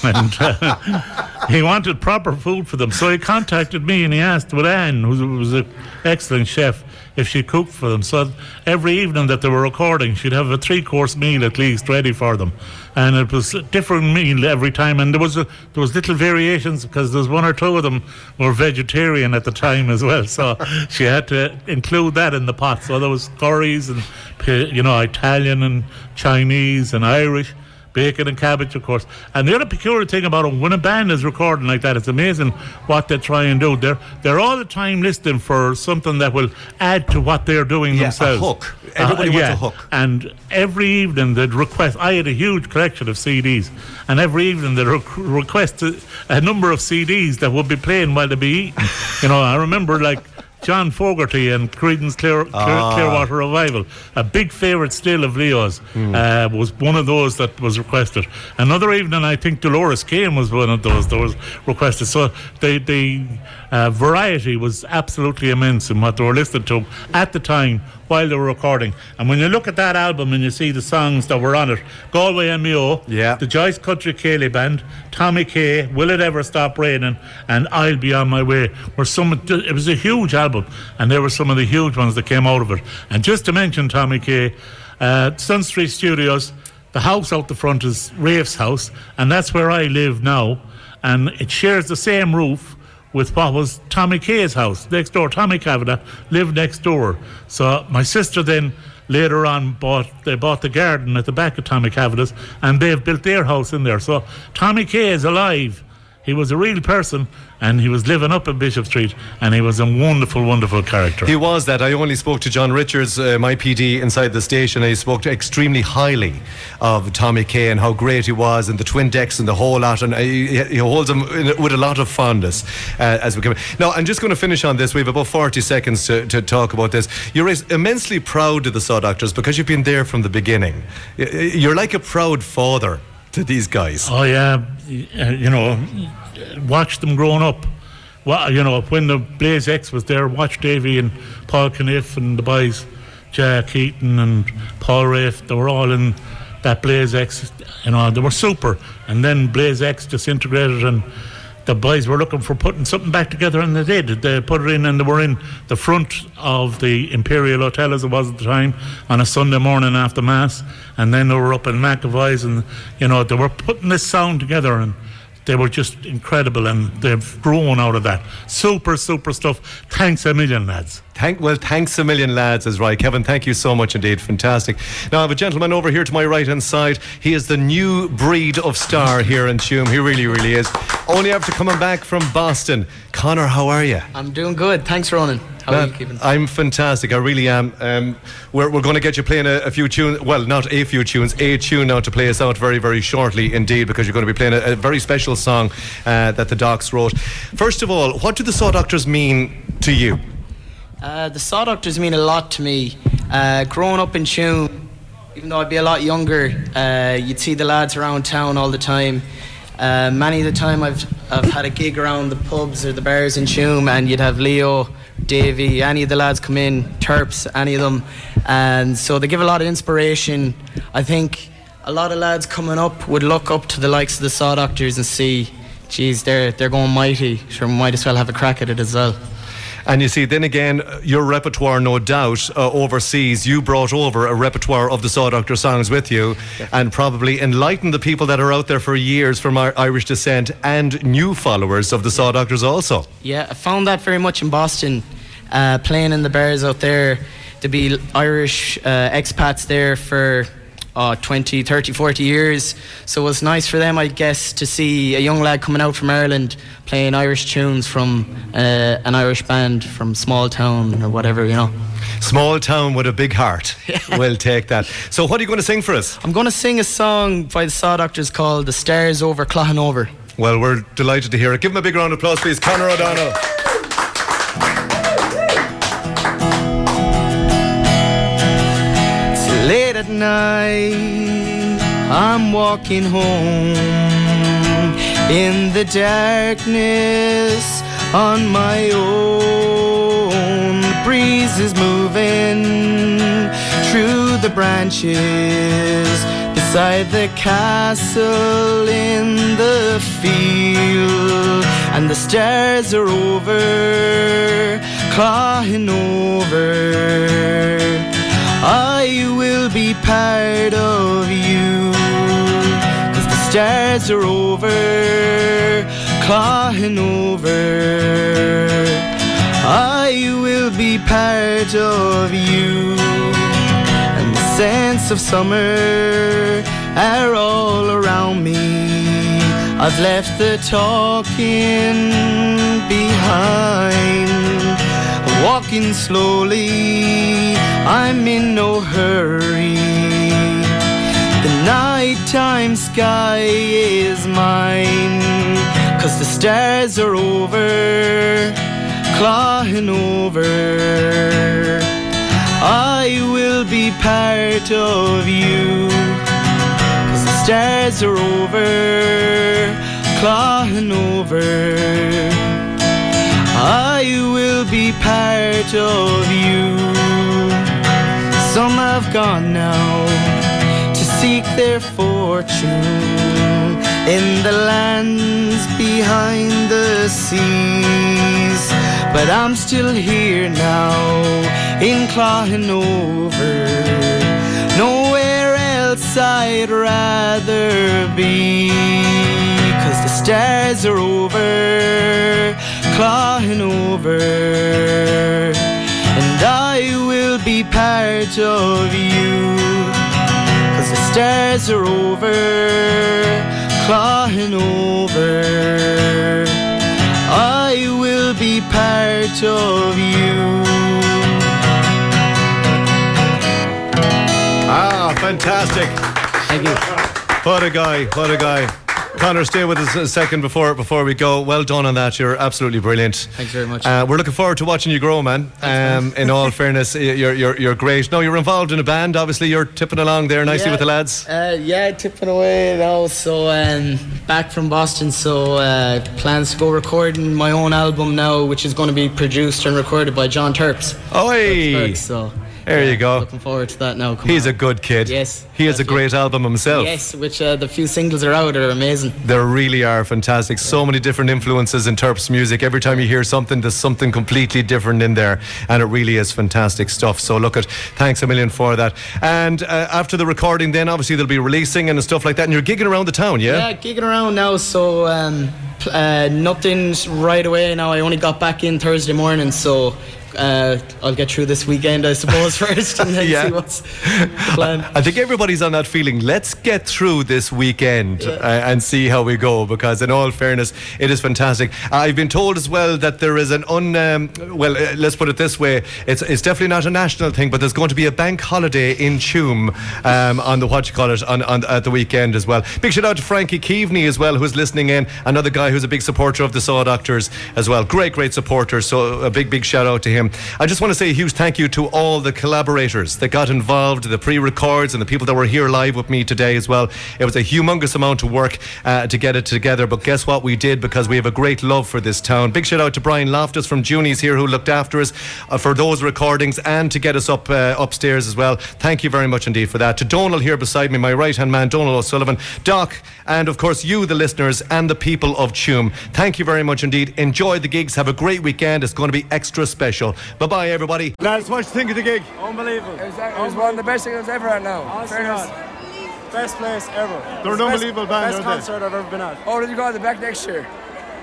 [LAUGHS] and uh, he wanted proper food for them. So he contacted me and he asked with Anne, who was an excellent chef, if she cooked for them. So every evening that they were recording, she'd have a three course meal at least ready for them. And it was a different meal every time. And there was a, there was little variations because there was one or two of them were vegetarian at the time as well. So [LAUGHS] she had to include that in the pot. So there was curries and, you know, Italian and Chinese and Irish bacon and cabbage, of course. And the other peculiar thing about it, when a band is recording like that, it's amazing what they try and do. They're they're all the time listening for something that will add to what they're doing Yeah, a themselves. hook. Uh, Everybody wants a hook. And every evening they'd request. I had a huge collection of CDs, and every evening they'd rec- request a, a number of CDs that would be playing while they'd be eating. you know, I remember like John Fogerty and Creedence Clear, Clear, Ah. Clearwater Revival. A big favourite still of Leo's uh, was one of those that was requested. Another evening, I think Dolores Keane was one of those that was requested. So the the uh, variety was absolutely immense in what they were listening to at the time while they were recording. And when you look at that album and you see the songs that were on it, Galway Mayo, yeah. the Joyce Country Ceili Band, Tommy Kay, Will It Ever Stop Raining, and I'll Be On My Way were some. It was a huge album, and there were some of the huge ones that came out of it. And just to mention Tommy Kay, uh, Sun Street Studios, the house out the front is Rafe's house, and that's where I live now, and it shares the same roof with what was Tommy Kay's house next door. Tommy Kavanagh lived next door. So my sister then later on bought they bought the garden at the back of Tommy Kavanagh's and they've built their house in there. So Tommy Kay is alive. He was a real person and he was living up in Bishop Street and he was a wonderful, wonderful character. He was that. I only spoke to John Richards, uh, my PD, inside the station. He spoke extremely highly of Tommy Kay and how great he was, and the twin decks and the whole lot. And uh, he, he holds him in- with a lot of fondness uh, as we come. Now, I'm just going to finish on this. We have about 40 seconds to, to talk about this. You're immensely proud of the Saw Doctors because you've been there from the beginning. You're like a proud father to these guys. Oh yeah, uh, you know, watch them growing up. Well, you know, when the Blaze X was there, watch Davy and Paul Cunniffe and the boys, Jack Keaton and Paul Rafe. They were all in that Blaze X. You know, they were super. And then Blaze X disintegrated, and the boys were looking for putting something back together, and they did. They put it in, and they were in the front of the Imperial Hotel, as it was at the time, on a Sunday morning after Mass. And then they were up in McAvoy's, and, you know, they were putting this sound together, and they were just incredible, and they've grown out of that. Super, super stuff. Thanks a million, lads. Thank, well, thanks a million, lads, is right. Kevin, thank you so much indeed. Fantastic. Now, I have a gentleman over here to my right hand side. He is the new breed of star here in Tuam. He really, really is. Only after coming back from Boston. Connor, how are you? I'm doing good. Thanks, Ronan. How are Man, you keeping? I'm fantastic. I really am. Um, we're we're going to get you playing a, a few tunes. Well, not a few tunes, a tune now to play us out very, very shortly indeed, because you're going to be playing a, a very special song uh, that the Docs wrote. First of all, what do the Saw Doctors mean to you? Uh, the Saw Doctors mean a lot to me. Uh, growing up in Tuam, even though I'd be a lot younger, uh, you'd see the lads around town all the time. Uh, many of the time I've, I've had a gig around the pubs or the bars in Tuam and you'd have Leo, Davey, any of the lads come in, Turps, any of them. And so they give a lot of inspiration. I think a lot of lads coming up would look up to the likes of the Saw Doctors and see, geez, they're, they're going mighty. Sure, might as well have a crack at it as well. And you see, then again, your repertoire, no doubt, uh, overseas, you brought over a repertoire of the Saw Doctor songs with you and probably enlightened the people that are out there for years from our Irish descent and new followers of the Saw Doctors also. Yeah, I found that very much in Boston, uh, playing in the bars out there. To be Irish uh, expats there for uh, 20, 30, 40 years. So it was nice for them, I guess, to see a young lad coming out from Ireland playing Irish tunes from uh, an Irish band from small town or whatever, you know. Small town with a big heart. [LAUGHS] we'll take that. So, what are you going to sing for us? I'm going to sing a song by the Saw Doctors called The Stars Over Cloughanover. Well, we're delighted to hear it. Give him a big round of applause, please. Conor O'Donnell. Night, I'm walking home in the darkness on my own. The breeze is moving through the branches beside the castle in the field, and the stars are over, Cloughanover. I will be part of you. Cause the stars are over, Cloughanover. I will be part of you. And the scents of summer are all around me. I've left the talking behind. Walking slowly, I'm in no hurry. The nighttime sky is mine, cause the stars are over, Cloughanover. I will be part of you. Cause the stars are over, Cloughanover. I will be part of you. Some have gone now to seek their fortune in the lands behind the seas. But I'm still here now in Cloughanover. Nowhere else I'd rather be. Cause the stars are over, Cloughanover. And I will be part of you. Cause the stars are over, Cloughanover. I will be part of you. Ah, fantastic. Thank you. What a guy, what a guy. Connor, stay with us a second before before we go. Well done on that. You're absolutely brilliant. Thanks very much. Uh, we're looking forward to watching you grow, man. Um, in all [LAUGHS] fairness, you're, you're, you're great. No, you're involved in a band. Obviously, you're tipping along there nicely Yeah. with the lads. Uh, yeah, tipping away now. So um, back from Boston. So uh, plans to go recording my own album now, which is going to be produced and recorded by John Turps. Oi! So There you go. looking forward to that now. He's on. a good kid. Yes, He has a great album himself. Yes, which uh, the few singles are out are amazing. They really are fantastic. So many different influences in Turps' music. Every time you hear something, there's something completely different in there, and it really is fantastic stuff. So look at, thanks a million for that. And uh, after the recording, then obviously they'll be releasing and stuff like that. And you're gigging around the town, yeah? Yeah, gigging around now, so um, uh, nothing's right away now. I only got back in Thursday morning, so uh, I'll get through this weekend, I suppose, [LAUGHS] first, and then Yeah. see what's the plan. I think everybody's on that feeling. Let's get through this weekend uh, and see how we go. Because, in all fairness, it is fantastic. I've been told as well that there is an un. Um, well, uh, let's put it this way: it's it's definitely not a national thing, but there's going to be a bank holiday in Tuam um, on the what you call it on, on at the weekend as well. Big shout out to Frankie Keaveney as well, who's listening in. Another guy who's a big supporter of the Saw Doctors as well. Great, great supporter. So a big, big shout out to him. I just want to say a huge thank you to all the collaborators that got involved, the pre-records, and the people that were here live with me today as well. It was a humongous amount of work uh, to get it together, but guess what? We did because we have a great love for this town. Big shout out to Brian Loftus from Junie's here who looked after us uh, for those recordings and to get us up uh, upstairs as well. Thank you very much indeed for that. To Donal here beside me, my right hand man, Donal O'Sullivan, Doc, and of course you, the listeners, and the people of Tuam. Thank you very much indeed. Enjoy the gigs. Have a great weekend. It's going to be extra special. Bye bye, everybody. Lads, what do you think of the gig? Unbelievable. It was, it was one of the best things I've ever had now. Honest to Best place ever. They're an Best- unbelievable band, Best aren't they? concert I've ever been at. Oh, did you go to the back next year?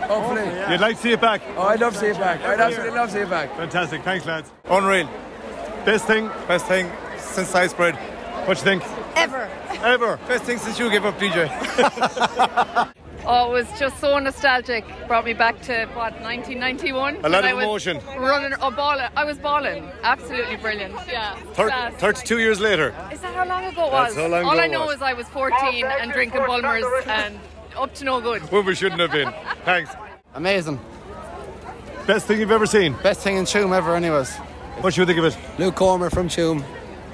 Hopefully. You'd like to see it back? Oh, I'd love to see it back. I'd absolutely year. love to see it back. Fantastic. Thanks, lads. Unreal. Best thing? Best thing since sliced bread. What you think? Ever. Ever. Best thing since you gave up, DJ. [LAUGHS] Oh, it was just so nostalgic. Brought me back to what 1991. A lot of I was emotion. Running, oh, balling. I was balling. Absolutely brilliant. Yeah. Thir- class. 32 years later. Is that how long ago it was? That's how long All ago I know was. is I was 14 and drinking Bulmers and up to no good. Well, we shouldn't have been. [LAUGHS] Thanks. Amazing. Best thing you've ever seen? Best thing in Tuam ever, anyways. What should you think of it? Luke Cormer from Tuam.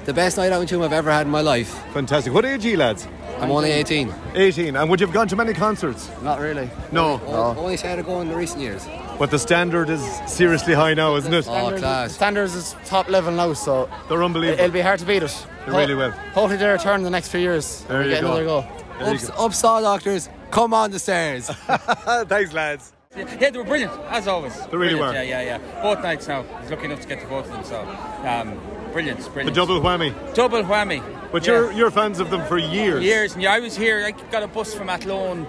The best night out in Tuam I've ever had in my life. Fantastic. What age are you, lads? I'm only 18. 18. And would you have gone to many concerts? Not really. No. O- Only started going in the recent years. But the standard is seriously high now, isn't it? Oh, class. Standards is top level now, so they're unbelievable. It'll be hard to beat it. They really will. Hopefully they return in the next few years. There We you get go. another go. There you Ups, go. up saw doctors, come on the stairs. [LAUGHS] Thanks, lads. Yeah, they were brilliant, as always. They really Brilliant, were. Yeah, yeah, yeah. Both nights now. I was lucky enough to get to both of them, so um, brilliant, brilliant. The double whammy. Double whammy. But Yeah. you're you're fans of them for years. Years, and yeah, I was here. I got a bus from Athlone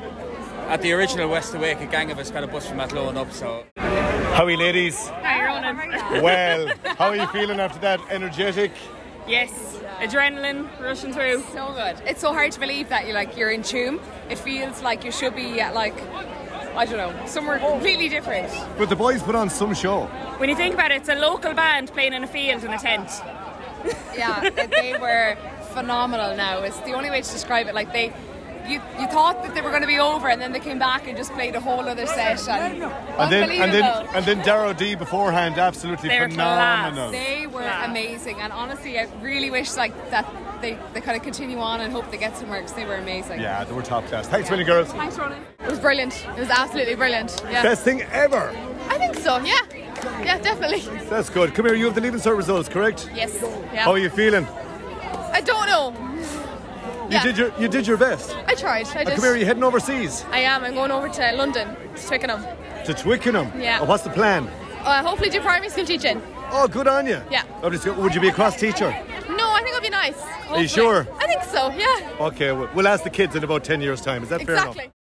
at the original West Awake. A gang of us got a bus from Athlone up, so. How are you, ladies? How you running? Well, how are you feeling after that? Energetic? Yes. Adrenaline rushing through. So good. It's so hard to believe that you're like you're in Tuam. It feels like you should be at like I don't know somewhere oh. completely different. But the boys put on some show. When you think about it, it's a local band playing in a field in a tent. Yeah, they were phenomenal. Now it's the only way to describe it. Like they, you, you thought that they were going to be over, and then they came back and just played a whole other set. And, And then, and then, unbelievable. and then Darrow D beforehand, absolutely They were phenomenal. They were amazing, and honestly, I really wish like that they, they kind of continue on and hope they get somewhere because they were amazing. Yeah, they were top class. Thanks, many girls. Thanks, Ronan. It was brilliant. It was absolutely brilliant. Yeah. Best thing ever. I think so. Yeah. Yeah, definitely. That's good. Come here, you have the leaving cert results, correct? Yes. Yeah. How are you feeling? I don't know. You Yeah. did your you did your best. I tried. I did. come here, are you heading overseas I am. I'm going over to London to Twickenham. to Twickenham? Yeah. Oh, what's the plan? Uh, hopefully, do primary school teaching. Oh, good on you. Yeah. Would you be a cross teacher? No, I think it'll be nice. Are you sure? I think so. Yeah. Okay, we'll we'll ask the kids in about 10 years' time. Is that fair enough? Exactly.